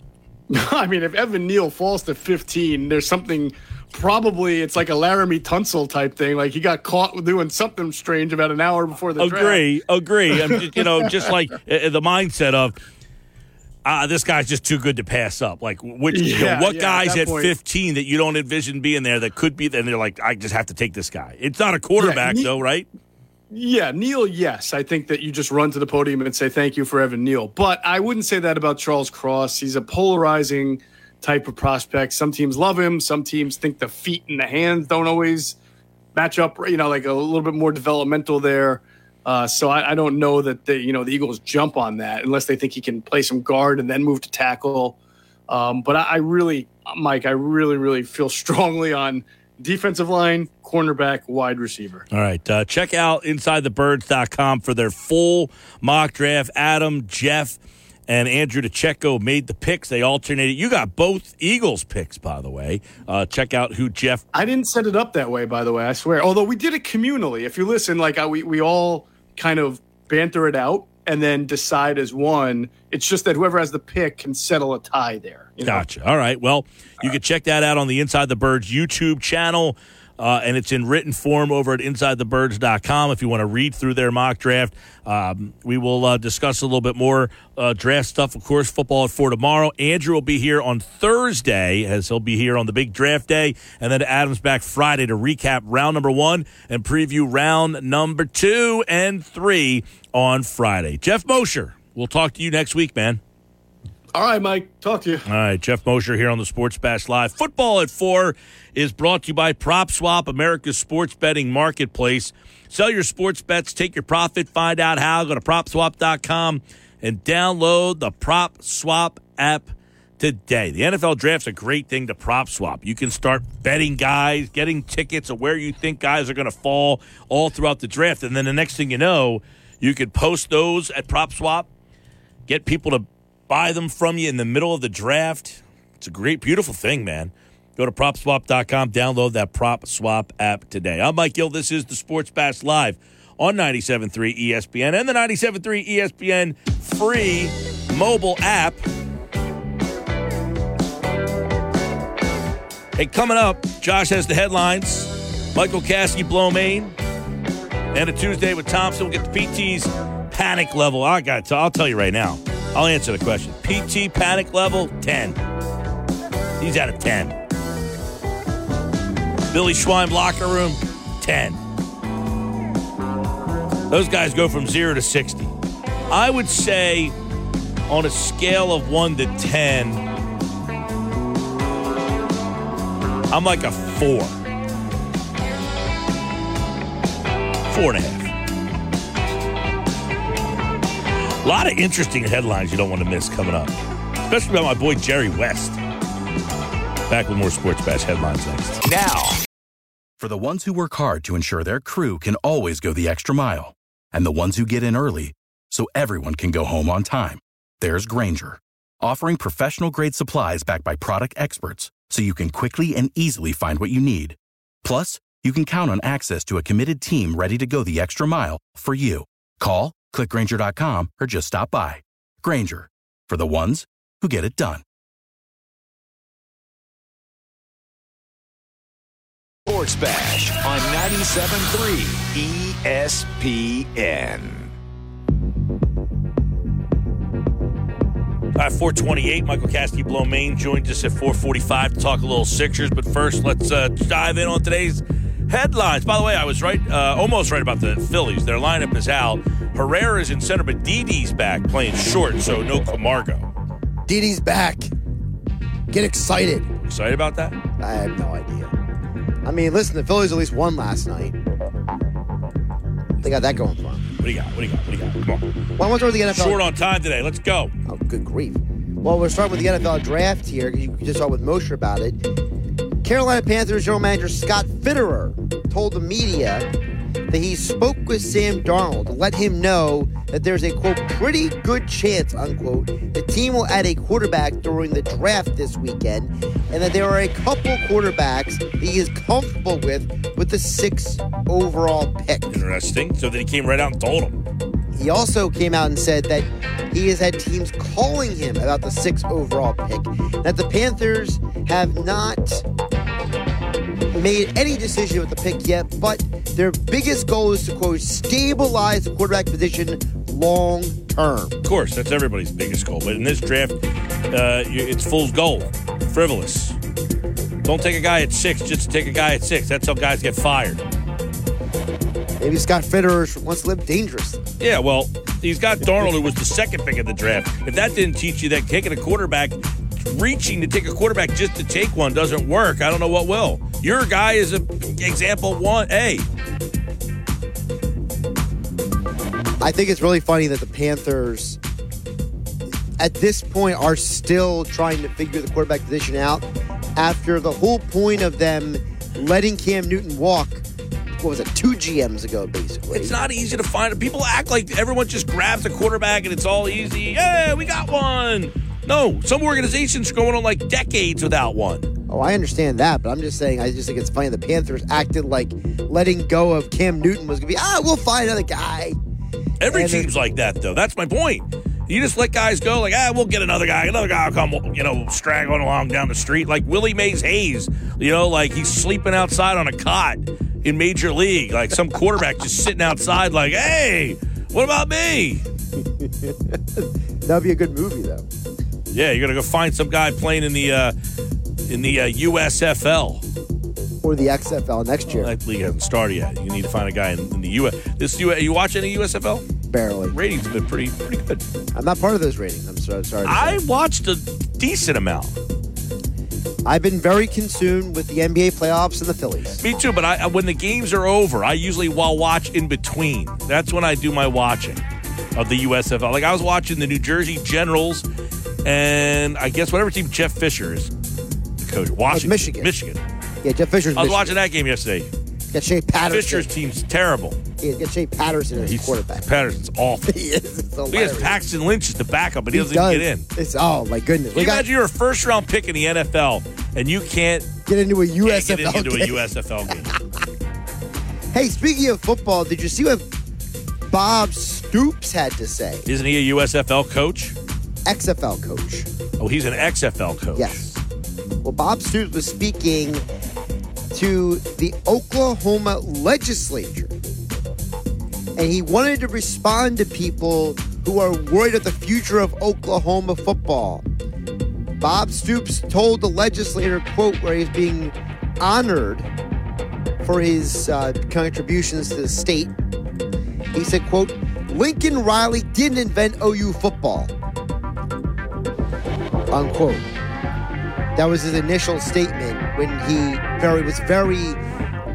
I mean, if Evan Neal falls to 15, there's something. Probably it's like a Laremy Tunsil type thing. Like he got caught doing something strange about an hour before the draft. Agree, agree. You know, just like uh, the mindset of, ah, this guy's just too good to pass up. Like, which, you know, what yeah, guys at point- 15 that you don't envision being there that could be, and they're like, I just have to take this guy. It's not a quarterback, Ne- though, right? Yeah, Neal, yes. I think that you just run to the podium and say thank you for Evan Neal. But I wouldn't say that about Charles Cross. He's a polarizing type of prospect. Some teams love him. Some teams think the feet and the hands don't always match up, you know, like a little bit more developmental there. Uh, so I, I don't know that the you know the Eagles jump on that unless they think he can play some guard and then move to tackle. Um, but I, I really, Mike, I really, really feel strongly on defensive line, cornerback, wide receiver. All right. Uh, check out InsideTheBirds.com for their full mock draft. Adam, Jeff, and Andrew DeCecco made the picks. They alternated. You got both Eagles picks, by the way. Uh, check out who Jeff. I didn't set it up that way, by the way. I swear. Although we did it communally. If you listen, like I, we we all kind of banter it out and then decide as one. It's just that whoever has the pick can settle a tie there. you know? Gotcha. All right. Well, you uh, can check that out on the Inside the Birds YouTube channel. Uh, and it's in written form over at InsideTheBirds.com if you want to read through their mock draft. Um, we will uh, discuss a little bit more uh, draft stuff, of course, football at four tomorrow. Andrew will be here on Thursday, as he'll be here on the big draft day. And then Adam's back Friday to recap round number one and preview round number two and three on Friday. Jeff Mosher, we'll talk to you next week, man. All right, Mike. Talk to you. All right, Jeff Mosher here on the Sports Bash Live. Football at four is brought to you by Prop Swap, America's sports betting marketplace. Sell your sports bets, take your profit, find out how. Go to propswap.com and download the Prop Swap app today. The NFL draft's a great thing to prop swap. You can start betting guys, getting tickets of where you think guys are going to fall all throughout the draft. And then the next thing you know, you could post those at Prop Swap, get people to buy them from you in the middle of the draft. It's a great, beautiful thing, man. Go to propswap.com, download that Prop Swap app today. I'm Mike Gill. This is the Sports Bash Live on 97.3 ESPN and the 97.3 ESPN free mobile app. Hey, coming up, Josh has the headlines. Michael Kaskey, Blow Maine. And a Tuesday with Thompson. We'll get the PT's panic level. I got I'll tell you right now. I'll answer the question. PT panic level 10. He's out of 10. Billy Schweim locker room 10. Those guys go from 0 to 60. I would say on a scale of 1 to 10 I'm like a 4. Four and a half. A lot of interesting headlines you don't want to miss coming up, especially about my boy Jerry West. Back with more Sports Bash headlines next. Now, For the ones who work hard to ensure their crew can always go the extra mile, and the ones who get in early so everyone can go home on time, there's Grainger, offering professional grade supplies backed by product experts so you can quickly and easily find what you need. Plus, you can count on access to a committed team ready to go the extra mile for you. Call, clickgrainger.com, or just stop by. Grainger, for the ones who get it done. Sports Bash on 97.3 ESPN. All right, 428. Michael Kaskey Blomain joins us at 445 to talk a little Sixers. But first, let's uh, dive in on today's headlines. By the way, I was right, uh, almost right about the Phillies. Their lineup is out. Herrera's in center, but Didi's back playing short, so no Camargo. Didi's back. Get excited. Excited about that? I have no idea. I mean, listen, the Phillies at least won last night. They got that going for them. What do you got? What do you got? What do you got? Come on. Well, to start with the NFL. Short on time today. Let's go. Oh, good grief. Well, we're starting with the NFL draft here you just talked with Mosher about it. Carolina Panthers general manager Scott Fitterer told the media that he spoke with Sam Darnold to let him know that there's a quote pretty good chance unquote the team will add a quarterback during the draft this weekend, and that there are a couple quarterbacks that he is comfortable with with the sixth overall pick. Interesting. So then he came right out and told him. He also came out and said that he has had teams calling him about the sixth overall pick, that the Panthers have not made any decision with the pick yet, but their biggest goal is to, quote, stabilize the quarterback position long term. Of course, that's everybody's biggest goal. But in this draft, uh, it's fool's gold, frivolous. Don't take a guy at six just to take a guy at six. That's how guys get fired. Maybe Scott Fitterer wants to live dangerous. Yeah, well, he's got Darnold, who was the second pick of the draft. If that didn't teach you that taking a quarterback, reaching to take a quarterback just to take one doesn't work, I don't know what will. Your guy is an example one A. I think it's really funny that the Panthers, at this point, are still trying to figure the quarterback position out after the whole point of them letting Cam Newton walk. What was it, two GMs ago, basically? It's not easy to find. People act like everyone just grabs a quarterback and it's all easy. Yeah, we got one. No, some organizations are going on like decades without one. Oh, I understand that, but I'm just saying, I just think it's funny the Panthers acted like letting go of Cam Newton was going to be, ah, we'll find another guy. Every And team's like that, though. That's my point. You just let guys go, like, ah, we'll get another guy. Another guy will come, you know, straggling along down the street, like Willie Mays Hayes. You know, like he's sleeping outside on a cot in Major League. Like some quarterback just sitting outside, like, hey, what about me? That'd be a good movie, though. Yeah, you're gonna go find some guy playing in the uh, in the uh, USFL. Or the XFL next year. That league hasn't started yet. You need to find a guy in, in the US. This U. You watch any USFL? Barely. Ratings have been pretty pretty good. I'm not part of those ratings. I'm so, sorry. I watched a decent amount. I've been very consumed with the NBA playoffs and the Phillies. Me too, but I when the games are over, I usually will watch in between. That's when I do my watching of the USFL. Like I was watching the New Jersey Generals, and I guess whatever team Jeff Fisher is the coach. Washington, Michigan. Michigan. Yeah, Jeff Fisher's I was Michigan. watching that game yesterday. Got Shea Patterson. Fisher's team's terrible. Yeah, got Shea Patterson as He's quarterback. Patterson's awful. he is. It's He has. Paxton Lynch as the backup, but he, He doesn't does. even get in. It's oh my goodness. Can We you got imagine you're a first round pick in the NFL and you can't get into a USFL get into a. USFL game? Hey, speaking of football, did you see what Bob Stoops had to say? Isn't he a USFL coach? XFL coach. Oh, he's an XFL coach. Yes. Well, Bob Stoops was speaking to the Oklahoma legislature, and he wanted to respond to people who are worried about the future of Oklahoma football. Bob Stoops told the legislator, quote, where he's being honored for his uh, contributions to the state. He said, quote, Lincoln Riley didn't invent OU football. Unquote. That was his initial statement when he very was very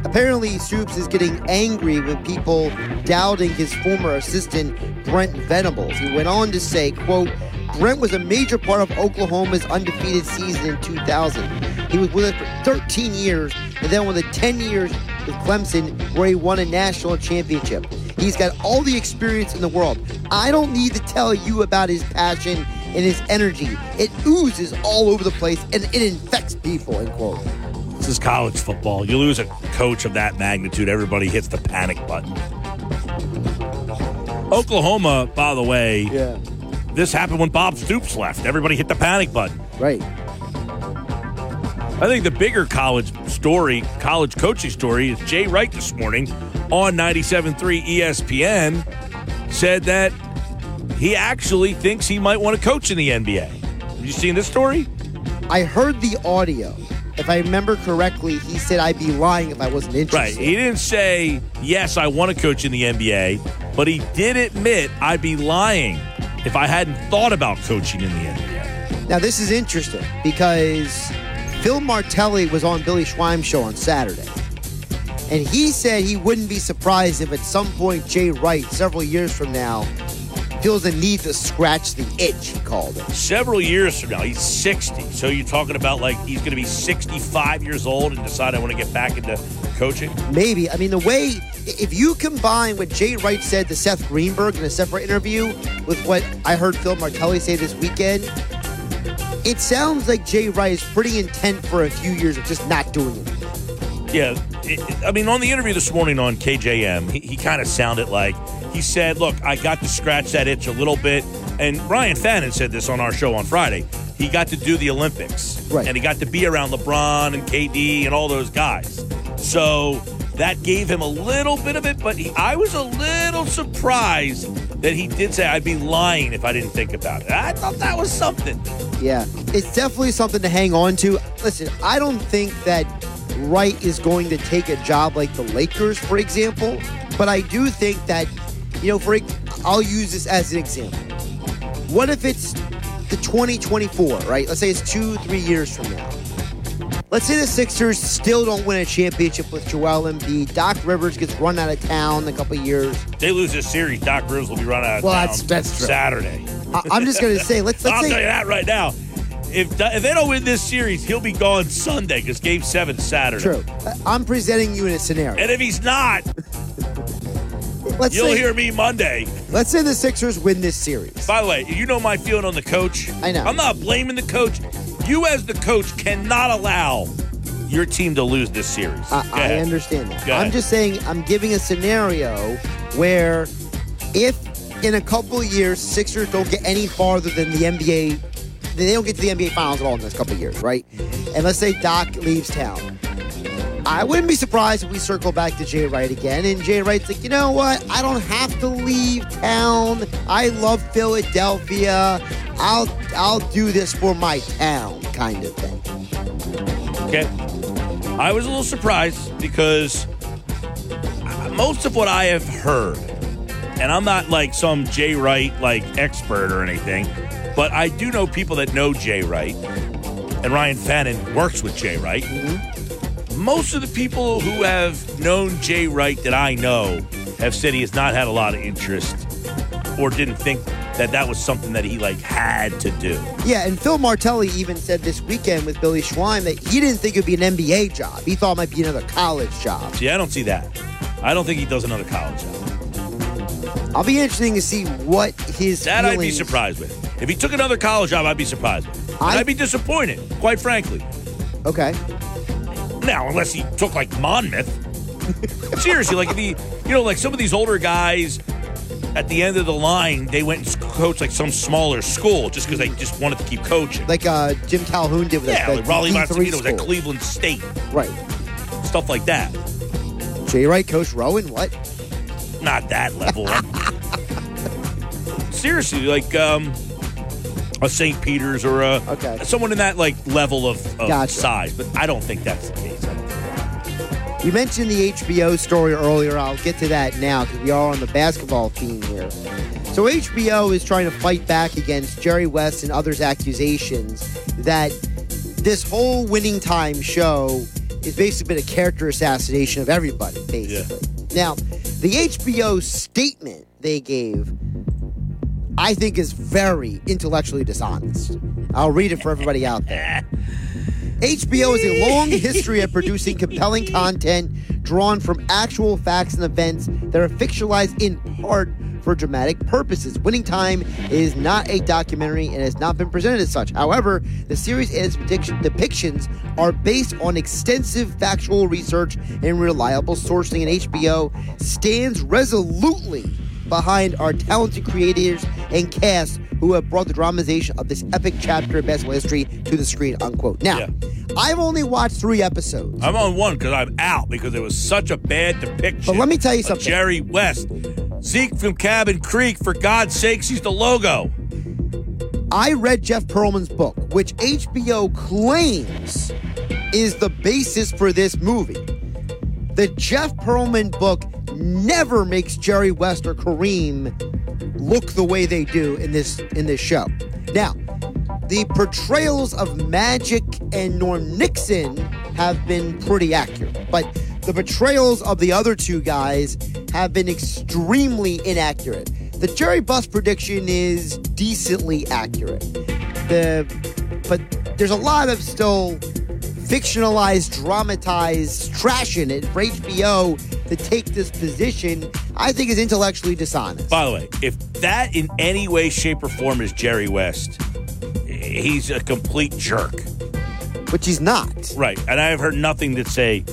apparently Stoops is getting angry with people doubting his former assistant Brent Venables. He went on to say, quote, Brent was a major part of Oklahoma's undefeated season in 2000. He was with us for 13 years and then with the 10 years with Clemson where he won a national championship. He's got all the experience in the world. I don't need to tell you about his passion and his energy. It oozes all over the place and it infects people, end quote. This is college football. You lose a coach of that magnitude, everybody hits the panic button. Oklahoma, by the way, Yeah. this happened when Bob Stoops left. Everybody hit the panic button. Right. I think the bigger college story, college coaching story, is Jay Wright this morning on 97.3 ESPN said that he actually thinks he might want to coach in the NBA. Have you seen this story? I heard the audio. If I remember correctly, he said I'd be lying if I wasn't interested. Right. He didn't say, yes, I want to coach in the NBA, but he did admit I'd be lying if I hadn't thought about coaching in the NBA. Now, this is interesting because Phil Martelli was on Billy Schweim's show on Saturday. And he said he wouldn't be surprised if at some point Jay Wright, several years from now, feels the need to scratch the itch, he called it. Several years from now, he's 60. So you're talking about like he's going to be 65 years old and decide I want to get back into coaching? Maybe. I mean, the way, if you combine what Jay Wright said to Seth Greenberg in a separate interview with what I heard Phil Martelli say this weekend, it sounds like Jay Wright is pretty intent for a few years of just not doing it. Yeah, it, I mean, on the interview this morning on KJM, he, he kind of sounded like he said, "Look, I got to scratch that itch a little bit." And Ryan Fannin said this on our show on Friday. He got to do the Olympics, Right. and he got to be around LeBron and KD and all those guys. So that gave him a little bit of it. But he, I was a little surprised that he did say, "I'd be lying if I didn't think about it." I thought that was something. Yeah, it's definitely something to hang on to. Listen, I don't think that Wright is going to take a job like the Lakers, for example, but I do think that, you know, for I'll use this as an example. What if it's the 2024, right? Let's say it's two, three years from now. Let's say the Sixers still don't win a championship with Joel Embiid. Doc Rivers gets run out of town in a couple years. They lose this series, Doc Rivers will be run out of Well, town that's- that's true. Saturday. I, I'm just going to say, let's let's I'll say tell you that right now. If, if they don't win this series, he'll be gone Sunday because Game Seven Saturday. true. I'm presenting you in a scenario. And if he's not, Let's you'll say, hear me Monday. Let's say the Sixers win this series. By the way, you know my feeling on the coach. I know. I'm not blaming the coach. You, as the coach, cannot allow your team to lose this series. I, I understand that. I'm just saying I'm giving a scenario where if in a couple of years Sixers don't get any farther than the NBA, they don't get to the NBA Finals at all in this couple of years, right? And let's say Doc leaves town. I wouldn't be surprised if we circle back to Jay Wright again. And Jay Wright's like, you know what? I don't have to leave town. I love Philadelphia. I'll I'll do this for my town, kind of thing. Okay. I was a little surprised because most of what I have heard, and I'm not like some Jay Wright like expert or anything, but I do know people that know Jay Wright, and Ryan Fannin works with Jay Wright. Mm-hmm. Most of the people who have known Jay Wright that I know have said he has not had a lot of interest or didn't think that that was something that he like had to do. Yeah, and Phil Martelli even said this weekend with Billy Schweim that he didn't think it would be an NBA job. He thought it might be another college job. See, I don't see that. I don't think he does another college job. I'll be interesting to see what his That I'd be surprised with. If he took another college job, I'd be surprised I- I'd be disappointed, quite frankly. Okay. Now, unless he took like Monmouth. Seriously, like if he, you know, like some of these older guys at the end of the line, they went and coached like some smaller school just because they just wanted to keep coaching. Like uh, Jim Calhoun did with yeah, that, like Raleigh D3 Monsanito was at. Cleveland State, Right. stuff like that. Jay Wright, Coach Rowan, what? Not that level. Seriously, like um, a St. Peter's or a Okay. someone in that like level of, of Gotcha. size, but I don't think that's the case. I don't think. You mentioned the HBO story earlier. I'll get to that now because we are on the basketball theme here. So HBO is trying to fight back against Jerry West and others' accusations that this whole winning time show is basically been a character assassination of everybody, basically. Now, the HBO statement they gave, I think, is very intellectually dishonest. I'll read it for everybody out there. HBO has a long history of producing compelling content drawn from actual facts and events that are fictionalized in part for dramatic purposes. Winning Time is not a documentary and has not been presented as such. However, the series and its depictions are based on extensive factual research and reliable sourcing, and HBO stands resolutely behind our talented creators and cast who have brought the dramatization of this epic chapter of basketball history to the screen, unquote. Now, I've only watched three episodes. I'm on one because I'm out because it was such a bad depiction. But let me tell you something. Jerry West, Zeke from Cabin Creek. For God's sakes, he's the logo. I read Jeff Pearlman's book, which HBO claims is the basis for this movie. The Jeff Pearlman book never makes Jerry West or Kareem look the way they do in this in this show. Now, the portrayals of Magic and Norm Nixon have been pretty accurate, but the portrayals of the other two guys have been extremely inaccurate. The Jerry Buss prediction is decently accurate. The but there's a lot of still fictionalized, dramatized trash in it for HBO to take this position. I think is intellectually dishonest. By the way, if that in any way, shape, or form is Jerry West, he's a complete jerk. Which he's not. Right. And I have heard nothing that say,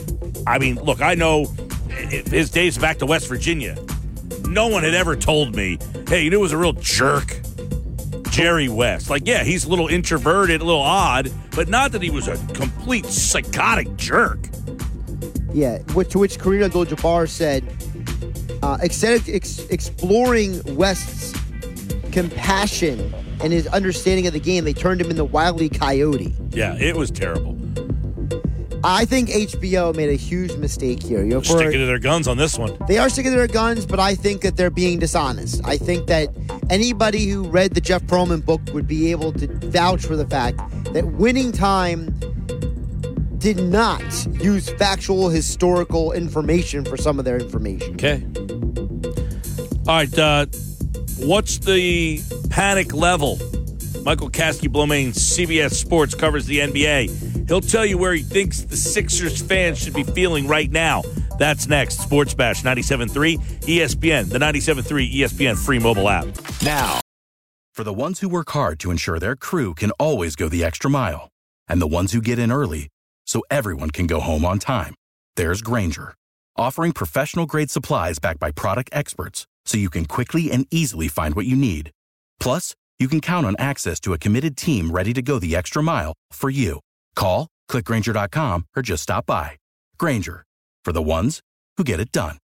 I mean, look, I know his days back to West Virginia. No one had ever told me, hey, you knew it was a real jerk. Jerry West. Like, yeah, he's a little introverted, a little odd, but not that he was a complete psychotic jerk. Yeah, which, to which Kareem Abdul-Jabbar said, uh, ex- exploring West's compassion and his understanding of the game, they turned him into Wily Coyote. Yeah, it was terrible. I think HBO made a huge mistake here. You know, for- Sticking to their guns on this one. They are sticking to their guns, but I think that they're being dishonest. I think that anybody who read the Jeff Pearlman book would be able to vouch for the fact that Winning Time did not use factual historical information for some of their information. Okay. All right. Uh, what's the panic level? Michael Kaskey Blomain, CBS Sports, covers the NBA. He'll tell you where he thinks the Sixers fans should be feeling right now. That's next. Sports Bash 97.3 ESPN, the 97.3 ESPN free mobile app. Now, for the ones who work hard to ensure their crew can always go the extra mile, and the ones who get in early so everyone can go home on time, there's Grainger, offering professional grade supplies backed by product experts so you can quickly and easily find what you need. Plus, you can count on access to a committed team ready to go the extra mile for you. Call, clickgrainger.com, or just stop by. Grainger, for the ones who get it done.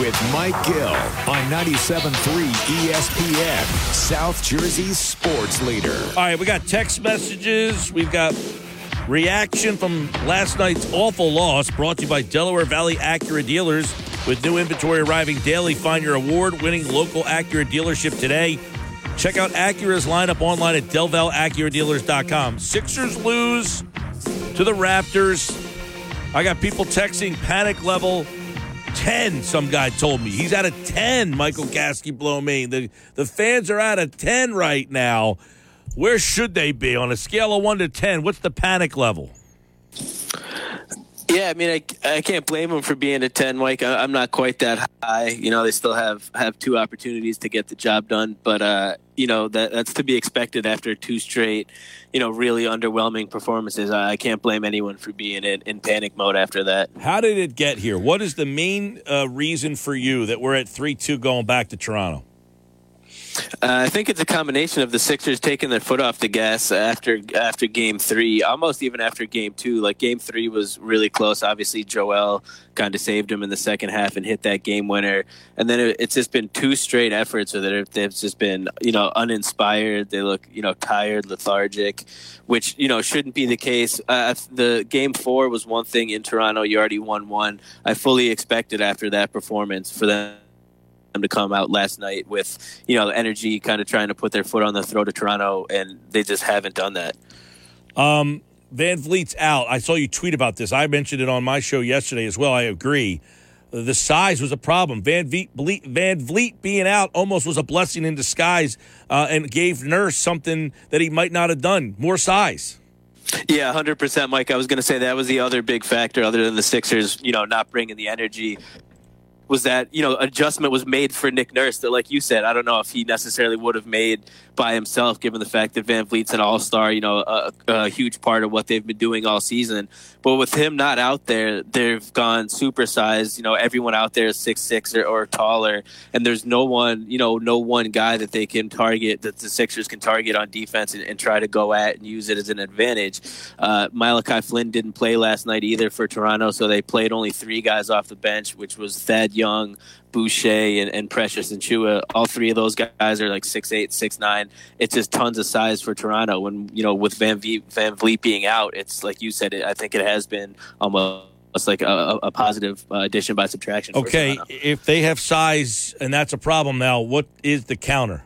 With Mike Gill on 97.3 ESPN, South Jersey's sports leader. All right, we got text messages. We've got reaction from last night's awful loss brought to you by Delaware Valley Acura Dealers. With new inventory arriving daily, find your award winning local Acura dealership today. Check out Acura's lineup online at DelValAcuraDealers.com. Sixers lose to the Raptors. I got people texting panic level 10, some guy told me. He's at a 10, Michael Kaskey Blomain. The, the fans are at a 10 right now. Where should they be on a scale of 1 to 10? What's the panic level? Yeah, I mean, I, I can't blame them for being a ten, Mike. I, I'm not quite that high. You know, they still have have two opportunities to get the job done, but uh, you know that that's to be expected after two straight, you know, really underwhelming performances. I, I can't blame anyone for being in, in panic mode after that. How did it get here? What is the main uh, reason for you that we're at 3 2 going back to Toronto? Uh, I think it's a combination of the Sixers taking their foot off the gas after after Game Three, almost even after Game Two. Like Game Three was really close. Obviously, Joel kind of saved him in the second half and hit that game winner. And then it, it's just been two straight efforts where they've, just been you know uninspired. They look you know tired, lethargic, which you know shouldn't be the case. Uh, the Game Four was one thing in Toronto. You already won one. I fully expected after that performance for them to come out last night with you know energy, kind of trying to put their foot on the throat of Toronto, and they just haven't done that. Um, VanVleet's out. I saw you tweet about this. I mentioned it on my show yesterday as well. I agree. The size was a problem. VanVleet, Van Vliet being out almost was a blessing in disguise uh, and gave Nurse something that he might not have done more size. Yeah, hundred percent, Mike. I was going to say that was the other big factor, other than the Sixers, you know, not bringing the energy. Was that you know adjustment was made for Nick Nurse that, like you said, I don't know if he necessarily would have made by himself, given the fact that VanVleet's an All Star, you know, a, a huge part of what they've been doing all season. But with him not out there, they've gone supersized. You know, everyone out there is six six or, or taller, and there's no one, you know, no one guy that they can target that the Sixers can target on defense and, and try to go at and use it as an advantage. Uh, Malachi Flynn didn't play last night either for Toronto, so they played only three guys off the bench, which was Thad Young, Boucher and, Precious Achiuwa. All three of those guys are like six eight, six nine. It's just tons of size for Toronto. When you know with Van v- VanVleet being out, it's like you said. It, I think it has been almost like a, a positive uh, addition by subtraction. Okay, if they have size and that's a problem now, what is the counter?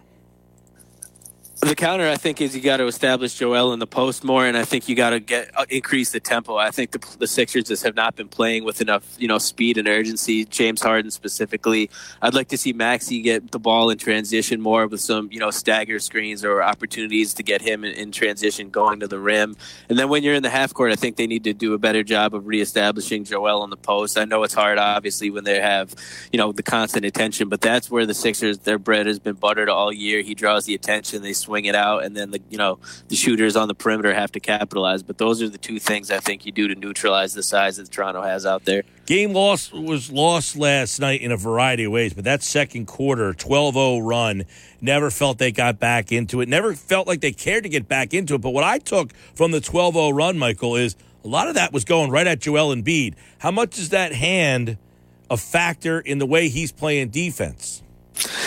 The counter, I think, is you got to establish Joel in the post more, and I think you got to get uh, increase the tempo. I think the, the Sixers just have not been playing with enough, you know, speed and urgency. James Harden specifically, I'd like to see Maxey get the ball in transition more with some, you know, stagger screens or opportunities to get him in, in transition going to the rim. And then when you're in the half court, I think they need to do a better job of reestablishing Joel on the post. I know it's hard, obviously, when they have, you know, the constant attention, but that's where the Sixers, their bread has been buttered all year. He draws the attention. They swing it out, and then the you know the shooters on the perimeter have to capitalize. But those are the two things I think you do to neutralize the size that Toronto has out there. Game loss was lost last night in a variety of ways, but that second quarter 12-0 run never felt they got back into it. Never felt like they cared to get back into it. But what I took from the 12-0 run, Michael, is a lot of that was going right at Joel Embiid. How much is that hand a factor in the way he's playing defense?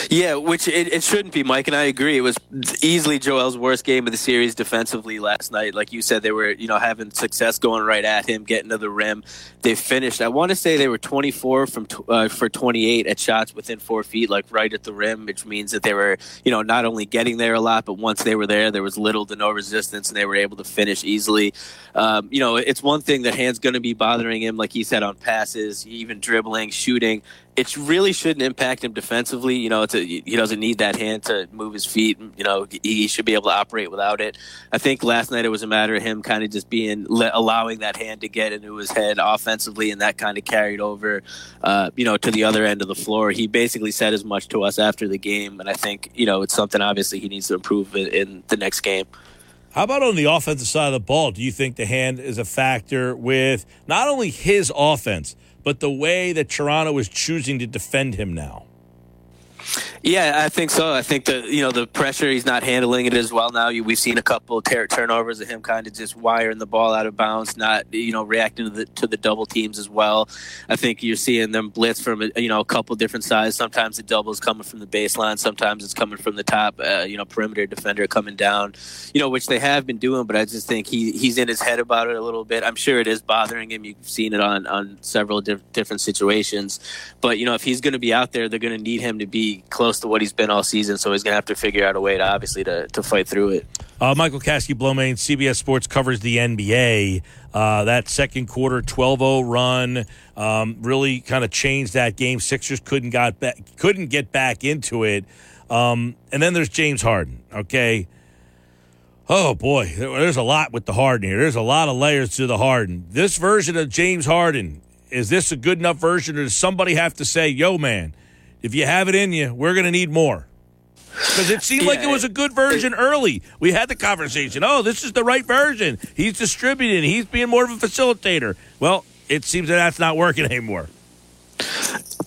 Yeah, which it, it, shouldn't be, Mike, and I agree. It was easily Joel's worst game of the series defensively last night. Like you said, they were you know having success going right at him, getting to the rim. They finished. I want to say they were 24 from uh, for 28 at shots within four feet, like right at the rim, which means that they were you know not only getting there a lot, but once they were there, there was little to no resistance, and they were able to finish easily. Um, you know, it's one thing that hand's going to be bothering him, like he said on passes, even dribbling, shooting it really shouldn't impact him defensively. You know, a, he doesn't need that hand to move his feet. You know, he should be able to operate without it. I think last night it was a matter of him kind of just being allowing that hand to get into his head offensively, and that kind of carried over, uh, you know, to the other end of the floor. He basically said as much to us after the game, and I think you know it's something obviously he needs to improve in, in the next game. How about on the offensive side of the ball? Do you think the hand is a factor with not only his offense? but the way that Toronto is choosing to defend him now. Yeah, I think so. I think the you know the pressure he's not handling it as well now. We've seen a couple of ter- turnovers of him kind of just wiring the ball out of bounds, not you know reacting to the to the double teams as well. I think you're seeing them blitz from you know a couple different sides. Sometimes the double is coming from the baseline, sometimes it's coming from the top. Uh, you know, perimeter defender coming down. You know, which they have been doing, but I just think he he's in his head about it a little bit. I'm sure it is bothering him. You've seen it on on several diff- different situations, but you know if he's going to be out there, they're going to need him to be close to what he's been all season. So he's going to have to figure out a way to obviously to, to fight through it. Uh, Michael Kaskey Blomain, CBS Sports covers the NBA. Uh, that second quarter 12-0 run um, really kind of changed that game. Sixers couldn't got back, couldn't get back into it. Um, and then there's James Harden. Okay. Oh boy, there's a lot with the Harden here. There's a lot of layers to the Harden. This version of James Harden is this a good enough version, or does somebody have to say, "Yo, man"? If you have it in you, we're going to need more. Because it seemed yeah, like it was a good version early. We had the conversation. Oh, this is the right version. He's distributing. He's being more of a facilitator. Well, it seems that that's not working anymore.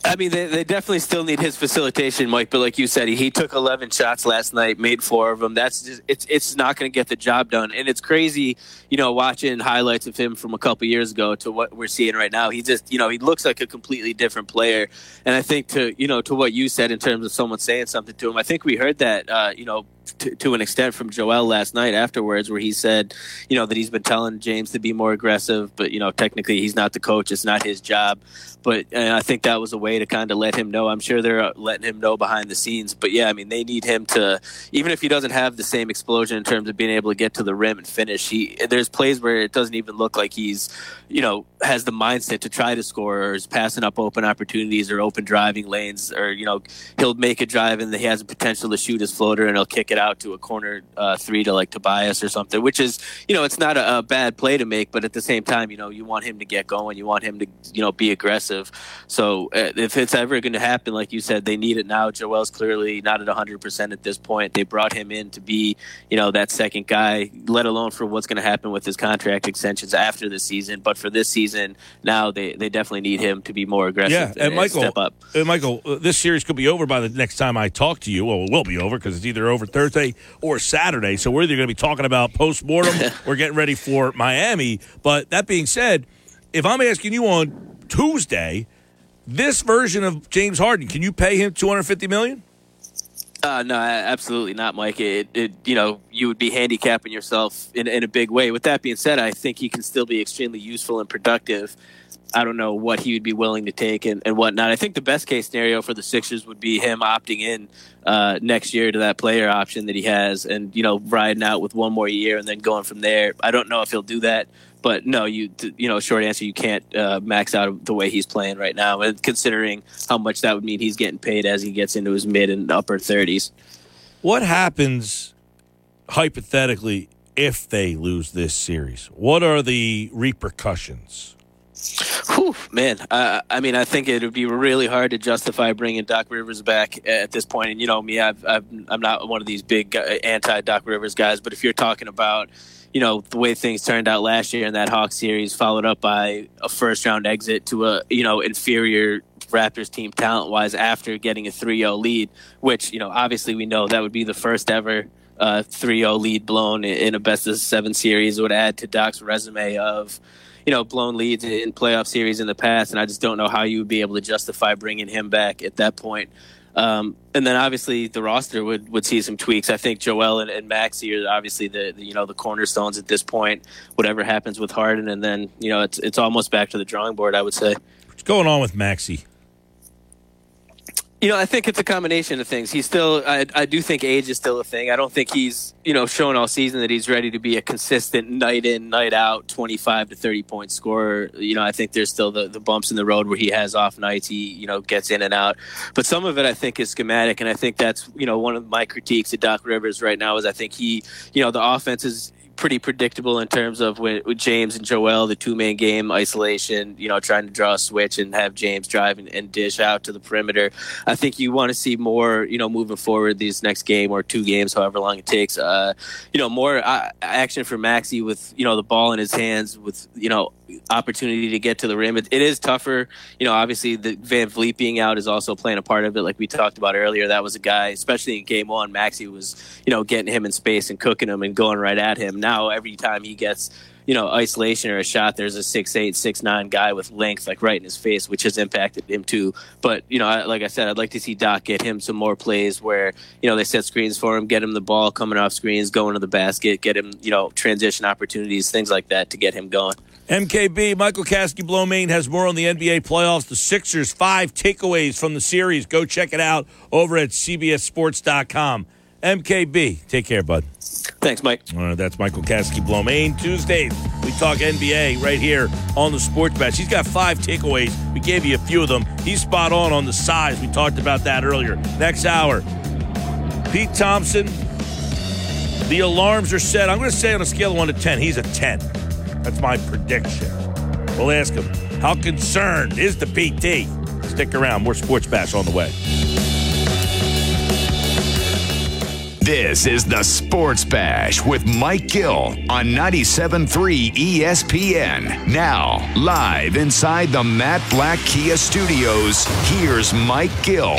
I mean, they, they definitely still need his facilitation, Mike. But like you said, he, he took 11 shots last night, made four of them. That's just it's it's not going to get the job done. And it's crazy, you know, watching highlights of him from a couple years ago to what we're seeing right now. He just, you know, he looks like a completely different player. And I think to you know to what you said in terms of someone saying something to him, I think we heard that, uh, you know, to, to, an extent from Joel last night afterwards, where he said, you know, that he's been telling James to be more aggressive, but you know, technically he's not the coach; it's not his job. But I think that was a way to kind of let him know. I'm sure they're uh, letting him know behind the scenes. But yeah, I mean, they need him to, even if he doesn't have the same explosion in terms of being able to get to the rim and finish. He there's plays where it doesn't even look like he's, you know, has the mindset to try to score or is passing up open opportunities or open driving lanes, or you know, he'll make a drive and he has the potential to shoot his floater and he'll kick it out to a corner uh, three to like Tobias or something, which is, you know, it's not a, a, bad play to make, but at the same time, you know, you want him to get going, you want him to, you know, be aggressive. So uh, if it's ever going to happen, like you said, they need it now. Joel's clearly not at 100% at this point. They brought him in to be, you know, that second guy, let alone for what's going to happen with his contract extensions after the season. But for this season, now they, they definitely need him to be more aggressive yeah, and, and Michael, step up. Uh, Michael, uh, this series could be over by the next time I talk to you. Well, it will be over because it's either over Thursday or Saturday. So we're either going to be talking about post mortem or getting ready for Miami. But that being said, if I'm asking you on Tuesday, this version of James Harden, can you pay him 250 million? Uh, no, absolutely not, Mike. It, it, you know, you would be handicapping yourself in, in a big way. With that being said, I think he can still be extremely useful and productive. I don't know what he would be willing to take and, and whatnot. I think the best case scenario for the Sixers would be him opting in uh, next year to that player option that he has, and you know, riding out with one more year and then going from there. I don't know if he'll do that, but no, you you know, short answer, you can't uh, max out the way he's playing right now, and considering how much that would mean he's getting paid as he gets into his mid and upper thirties. What happens hypothetically if they lose this series? What are the repercussions? Whew, man, uh, I mean, I think it would be really hard to justify bringing Doc Rivers back at this point. And you know me, i am not one of these big anti Doc Rivers guys. But if you're talking about, you know, the way things turned out last year in that Hawks series, followed up by a first round exit to a you know inferior Raptors team talent wise after getting a 3-0 lead, which you know obviously we know that would be the first ever uh, 3-0 lead blown in a best of seven series. Would add to Doc's resume of you know, blown leads in playoff series in the past, and I just don't know how you would be able to justify bringing him back at that point. Um, and then obviously the roster would, would see some tweaks. I think Joel and, and Maxey are obviously the, the, you know the cornerstones at this point. Whatever happens with Harden, and then you know it's it's almost back to the drawing board. I would say. What's going on with Maxey? You know, I think it's a combination of things. He's still, I, I do think age is still a thing. I don't think he's, you know, shown all season that he's ready to be a consistent night in, night out, 25 to 30 point scorer. You know, I think there's still the, the bumps in the road where he has off nights. He, you know, gets in and out. But some of it I think is schematic. And I think that's, you know, one of my critiques of Doc Rivers right now is I think he, you know, the offense is, pretty predictable in terms of with, with, James and Joel, the two main game isolation, you know, trying to draw a switch and have James drive and, and, dish out to the perimeter. I think you want to see more, you know, moving forward these next game or two games, however long it takes. Uh, you know, more uh, action for Maxey with, you know, the ball in his hands with, you know, opportunity to get to the rim. It, it is tougher. You know, obviously the VanVleet being out is also playing a part of it. Like we talked about earlier, that was a guy, especially in game one, Maxey was, you know, getting him in space and cooking him and going right at him. Now every time he gets you know, isolation or a shot, there's a six eight, six nine guy with length like right in his face, which has impacted him too. But you know, like I said, I'd like to see Doc get him some more plays where you know they set screens for him, get him the ball coming off screens, going to the basket, get him you know transition opportunities, things like that to get him going. MKB, Michael Kaskey Blomain has more on the NBA playoffs. The Sixers, five takeaways from the series. Go check it out over at CBSSports.com. MKB, take care, bud. Thanks, Mike. Uh, that's Michael Kaskey Blomain. Tuesdays, we talk NBA right here on the Sports Bash. He's got five takeaways. We gave you a few of them. He's spot on on the size. We talked about that earlier. Next hour, Pete Thompson. The alarms are set. I'm going to say on a scale of 1 to 10, he's a 10. That's my prediction. We'll ask him, how concerned is the PT? Stick around. More Sports Bash on the way. This is the Sports Bash with Mike Gill on 97.3 ESPN. Now, live inside the Matt Blatt Kia Studios, here's Mike Gill.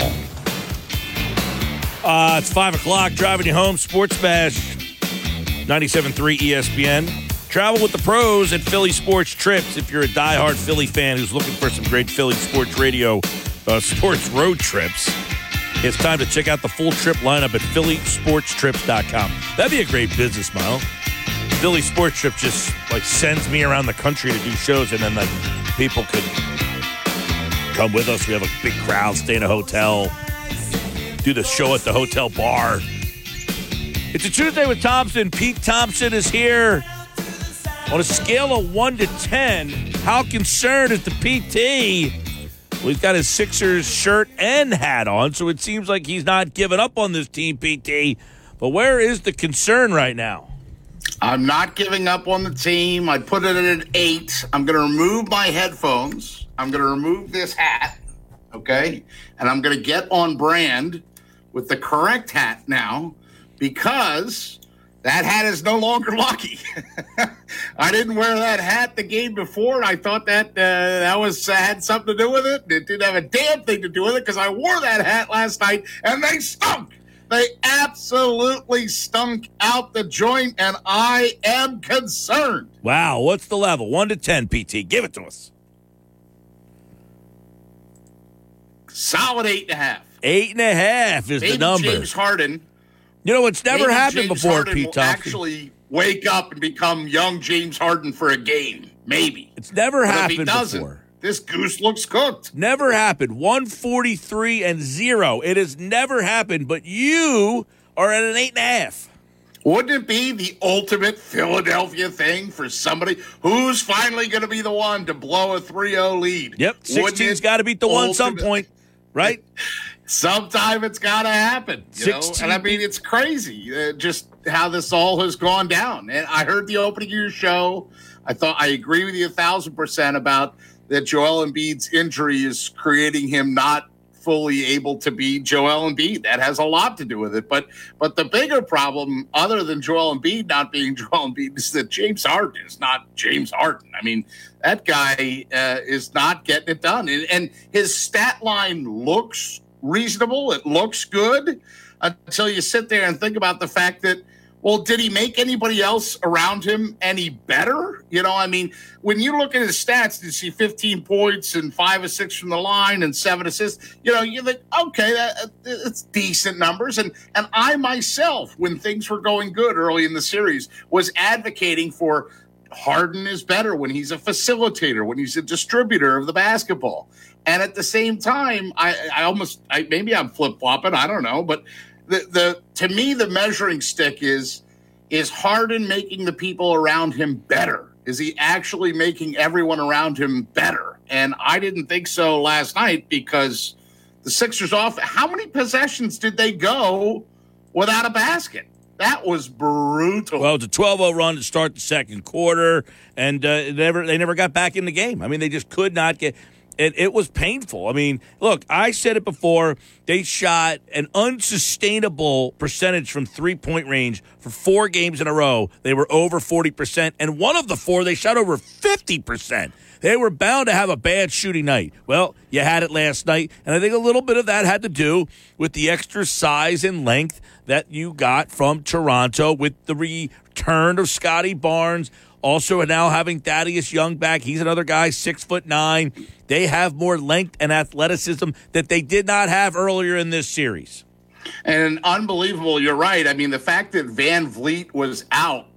Uh, it's 5 o'clock, driving you home. Sports Bash, 97.3 ESPN. Travel with the pros at Philly Sports Trips. If you're a diehard Philly fan who's looking for some great Philly sports radio, uh, sports road trips, it's time to check out the full trip lineup at phillysportstrips.com. That'd be a great business model. Philly Sports Trip just like sends me around the country to do shows, and then like people could come with us. We have a big crowd, stay in a hotel, do the show at the hotel bar. It's a Tuesday with Thompson. Pete Thompson is here. On a scale of one to ten, how concerned is the PT well, he's got his Sixers shirt and hat on, so it seems like he's not giving up on this team, PT. But where is the concern right now? I'm not giving up on the team. I put it at an eight. I'm going to remove my headphones. I'm going to remove this hat. Okay. And I'm going to get on brand with the correct hat now because that hat is no longer lucky. I didn't wear that hat the game before, and I thought that uh, that was uh, had something to do with it. It didn't have a damn thing to do with it because I wore that hat last night, and they stunk. They absolutely stunk out the joint, and I am concerned. Wow, what's the level? One to ten, PT. Give it to us. Solid eight and a half. Eight and a half is the number. James Harden. You know, it's never maybe happened James before, Harden Pete Thompson. Actually, wake up and become young James Harden for a game. Maybe It's never But happened before. This goose looks cooked. Never happened. 143 and zero. It has never happened, but you are at an eight and a half. Wouldn't it be the ultimate Philadelphia thing for somebody who's finally going to be the one to blow a 3-0 lead? Yep. Wouldn't 16's it got to beat the one some point, right? Sometime it's got to happen. You know? And I mean, it's crazy uh, just how this all has gone down. And I heard the opening of your show. I thought I agree with you a thousand percent about that Joel Embiid's injury is creating him not fully able to be Joel Embiid. That has a lot to do with it. But but the bigger problem, other than Joel Embiid not being Joel Embiid, is that James Harden is not James Harden. I mean, that guy uh, is not getting it done, and, and his stat line looks reasonable. It looks good until you sit there and think about the fact that. Well, did he make anybody else around him any better? You know, I mean, when you look at his stats, you see 15 points and five or six from the line and seven assists. You know, you think, okay, that, it's decent numbers. And and I myself, when things were going good early in the series, was advocating for Harden is better when he's a facilitator, when he's a distributor of the basketball. And at the same time, I, I almost, I, maybe I'm flip flopping, I don't know, but the, the to me the measuring stick is is Harden making the people around him better? Is he actually making everyone around him better? And I didn't think so last night because the Sixers off. How many possessions did they go without a basket? That was brutal. Well, it's a 12-0 run to start the second quarter, and uh, they never they never got back in the game. I mean, they just could not get. It, it was painful. I mean, look, I said it before. They shot an unsustainable percentage from three point range for four games in a row. They were over 40%. And one of the four, they shot over 50%. They were bound to have a bad shooting night. Well, you had it last night. And I think a little bit of that had to do with the extra size and length that you got from Toronto with the return of Scottie Barnes. Also, now having Thaddeus Young back, he's another guy, six foot nine. They have more length and athleticism that they did not have earlier in this series. And unbelievable, you're right. I mean, the fact that VanVleet was out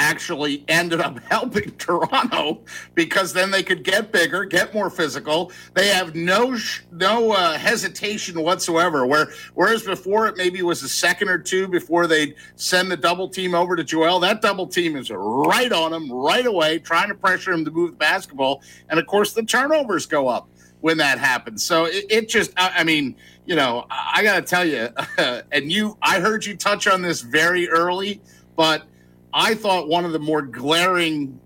actually ended up helping Toronto because then they could get bigger, get more physical. They have no no uh, hesitation whatsoever. Where whereas before it maybe was a second or two before they'd send the double team over to Joel, that double team is right on him right away, trying to pressure him to move the basketball, and of course the turnovers go up when that happens. So it, it just, I, I mean, you know, I, I got to tell you, and you, I heard you touch on this very early, but I thought one of the more glaring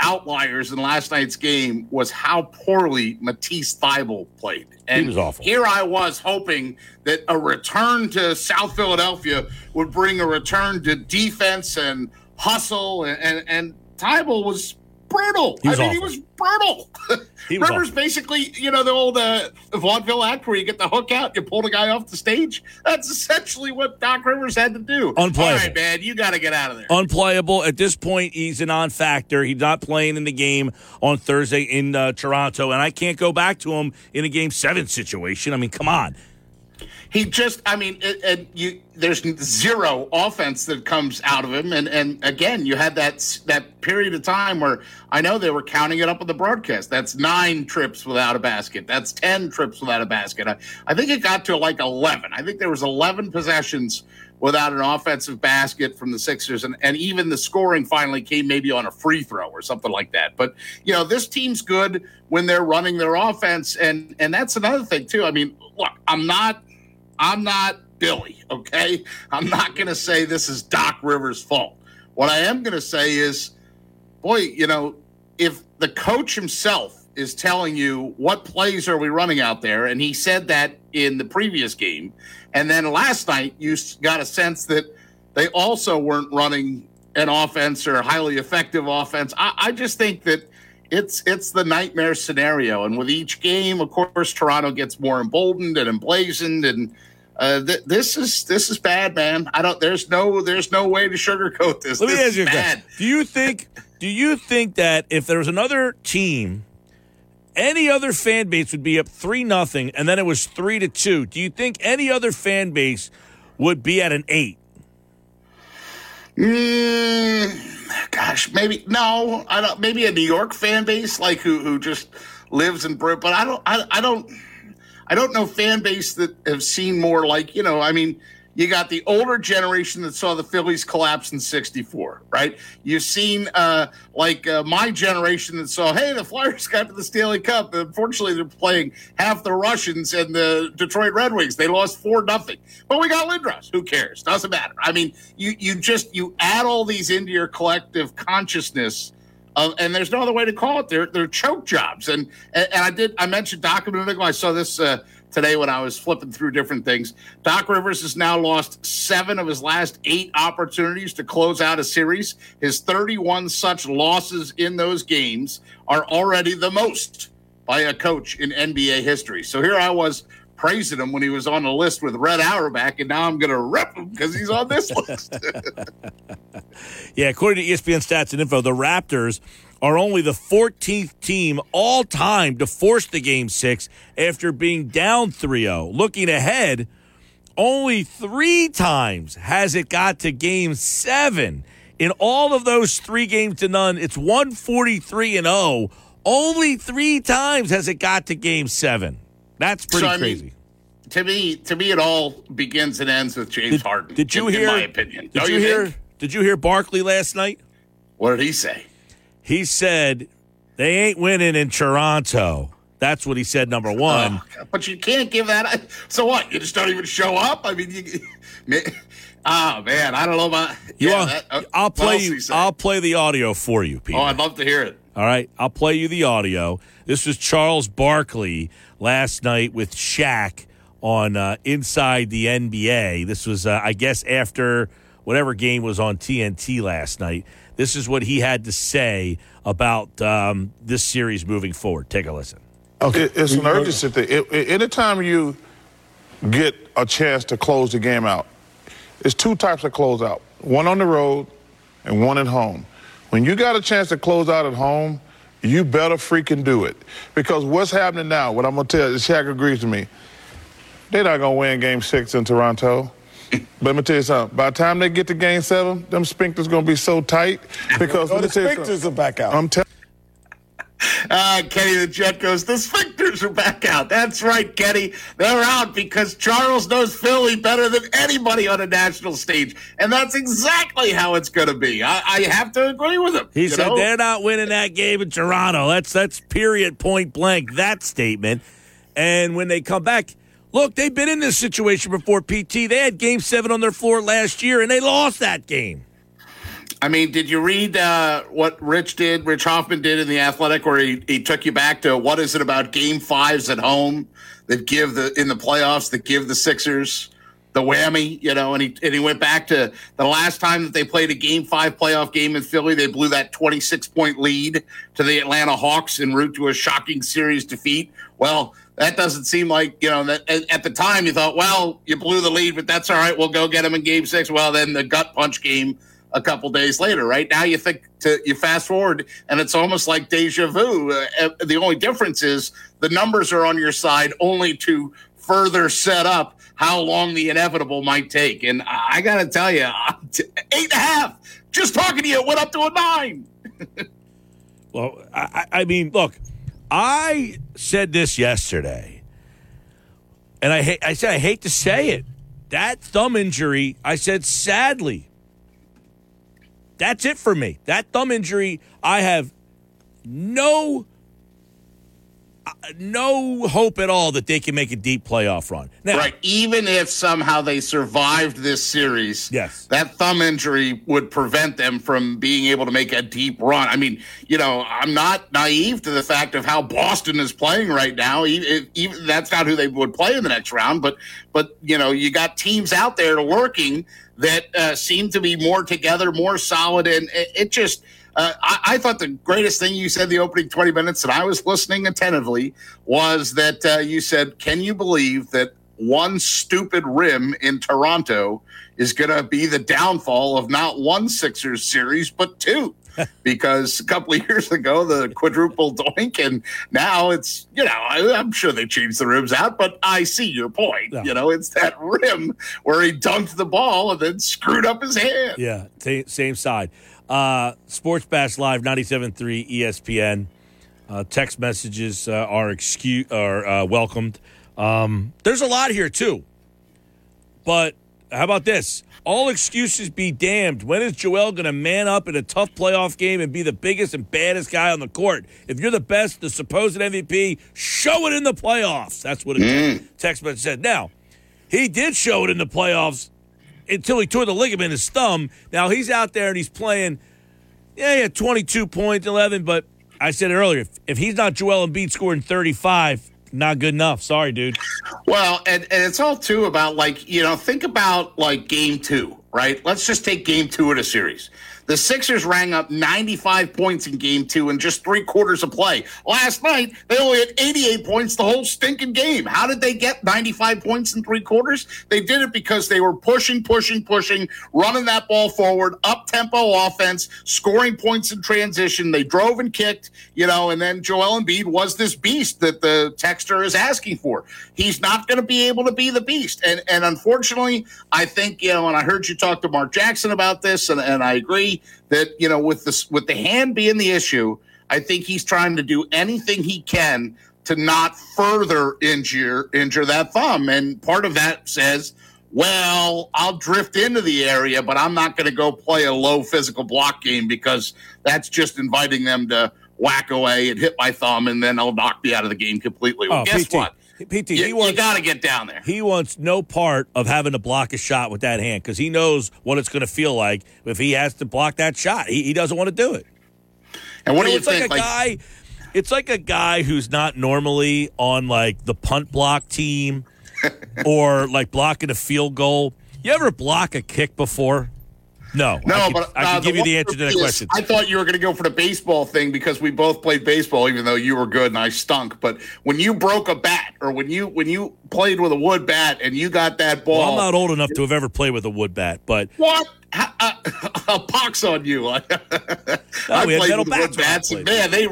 outliers in last night's game was how poorly Matisse Thybulle played. And He was awful. Here I was hoping that a return to South Philadelphia would bring a return to defense and hustle, and and, and Thybulle was brutal. I mean, he was brutal. He was Rivers awful. basically, you know, the old uh, vaudeville act where you get the hook out, you pull the guy off the stage. That's essentially what Doc Rivers had to do. Unplayable. All right, man, you got to get out of there. unplayable at this point. He's a non-factor. He's not playing in the game on Thursday in uh, Toronto, and I can't go back to him in a game seven situation. I mean, come on. He just, I mean, it, you, there's zero offense that comes out of him, and and again, you had that that period of time where I know they were counting it up on the broadcast. That's nine trips without a basket. That's ten trips without a basket. I, I think it got to like eleven. I think there was eleven possessions without an offensive basket from the Sixers, and and even the scoring finally came maybe on a free throw or something like that. But you know, this team's good when they're running their offense, and and that's another thing too. I mean, look, I'm not. I'm not Billy, okay? I'm not going to say this is Doc Rivers' fault. What I am going to say is, boy, you know, if the coach himself is telling you what plays are we running out there, and he said that in the previous game, and then last night you got a sense that they also weren't running an offense or a highly effective offense. I, I just think that it's it's the nightmare scenario, and with each game, of course, Toronto gets more emboldened and emblazoned, and uh, th- this is this is bad, man. I don't. There's no there's no way to sugarcoat this. Let me this ask you a question. Do you think do you think that if there was another team, any other fan base would be up three nothing, and then it was three to two? Do you think any other fan base would be at an eight? Mm, gosh, maybe no. I don't. Maybe a New York fan base, like who who just lives in Brit. But I don't. I, I don't. I don't know fan base that have seen more like you know. I mean, you got the older generation that saw the Phillies collapse in 64, right? You've seen uh, like uh, my generation that saw, hey, the Flyers got to the Stanley Cup. Unfortunately, they're playing half the Russians and the Detroit Red Wings. They lost 4 nothing. But we got Lindros. Who cares? Doesn't matter. I mean, you, you just, you add all these into your collective consciousness. Uh, and there's no other way to call it. They're, they're choke jobs. And, and, and I did, I mentioned Doc ago. I saw this uh, today when I was flipping through different things. Doc Rivers has now lost seven of his last eight opportunities to close out a series. His 31 such losses in those games are already the most by a coach in NBA history. So here I was praising him when he was on the list with Red Auerbach, and now I'm going to rip him because he's on this list. yeah, according to ESPN stats and info, the Raptors are only the 14th team all time to force the game six after being down 3 0. Looking ahead, only three times has it got to game seven. In all of those three games to none, it's 143 and 0. Only three times has it got to game seven. That's pretty so, crazy. Mean, to me, to me, it all begins and ends with James did, Harden. Did you in, hear? In my opinion, did you, you hear? Think? Did you hear Barkley last night? What did he say? He said they ain't winning in Toronto. That's what he said. Number one. Oh, but you can't give that. So what? You just don't even show up. I mean, you, oh man, I don't know about. You yeah, are, that, uh, I'll play you. I'll play the audio for you, Peter. Oh, I'd love to hear it. All right, I'll play you the audio. This was Charles Barkley last night with Shaq on uh, Inside the NBA. This was, uh, I guess, after whatever game was on TNT last night. This is what he had to say about um, this series moving forward. Take a listen. Okay, it's an urgency thing. It, it, anytime you get a chance to close the game out, it's two types of closeout: one on the road and one at home. When you got a chance to close out at home, you better freaking do it. Because what's happening now, what I'm going to tell you, Shaq agrees with me, they're not going to win game six in Toronto. But let me tell you something. By the time they get to game seven, them sphincters going to be so tight oh, because oh, the sphincters are back out. I'm telling uh, Kenny the Jet goes, the sphincters are back out. That's right, Kenny. They're out because Charles knows Philly better than anybody on a national stage. And that's exactly how it's going to be. I, I, have to agree with him. He said know? they're not winning that game in Toronto. That's, that's period, point blank, that statement. And when they come back, look, they've been in this situation before, PT. They had game seven on their floor last year, and they lost that game. I mean, did you read uh, what Rich did, Rich Hofmann did in The Athletic, where he, he took you back to what is it about game fives at home that give the in the playoffs that give the Sixers the whammy, you know, and he and he went back to the last time that they played a game five playoff game in Philly, they blew that 26 point lead to the Atlanta Hawks en route to a shocking series defeat. Well, that doesn't seem like, you know, that at the time you thought, well, you blew the lead, but that's all right. We'll go get them in game six. Well, then the gut punch game a couple days later, right? Now you think to you fast forward and it's almost like deja vu. Uh, the only difference is the numbers are on your side only to further set up how long the inevitable might take. And I got to tell you, eight and a half. Just talking to you, went up to a nine. well, I, I mean, look, I said this yesterday, and I hate, I said I hate to say it. That thumb injury, I said sadly, that's it for me. That thumb injury, I have no. No hope at all that they can make a deep playoff run. Now, right. Even if somehow they survived this series, yes, that thumb injury would prevent them from being able to make a deep run. I mean, you know, I'm not naive to the fact of how Boston is playing right now. Even, that's not who they would play in the next round, but but you know, you got teams out there working that uh, seem to be more together, more solid, and it just uh, I, I, thought the greatest thing you said the opening 20 minutes, and I was listening attentively, was that uh, you said, Can you believe that one stupid rim in Toronto is going to be the downfall of not one Sixers series, but two? because a couple of years ago, the quadruple doink, and now it's, you know, I, am sure they changed the rims out, but I see your point. Yeah. You know, it's that rim where he dunked the ball and then screwed up his hand. Yeah, same side. Uh, Sports Bash Live 97.3 ESPN. Uh, text messages uh, are excuse are uh, welcomed. Um, there's a lot here too, but how about this? All excuses be damned. When is Joel going to man up in a tough playoff game and be the biggest and baddest guy on the court? If you're the best, the supposed MVP, show it in the playoffs. That's what a mm. text message said. Now, he did show it in the playoffs until he tore the ligament in his thumb. Now he's out there and he's playing. Yeah, he had 22 points, 11. But I said earlier. If, if he's not Joel Embiid scoring 35, not good enough. Sorry, dude. Well, and, and it's all too about like you know think about like game two, right? Let's just take game two of the series. The Sixers rang up 95 points in game two in just three quarters of play. Last night, they only had 88 points the whole stinking game. How did they get 95 points in three quarters? They did it because they were pushing, pushing, pushing, running that ball forward, up tempo offense, scoring points in transition. They drove and kicked, you know, and then Joel Embiid was this beast that the texter is asking for. He's not going to be able to be the beast. And, and unfortunately, I think, you know, and I heard you talk to Mark Jackson about this, and, and I agree that you know with this with the hand being the issue, I think he's trying to do anything he can to not further injure injure that thumb. And part of that says, well, I'll drift into the area, but I'm not going to go play a low physical block game because that's just inviting them to whack away and hit my thumb, and then I'll knock me out of the game completely. Well, oh, guess PT. what? PT, you, he wants, you got to get down there. He wants no part of having to block a shot with that hand because he knows what it's going to feel like if he has to block that shot. He, he doesn't want to do it. And what you know, do you it's think? Like a like, guy, it's like a guy who's not normally on like the punt block team or like blocking a field goal. You ever block a kick before? No, no, I but I can uh, give you the answer to that question. I thought you were going to go for the baseball thing because we both played baseball, even though you were good and I stunk. But when you broke a bat, or when you when you played with a wood bat and you got that ball, well, I'm not old enough to have ever played with a wood bat, but what? A, a pox on you! I oh, we played with bats, bats and man, they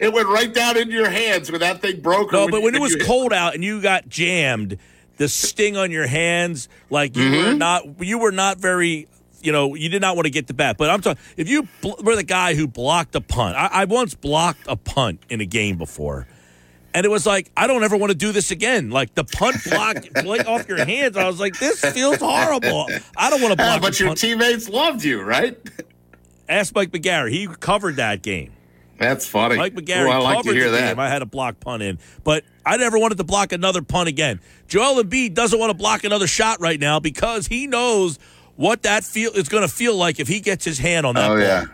it went right down into your hands when that thing broke. No, but when it was cold out and you got jammed, the sting on your hands, like you mm-hmm. were not you were not very you know, you did not want to get the bat. But I'm talking, if you were the guy who blocked a punt, I, I once blocked a punt in a game before. And it was like, I don't ever want to do this again. Like the punt block play off your hands. I was like, this feels horrible. I don't want to block. But your punt. teammates loved you, right? Ask Mike McGarry. He covered that game. That's funny. Mike McGarry Ooh, I like covered to hear the that. game. I had a block punt in, but I never wanted to block another punt again. Joel Embiid doesn't want to block another shot right now because he knows what that feel is going to feel like if he gets his hand on that. Oh ball. yeah.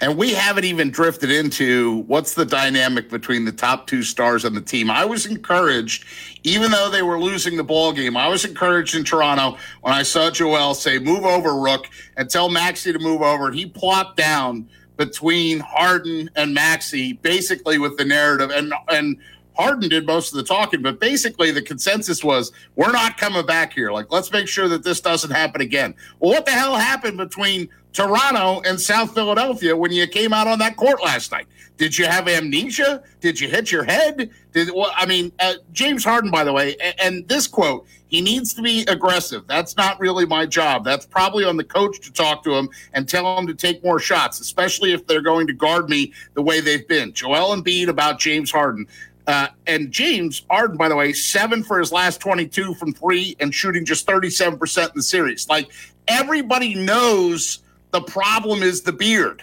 And we haven't even drifted into what's the dynamic between the top two stars on the team. I was encouraged, even though they were losing the ball game. I was encouraged in Toronto when I saw Joel say, "Move over, Rook," and tell Maxey to move over. And he plopped down between Harden and Maxey, basically with the narrative. And and Harden did most of the talking, but basically the consensus was we're not coming back here. Like, let's make sure that this doesn't happen again. Well, what the hell happened between Toronto and South Philadelphia when you came out on that court last night? Did you have amnesia? Did you hit your head? Did well, I mean uh, James Harden, by the way, and, and this quote: he needs to be aggressive. That's not really my job. That's probably on the coach to talk to him and tell him to take more shots, especially if they're going to guard me the way they've been. Joel Embiid about James Harden. Uh, and James Harden, by the way, seven for his last 22 from three and shooting just 37% in the series. Like everybody knows the problem is the beard.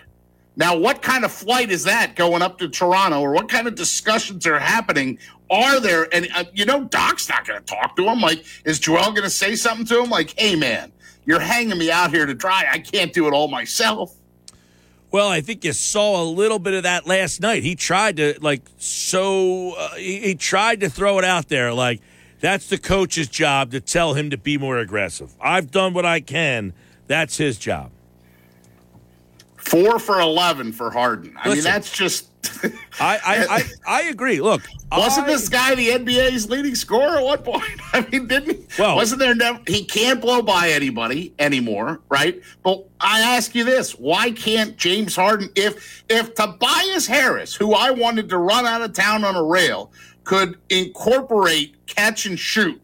Now, what kind of flight is that going up to Toronto, or what kind of discussions are happening? Are there, and uh, you know, Doc's not going to talk to him. Like, is Joel going to say something to him? Like, hey, man, you're hanging me out here to dry. I can't do it all myself. Well, I think you saw a little bit of that last night. He tried to like so uh, he, he tried to throw it out there like that's the coach's job to tell him to be more aggressive. I've done what I can. That's his job. Four for eleven for Harden. I mean, that's just. I, I, I, I agree. Look, Wasn't I- this guy the NBA's leading scorer at one point? I mean, didn't he? Well- wasn't there never? He can't blow by anybody anymore, right? But I ask you this: Why can't James Harden, if if Tobias Harris, who I wanted to run out of town on a rail, could incorporate catch and shoot?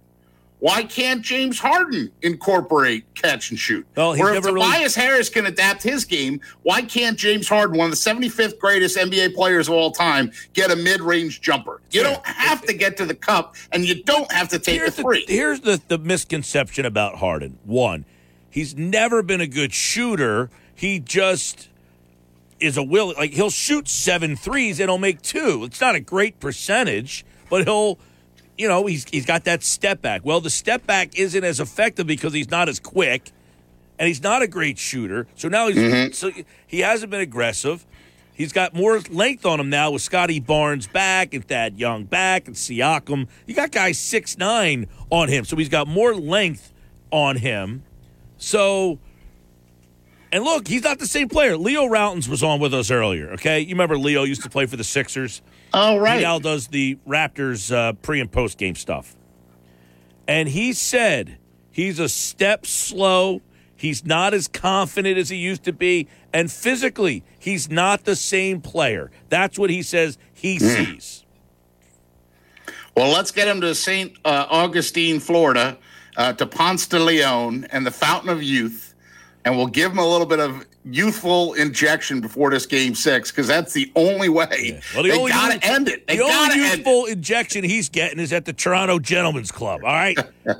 Why can't James Harden incorporate catch and shoot? Well, he's or if never really- Tobias Harris can adapt his game, why can't James Harden, one of the 75th greatest NBA players of all time, get a mid-range jumper? You don't have to get to the cup, and you don't have to take a here's the, three. here's the, the misconception about Harden. One, he's never been a good shooter. He just is a will like he'll shoot seven threes and he'll make two. It's not a great percentage, but he'll you know, he's he's got that step back. Well, the step back isn't as effective because he's not as quick and he's not a great shooter. So now he's mm-hmm. so he hasn't been aggressive. He's got more length on him now with Scottie Barnes back and Thad Young back and Siakam. You got guys six nine on him, so he's got more length on him. So, and look, he's not the same player. Leo Rautins was on with us earlier. Okay, you remember Leo used to play for the Sixers. Oh, right. He now does the Raptors uh, pre and post game stuff. And he said he's a step slow. He's not as confident as he used to be. And physically, he's not the same player. That's what he says he sees. Well, let's get him to St. Uh, Augustine, Florida, uh, to Ponce de Leon and the Fountain of Youth, and we'll give him a little bit of youthful injection before this game six because that's the only way. Well, the they only gotta youth- end it. They the only youthful injection he's getting is at the Toronto Gentlemen's Club. All right.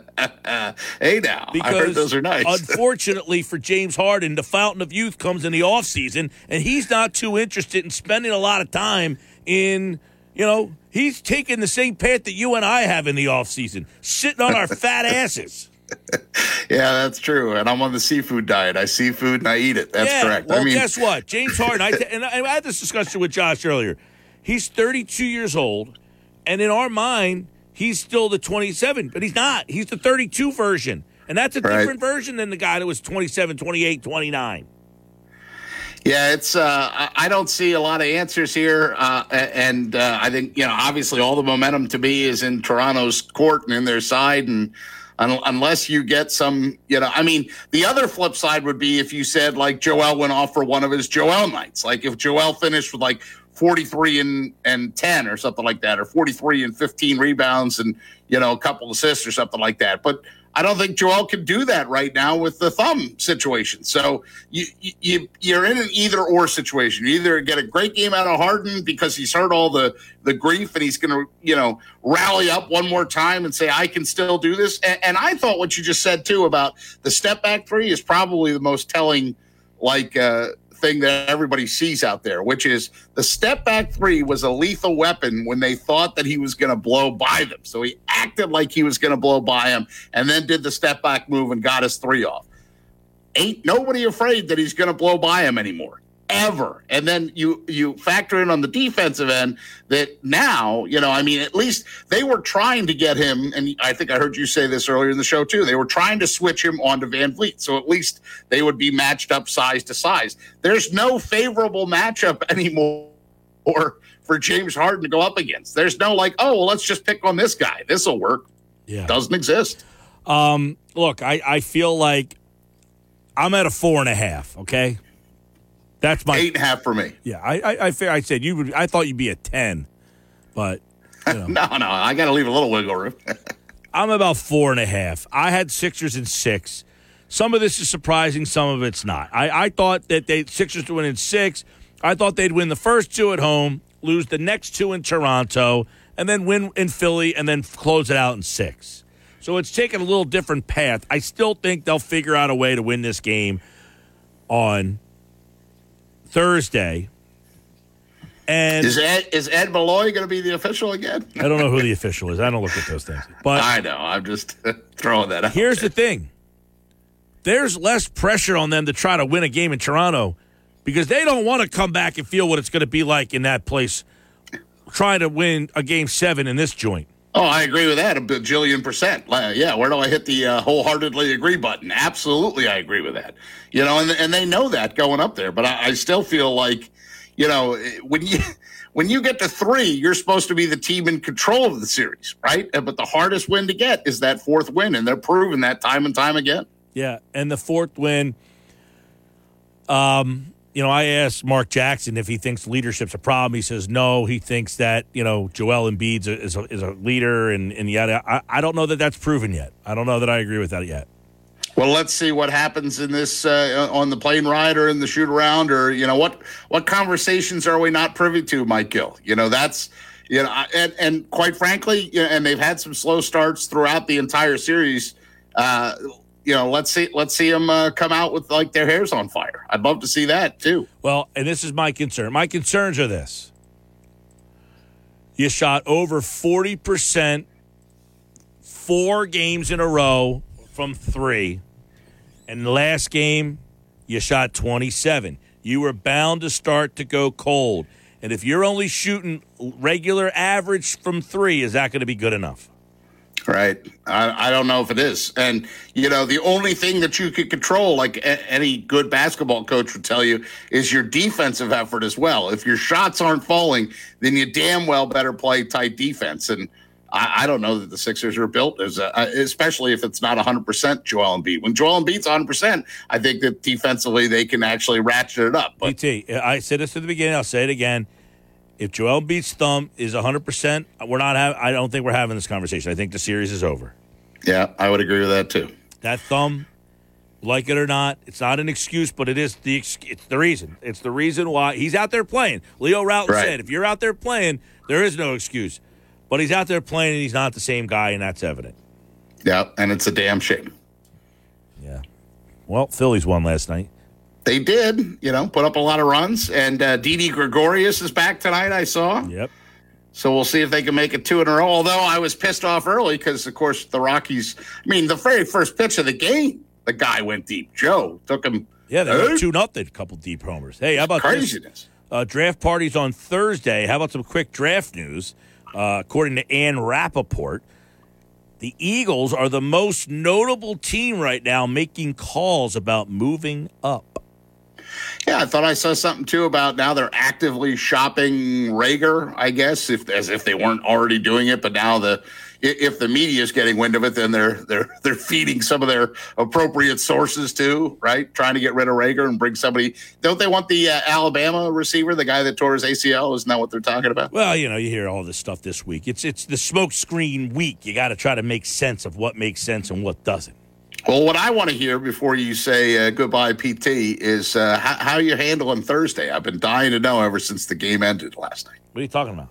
Hey, now because I heard those are nice. unfortunately for James Harden, the fountain of youth comes in the offseason, and he's not too interested in spending a lot of time in, you know, he's taking the same path that you and I have in the offseason, sitting on our fat asses. yeah, that's true. And I'm on the seafood diet. I see food and I eat it. That's yeah, correct. Well, I mean, guess what? James Harden, I, and I had this discussion with Josh earlier. He's 32 years old, and in our mind, he's still the 27, but he's not. He's the 32 version. And that's a Right. different version than the guy that was 27, 28, 29. Yeah, it's. Uh, I- I don't see a lot of answers here, uh, and uh, I think you know, obviously, all the momentum to me is in Toronto's court and in their side, and un- unless you get some, you know, I mean, the other flip side would be if you said like Joel went off for one of his Joel nights, like if Joel finished with like forty three and and ten or something like that, or forty three and fifteen rebounds and you know a couple assists or something like that, but. I don't think Joel can do that right now with the thumb situation. So you, you you're in an either or situation. You either get a great game out of Harden because he's heard all the the grief and he's going to you know rally up one more time and say I can still do this. And, and I thought what you just said too about the step back three is probably the most telling like uh, thing that everybody sees out there, which is the step back three was a lethal weapon when they thought that he was going to blow by them. So he acted like he was going to blow by him and then did the step back move and got his three off. Ain't nobody afraid that he's going to blow by him anymore. Ever. And then you you factor in on the defensive end that now, you know, I mean, at least they were trying to get him, and I think I heard you say this earlier in the show too. They were trying to switch him onto VanVleet. So at least they would be matched up size to size. There's no favorable matchup anymore for James Harden to go up against. There's no like, oh, well, let's just pick on this guy. This'll work. Yeah. Doesn't exist. Um, look, I, I feel like I'm at a four and a half. Okay, that's my eight and a half for me. Yeah, I I, I, I said you would. I thought you'd be a ten, but you know. no, no, I got to leave a little wiggle room. I'm about four and a half. I had Sixers in six. Some of this is surprising, some of it's not. I, I thought that they Sixers would win in six. I thought they'd win the first two at home, lose the next two in Toronto, and then win in Philly, and then close it out in six. So it's taken a little different path. I still think they'll figure out a way to win this game on Thursday. And is Ed is Ed Malloy going to be the official again? I don't know who the official is. I don't look at those things. But I know. I'm just throwing that out. Here's the thing. There's less pressure on them to try to win a game in Toronto because they don't want to come back and feel what it's going to be like in that place trying to win a game 7 in this joint. Oh, I agree with that a bajillion percent. Yeah, where do I hit the uh, wholeheartedly agree button? Absolutely, I agree with that. You know, and and they know that going up there, but I, I still feel like you know, when you when you get to three, you're supposed to be the team in control of the series, right? But the hardest win to get is that fourth win, and they're proving that time and time again. Yeah, and the fourth win. Um, you know, I asked Mark Jackson if he thinks leadership's a problem. He says no. He thinks that you know Joel Embiid is a, is a leader, and and yet I, I don't know that that's proven yet. I don't know that I agree with that yet. Well, let's see what happens in this uh, on the plane ride or in the shoot around, or you know what what conversations are we not privy to, Mike Gill? You know that's you know, and and quite frankly, you know, and they've had some slow starts throughout the entire series. Uh, you know, let's see let's see them uh, come out with like their hairs on fire. I'd love to see that too. Well, and this is my concern. My concerns are this: you shot over forty percent four games in a row from three and last game, you shot 27. You were bound to start to go cold. And if you're only shooting regular average from three, is that going to be good enough? Right. I, I, don't know if it is. And, you know, the only thing that you could control, like a, any good basketball coach would tell you, is your defensive effort as well. If your shots aren't falling, then you damn well better play tight defense. And, I, I, don't know that the Sixers are built as, a, uh, especially if it's not 100% Joel Embiid. When Joel Embiid's 100%, I think that defensively they can actually ratchet it up. But I said this at the beginning. I'll say it again. If Joel Embiid's thumb is 100%, we're not. Have, I don't think we're having this conversation. I think the series is over. Yeah, I would agree with that too. That thumb, like it or not, it's not an excuse, but it is the it's the reason. It's the reason why he's out there playing. Leo Rautins right. said, if you're out there playing, there is no excuse. But he's out there playing and he's not the same guy, and that's evident. Yeah, and it's a damn shame. Yeah. Well, Phillies won last night. They did, you know, put up a lot of runs. And uh, Didi Gregorius is back tonight, I saw. Yep. So we'll see if they can make it two in a row. Although I was pissed off early because, of course, the Rockies, I mean, the very first pitch of the game, the guy went deep. Joe took him. Yeah, they went 2 nothing, a couple deep homers. Hey, how about craziness? This? Uh, draft parties on Thursday. How about some quick draft news? Uh, according to Ian Rapoport, the Eagles are the most notable team right now making calls about moving up. Yeah, I thought I saw something too about now they're actively shopping Reagor, I guess, if as if they weren't already doing it, but now the if the media is getting wind of it, then they're they're they're feeding some of their appropriate sources too, right? Trying to get rid of Reagor and bring somebody. Don't they want the uh, Alabama receiver, the guy that tore his ACL? Isn't that what they're talking about? Well, you know, you hear all this stuff this week. It's it's the smokescreen week. You got to try to make sense of what makes sense and what doesn't. Well, what I want to hear before you say uh, goodbye, PT, is uh, how, how you're handling Thursday. I've been dying to know ever since the game ended last night. What are you talking about?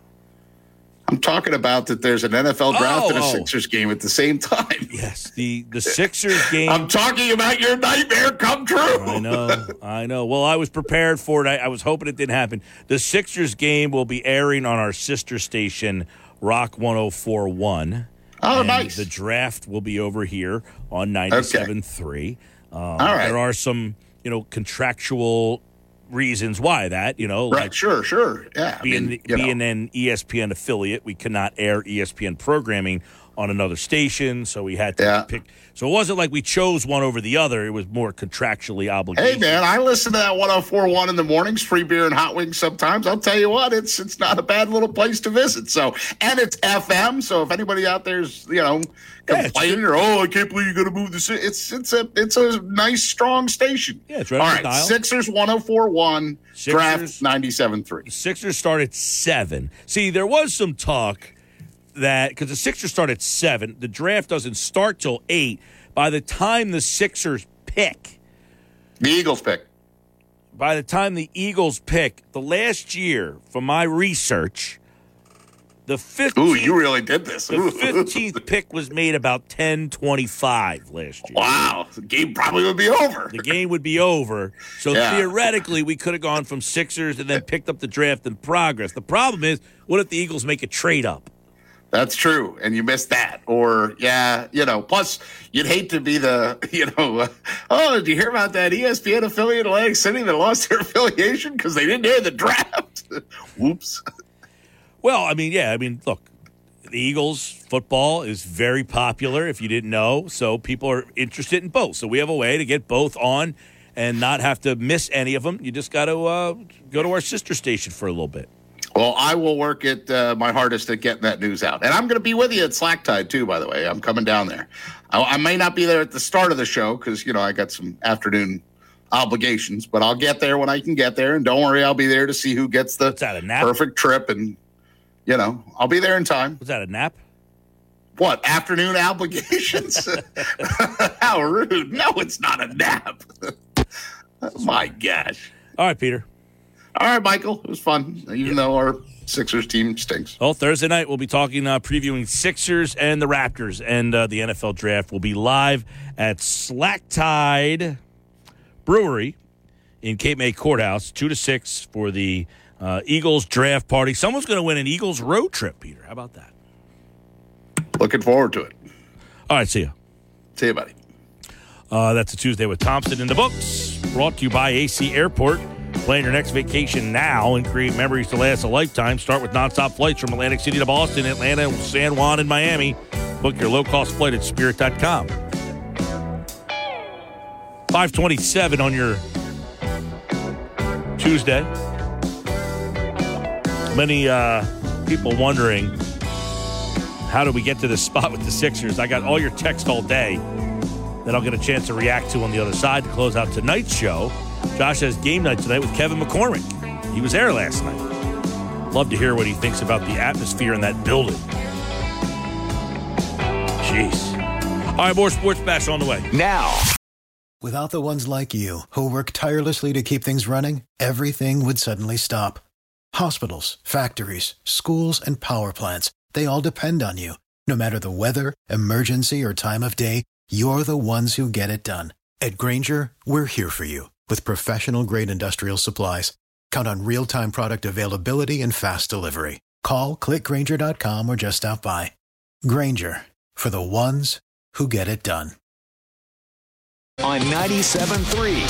I'm talking about that there's an NFL draft oh, and a oh. Sixers game at the same time. Yes, the the Sixers game. I'm talking about your nightmare come true. I know, I know. Well, I was prepared for it. I, I, was hoping it didn't happen. The Sixers game will be airing on our sister station, Rock 1041. Oh, nice. The draft will be over here on 97.3. Okay. Um, All right. There are some, you know, contractual reasons why that you know right like sure sure yeah being, I mean, being an espn affiliate we cannot air espn programming on another station so we had to yeah. pick so it wasn't like we chose one over the other it was more contractually obligated hey man i listen to that 1041 in the mornings free beer and hot wings sometimes i'll tell you what it's it's not a bad little place to visit so and it's fm so if anybody out there's you know complaining or oh I can't believe you're going to move this. It's it's a it's a nice strong station. Yeah, it's right All right, dial. Sixers 1041 Sixers, draft 97.3. Sixers start at seven. See, there was some talk that because the Sixers start at seven, the draft doesn't start till eight. By the time the Sixers pick, the Eagles pick. By the time the Eagles pick, the last year, from my research, The 15th, Ooh, you really did this. the Ooh. 15th pick was made about 10:25 last year. Wow, the game probably would be over. The game would be over. So Yeah. theoretically, we could have gone from Sixers and then picked up the draft in progress. The problem is, what if the Eagles make a trade up? That's true, and you missed that. Or yeah, you know. Plus, you'd hate to be the you know. Oh, did you hear about that ESPN affiliate Atlantic City that lost their affiliation because they didn't hear the draft? Whoops. Well, I mean, yeah, I mean, look, the Eagles football is very popular. If you didn't know, so people are interested in both. So we have a way to get both on and not have to miss any of them. You just got to uh, go to our sister station for a little bit. Well, I will work at uh, my hardest at getting that news out, and I'm going to be with you at Slack Tide too. By the way, I'm coming down there. I, I may not be there at the start of the show because you know I got some afternoon obligations, but I'll get there when I can get there. And don't worry, I'll be there to see who gets the perfect trip, and you know I'll be there in time. Was that a nap? What afternoon obligations? How rude! No, it's not a nap. oh, my gosh! All right, Peter. All right, Michael. It was fun, even though our Sixers team stinks. Well, Thursday night we'll be talking, uh, previewing Sixers and the Raptors, and uh, the NFL draft will be live at Slack Tide Brewery in Cape May Courthouse, two to six for the uh, Eagles draft party. Someone's going to win an Eagles road trip, Peter. How about that? Looking forward to it. All right, see you. See you, buddy. Uh, that's a Tuesday with Thompson in the books. Brought to you by AC Airport. Plan your next vacation now and create memories to last a lifetime. Start with nonstop flights from Atlantic City to Boston, Atlanta, San Juan, and Miami. Book your low cost flight at spirit.com. 527 on your Tuesday. Many uh, people wondering how do we get to this spot with the Sixers? I got all your text all day that I'll get a chance to react to on the other side to close out tonight's show. Josh has game night tonight with Kevin McCormick. He was there last night. Love to hear what he thinks about the atmosphere in that building. Jeez. All right, more Sports Bash on the way. Now. Without the ones like you, who work tirelessly to keep things running, everything would suddenly stop. Hospitals, factories, schools, and power plants, they all depend on you. No matter the weather, emergency, or time of day, you're the ones who get it done. At Grainger, we're here for you with professional grade industrial supplies. Count on real time product availability and fast delivery. Call clickgrainger.com or just stop by. Grainger for the ones who get it done. On 97.3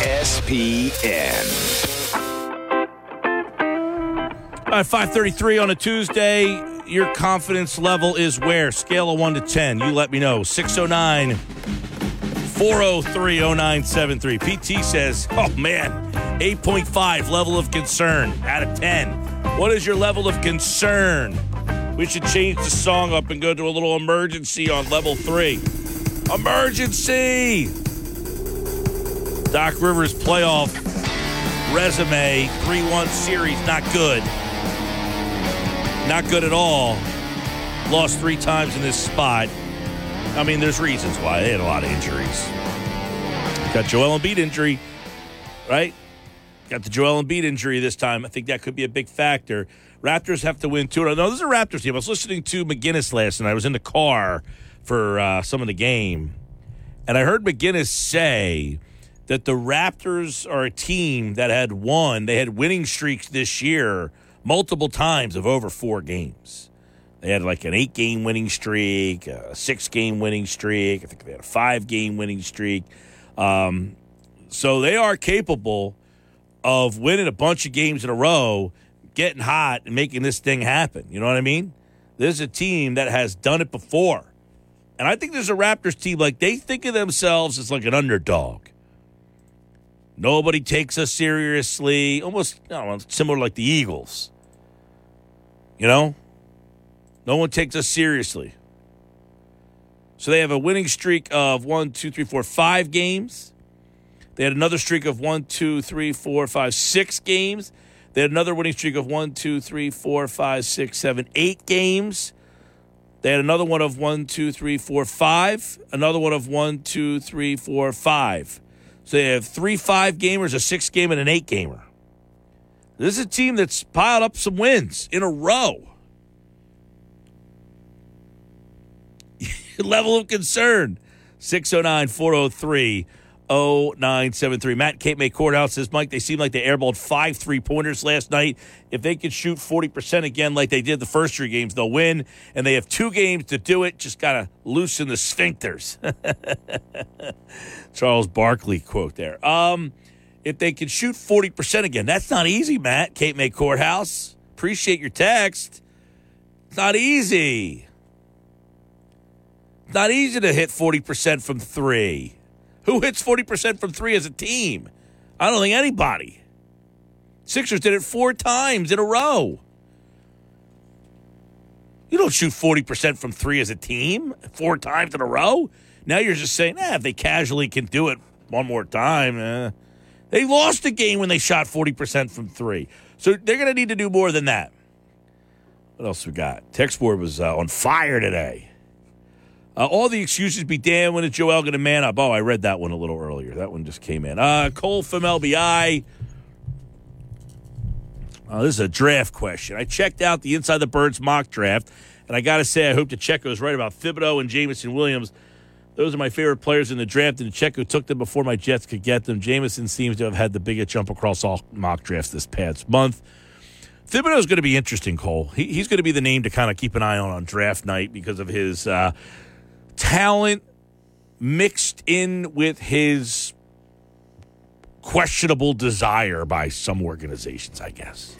ESPN. All right, 533 on a Tuesday. Your confidence level is where? Scale of 1 to 10. You let me know. 609 403 0973. PT says, oh man, 8.5 level of concern out of 10. What is your level of concern? We should change the song up and go to a little emergency on level 3. Emergency! Doc Rivers playoff resume 3 1 series, not good. Not good at all. Lost three times in this spot. I mean, there's reasons why. They had a lot of injuries. Got Joel Embiid injury, right? Got the Joel Embiid injury this time. I think that could be a big factor. Raptors have to win two. No, this is a Raptors team. I was listening to McGinnis last night. I was in the car for uh, some of the game, and I heard McGinnis say that the Raptors are a team that had won. They had winning streaks this year multiple times of over four games. They had like an eight game winning streak, a six game winning streak. I think they had a five game winning streak. Um, so they are capable of winning a bunch of games in a row, getting hot, and making this thing happen. You know what I mean? This is a team that has done it before. And I think there's a Raptors team, like, they think of themselves as like an underdog. Nobody takes us seriously, almost know, similar like the Eagles. You know? No one takes us seriously. So they have a winning streak of one, two, three, four, five games. They had another streak of one, two, three, four, five, six games. They had another winning streak of one, two, three, four, five, six, seven, eight games. They had another one of one, two, three, four, five. Another one of one, two, three, four, five. So they have three five gamers, a six game, and an eight gamer. This is a team that's piled up some wins in a row. level of concern. 609 403 0973. Matt Cape May Courthouse says, Mike, they seem like they airballed five three pointers last night. If they could shoot 40% again like they did the first three games, they'll win. And they have two games to do it. Just got to loosen the sphincters. Charles Barkley quote there. Um, if they could shoot 40% again, that's not easy, Matt. Cape May Courthouse. Appreciate your text. It's not easy. Not easy to hit 40% from three. Who hits 40% from three as a team? I don't think anybody. Sixers did it four times in a row. You don't shoot 40% from three as a team four times in a row. Now you're just saying, eh, if they casually can do it one more time, eh. they lost the game when they shot 40% from three. So they're going to need to do more than that. What else we got? Text board was uh, on fire today. Uh, all the excuses be damned when it's Joel going to man up. Oh, I read that one a little earlier. That one just came in. Uh, Cole from LBI. Uh, this is a draft question. I checked out the Inside the Birds mock draft, and I got to say, I hope Checo is right about Thibodeaux and Jameson Williams. Those are my favorite players in the draft, and Checo took them before my Jets could get them. Jamison seems to have had the biggest jump across all mock drafts this past month. Thibodeaux is going to be interesting, Cole. He, he's going to be the name to kind of keep an eye on on draft night because of his uh, talent mixed in with his questionable desire by some organizations, I guess.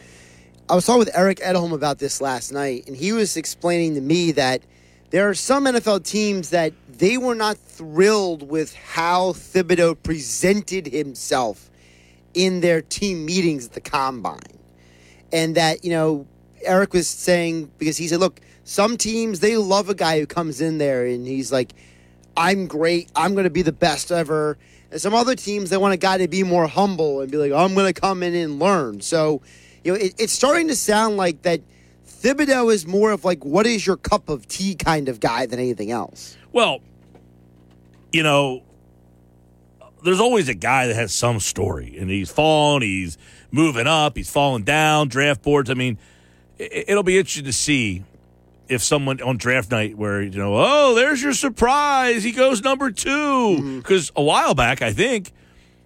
I was talking with Eric Edholm about this last night, and he was explaining to me that there are some NFL teams that they were not thrilled with how Thibodeaux presented himself in their team meetings at the combine. And that, you know, Eric was saying, because he said, look, some teams, they love a guy who comes in there and he's like, I'm great. I'm going to be the best ever. And some other teams, they want a guy to be more humble and be like, I'm going to come in and learn. So, you know, it, it's starting to sound like that Thibodeaux is more of like, what is your cup of tea kind of guy than anything else. Well, you know, there's always a guy that has some story, and he's fallen, he's moving up, he's falling down, draft boards. I mean, it'll be interesting to see if someone on draft night where you know, oh, there's your surprise, he goes number two. Because mm-hmm. a while back, I think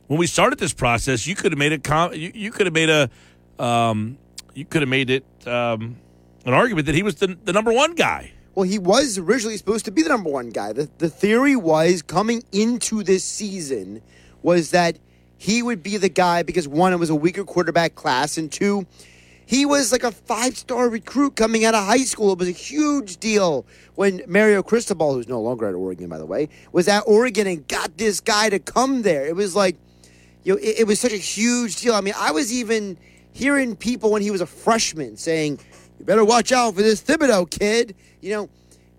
when we started this process, you could have made a com- you, you could have made a um, you could have made it um, an argument that he was the, the number one guy. Well, he was originally supposed to be the number one guy. The, the theory was coming into this season was that he would be the guy because one, it was a weaker quarterback class, and two, he was like a five star recruit coming out of high school. It was a huge deal when Mario Cristobal, who's no longer at Oregon, by the way, was at Oregon and got this guy to come there. It was like, you know, it, it was such a huge deal. I mean, I was even hearing people when he was a freshman saying, you better watch out for this Thibodeaux kid you know,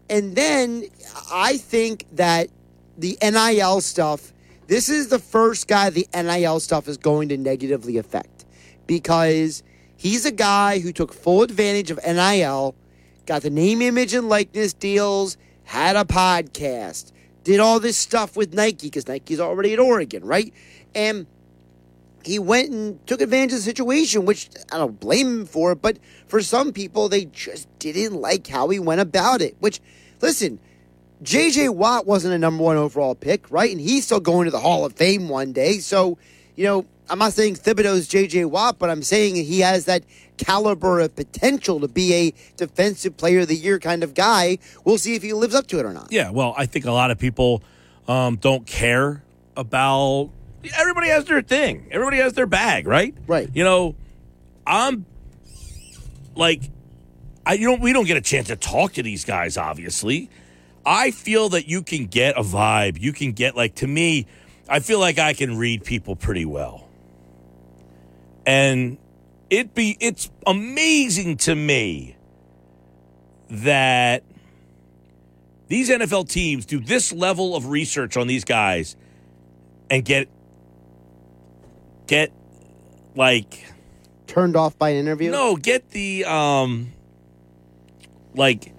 and then I think that the NIL stuff, this is the first guy the NIL stuff is going to negatively affect because he's a guy who took full advantage of NIL, got the name, image, and likeness deals, had a podcast, did all this stuff with Nike because Nike's already at Oregon, right? And he went and took advantage of the situation, which I don't blame him for but for some people, they just didn't like how he went about it. Which, listen, JJ Watt wasn't a number one overall pick, right? And he's still going to the Hall of Fame one day. So, you know, I'm not saying Thibodeaux's JJ Watt, but I'm saying he has that caliber of potential to be a defensive player of the year kind of guy. We'll see if he lives up to it or not. Yeah, well, I think a lot of people um, don't care about everybody has their thing. Everybody has their bag, right? Right. You know, I'm like I you know we don't get a chance to talk to these guys obviously. I feel that you can get a vibe. You can get like to me, I feel like I can read people pretty well. And it be it's amazing to me that these NFL teams do this level of research on these guys and get get like turned off by an interview? No, get the um like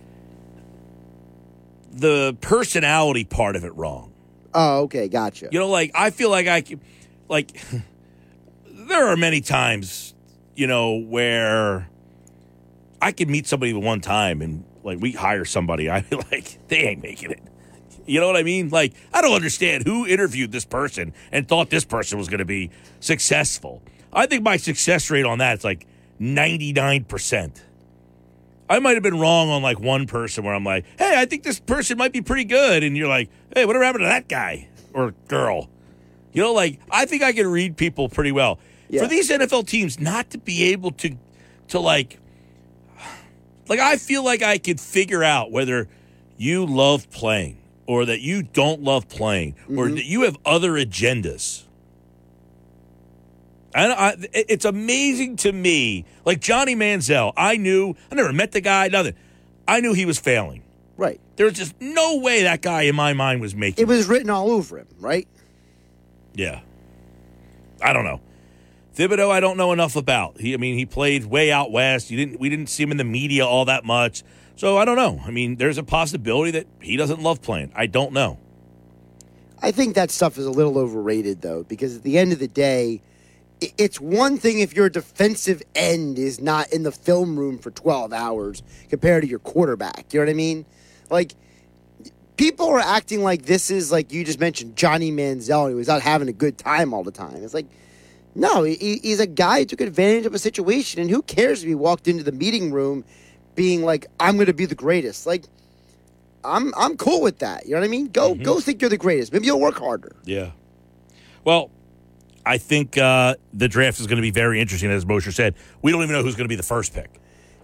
the personality part of it wrong. Oh, okay, gotcha. You know, like I feel like I can, like there are many times, you know, where I could meet somebody one time and like we hire somebody, I be like, they ain't making it. You know what I mean? Like, I don't understand who interviewed this person and thought this person was going to be successful. I think my success rate on that is like 99%. I might have been wrong on like one person where I'm like, hey, I think this person might be pretty good. And you're like, hey, whatever happened to that guy or girl? You know, like, I think I can read people pretty well. For these NFL teams not to be able to, to like, like, I feel like I could figure out whether you love playing or that you don't love playing or mm-hmm. that you have other agendas. And I, it's amazing to me. Like Johnny Manziel, I knew, I never met the guy, nothing. I knew he was failing. Right. There was just no way that guy in my mind was making It was written all over him, right? Yeah. I don't know. Thibodeaux, I don't know enough about. He, I mean, he played way out west. You didn't, we didn't see him in the media all that much. So I don't know. I mean, there's a possibility that he doesn't love playing. I don't know. I think that stuff is a little overrated, though, because at the end of the day, it's one thing if your defensive end is not in the film room for 12 hours compared to your quarterback. You know what I mean? Like, people are acting like this is, like you just mentioned, Johnny Manziel, who was not having a good time all the time. It's like, no, he, he's a guy who took advantage of a situation, and who cares if he walked into the meeting room being like, I'm going to be the greatest? Like, I'm I'm cool with that. You know what I mean? Go go think you're the greatest. Maybe you'll work harder. Yeah. Well, I think uh, the draft is going to be very interesting, as Mosher said. We don't even know who's going to be the first pick.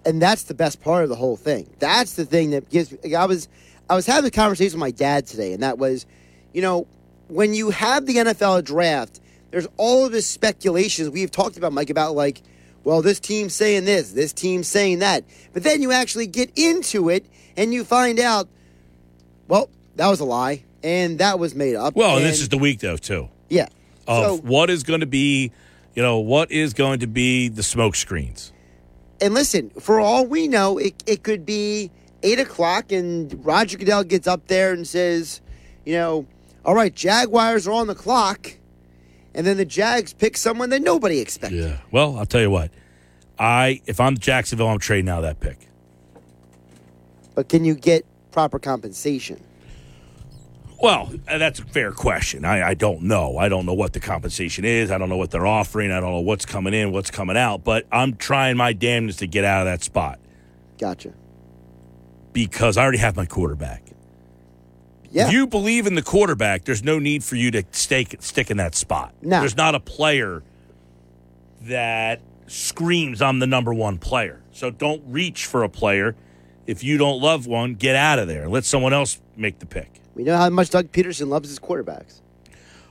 and that's the best part of the whole thing. That's the thing that gives. me I was I was having a conversation with my dad today, and that was, you know, when you have the NFL draft, there's all of this speculations we've talked about, Mike, about like, well, this team's saying this, this team's saying that, but then you actually get into it and you find out, well, that was a lie, and that was made up. Well, and this is the week, though, too, yeah. of So what is going to be, you know, what is going to be the smoke screens. And listen, for all we know, it, it could be eight o'clock, and Roger Goodell gets up there and says, you know, all right, Jaguars are on the clock, and then the Jags pick someone that nobody expected. Yeah. Well, I'll tell you what. I if I'm Jacksonville, I'm trading out that pick. But can you get proper compensation? Well, uh, that's a fair question. I, I don't know. I don't know what the compensation is. I don't know what they're offering. I don't know what's coming in, what's coming out. But I'm trying my damnedest to get out of that spot Gotcha. because I already have my quarterback. Yeah. If you believe in the quarterback, there's no need for you to stake, stick in that spot. No. There's not a player that screams, I'm the number one player. So don't reach for a player. If you don't love one, get out of there. Let someone else make the pick. We know how much Doug Pederson loves his quarterbacks.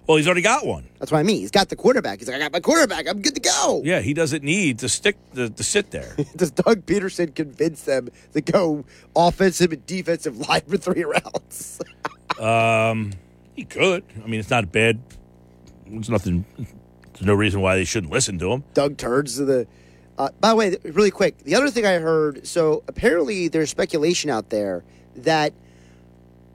Well, he's already got one. That's what I mean. He's got the quarterback. He's like, I got my quarterback. I'm good to go. Yeah, he doesn't need to stick to, to sit there. Does Doug Pederson convince them to go offensive and defensive line for three rounds? um, he could. I mean, it's not bad. There's nothing. There's no reason why they shouldn't listen to him. Doug turns to the. Uh, by the way, really quick, the other thing I heard. So apparently, there's speculation out there that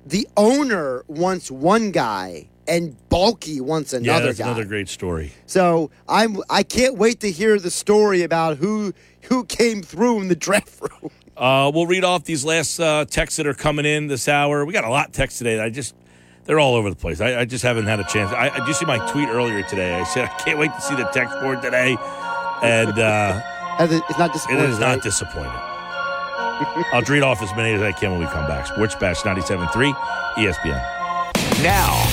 the owner wants one guy and Baalke wants yeah, another that's guy. another great story. So I'm. I can't wait to hear the story about who who came through in the draft room. Uh, we'll read off these last uh, texts that are coming in this hour. We got a lot of texts today. I just they're all over the place. I, I just haven't had a chance. I, I did you see my tweet earlier today. I said I can't wait to see the text board today, and uh, It's not it disappointing. is not right? disappointing. I'll read off as many as I can when we come back. Sports Bash 97.3 ESPN. Now,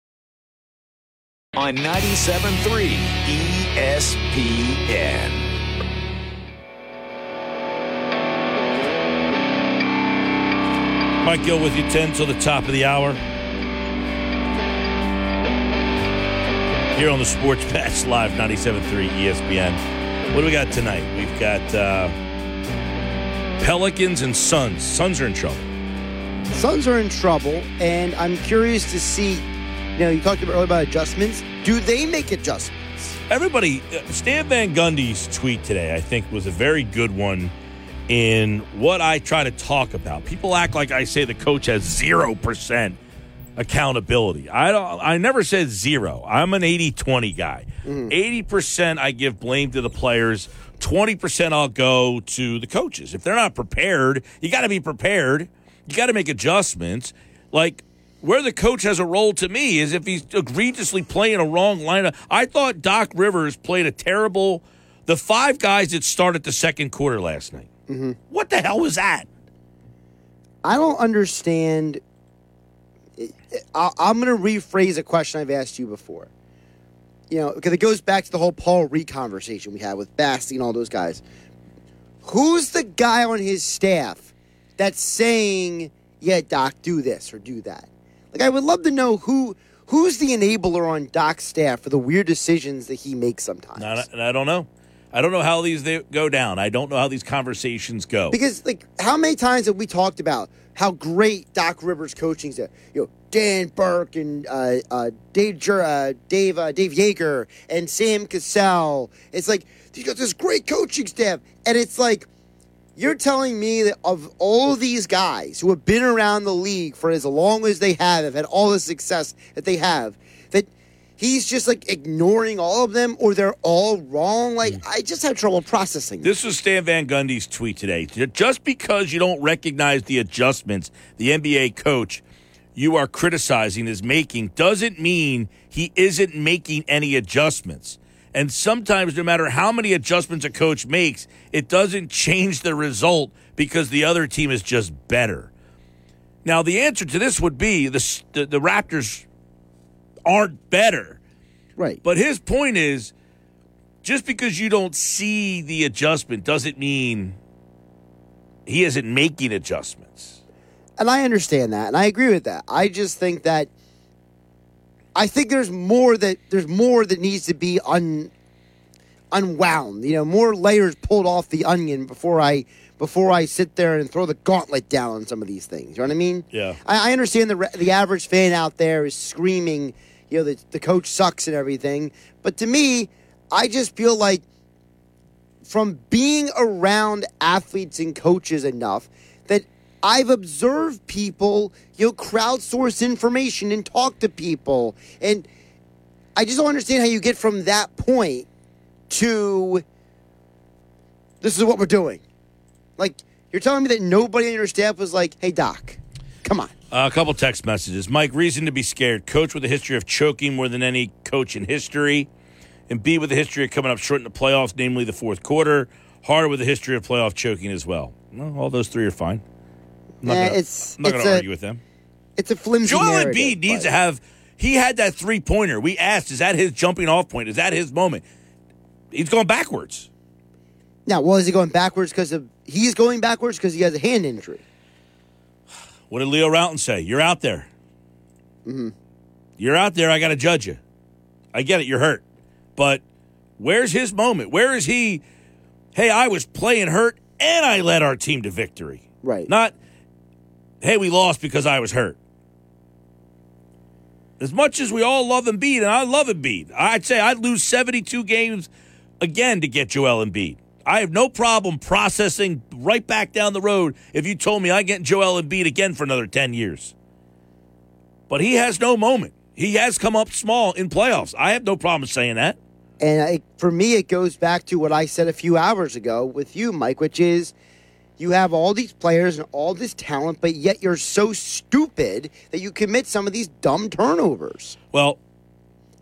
On 97.3 ESPN. Mike Gill with you 10 till the top of the hour. Here on the Sports Bash Live 97.3 ESPN. What do we got tonight? We've got uh, Pelicans and Suns. Suns are in trouble. Suns are in trouble, and I'm curious to see know, you talked about earlier about adjustments. Do they make adjustments? Everybody, uh, Stan Van Gundy's tweet today, I think, was a very good one in what I try to talk about. People act like I say the coach has zero percent accountability. I don't. I never said zero. I'm an 80-20 guy. 80 percent I give blame to the players. 20 percent I'll go to the coaches. If they're not prepared, you got to be prepared. You got to make adjustments. Like where the coach has a role to me is if he's egregiously playing a wrong lineup. I thought Doc Rivers played a terrible. The five guys that started the second quarter last night. Mm-hmm. What the hell was that? I don't understand. I- I'm going to rephrase a question I've asked you before. You know, because it goes back to the whole Paul Reed conversation we had with Basti and all those guys. Who's the guy on his staff that's saying, "Yeah, Doc, do this or do that"? Like, I would love to know who who's the enabler on Doc's staff for the weird decisions that he makes sometimes. And I, don't know. I don't know how these they go down. I don't know how these conversations go. Because like how many times have we talked about how great Doc Rivers coaching is? You know, Dan Burke and uh, uh, Dave uh, Dave uh, Dave Joerger and Sam Cassell. It's like he's got this great coaching staff, and it's like you're telling me that of all these guys who have been around the league for as long as they have, have had all the success that they have, that he's just like ignoring all of them, or they're all wrong. Like hmm. I just have trouble processing. This was Stan Van Gundy's tweet today. Just because you don't recognize the adjustments the NBA coach you are criticizing is making doesn't mean he isn't making any adjustments. And sometimes, no matter how many adjustments a coach makes, it doesn't change the result because the other team is just better. Now, the answer to this would be the, the, the Raptors aren't better. Right. But his point is just because you don't see the adjustment doesn't mean he isn't making adjustments. And I understand that, and I agree with that. I just think that I think there's more that there's more that needs to be un unwound. You know, more layers pulled off the onion before I before I sit there and throw the gauntlet down on some of these things. You know what I mean? Yeah. I, I understand the the average fan out there is screaming, you know, that the coach sucks and everything. But to me, I just feel like from being around athletes and coaches enough I've observed people, you know, crowdsource information and talk to people. And I just don't understand how you get from that point to this is what we're doing. Like, you're telling me that nobody on your staff was like, hey, Doc, come on. Uh, a couple text messages. Mike, reason to be scared. Coach with a history of choking more than any coach in history. And B with a history of coming up short in the playoffs, namely the fourth quarter. Harder with a history of playoff choking as well. Well, all those three are fine. I'm not Eh, gonna- it's- I'm not it's going to a- argue with them. It's a flimsy Joel Embiid needs but- to have. He had that three pointer. We asked, is that his jumping off point? Is that his moment? He's going backwards. Now, well, is he going backwards because of he's going backwards because he has a hand injury? What did Leo Rautins say? You're out there. Mm-hmm. You're out there. I got to judge you. I get it. You're hurt. But where's his moment? Where is he? Hey, I was playing hurt and I led our team to victory. Right. Not, hey, we lost because I was hurt. As much as we all love Embiid, and I love Embiid, I'd say I'd lose 72 games again to get Joel Embiid. I have no problem processing right back down the road if you told me I get Joel Embiid again for another 10 years. But he has no moment. He has come up small in playoffs. I have no problem saying that. And I, for me, it goes back to what I said a few hours ago with you, Mike, which is you have all these players and all this talent, but yet you're so stupid that you commit some of these dumb turnovers. Well,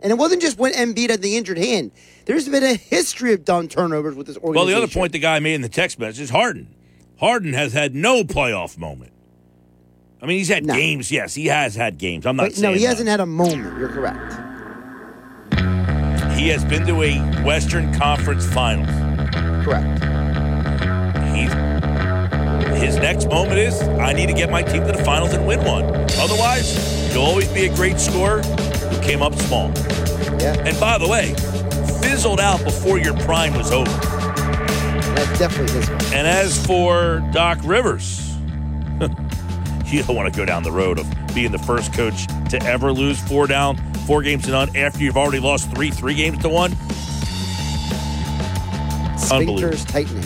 and it wasn't just when Embiid had the injured hand. There's been a history of dumb turnovers with this organization. Well, the other point the guy made in the text message is Harden. Harden has had no playoff moment. I mean, he's had games. Yes, he has had games. I'm not But, saying no, he that. hasn't had a moment. You're correct. He has been to a Western Conference Finals. Correct. He's his next moment is I need to get my team to the finals and win one. Otherwise, you'll always be a great scorer who came up small. Yeah. And by the way, fizzled out before your prime was over. That's definitely his. And as for Doc Rivers, You don't want to go down the road of being the first coach to ever lose four down, four games to none after you've already lost three, three games to one. Sphincters tightening.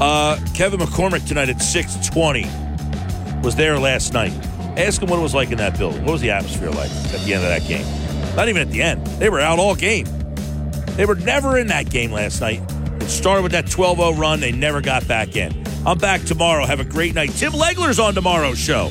Uh, Kevin McCormick tonight at 620 was there last night. Ask him what it was like in that building. What was the atmosphere like at the end of that game? Not even at the end. They were out all game. They were never in that game last night. It started with that 12 0 run. They never got back in. I'm back tomorrow. Have a great night. Tim Legler's on tomorrow's show.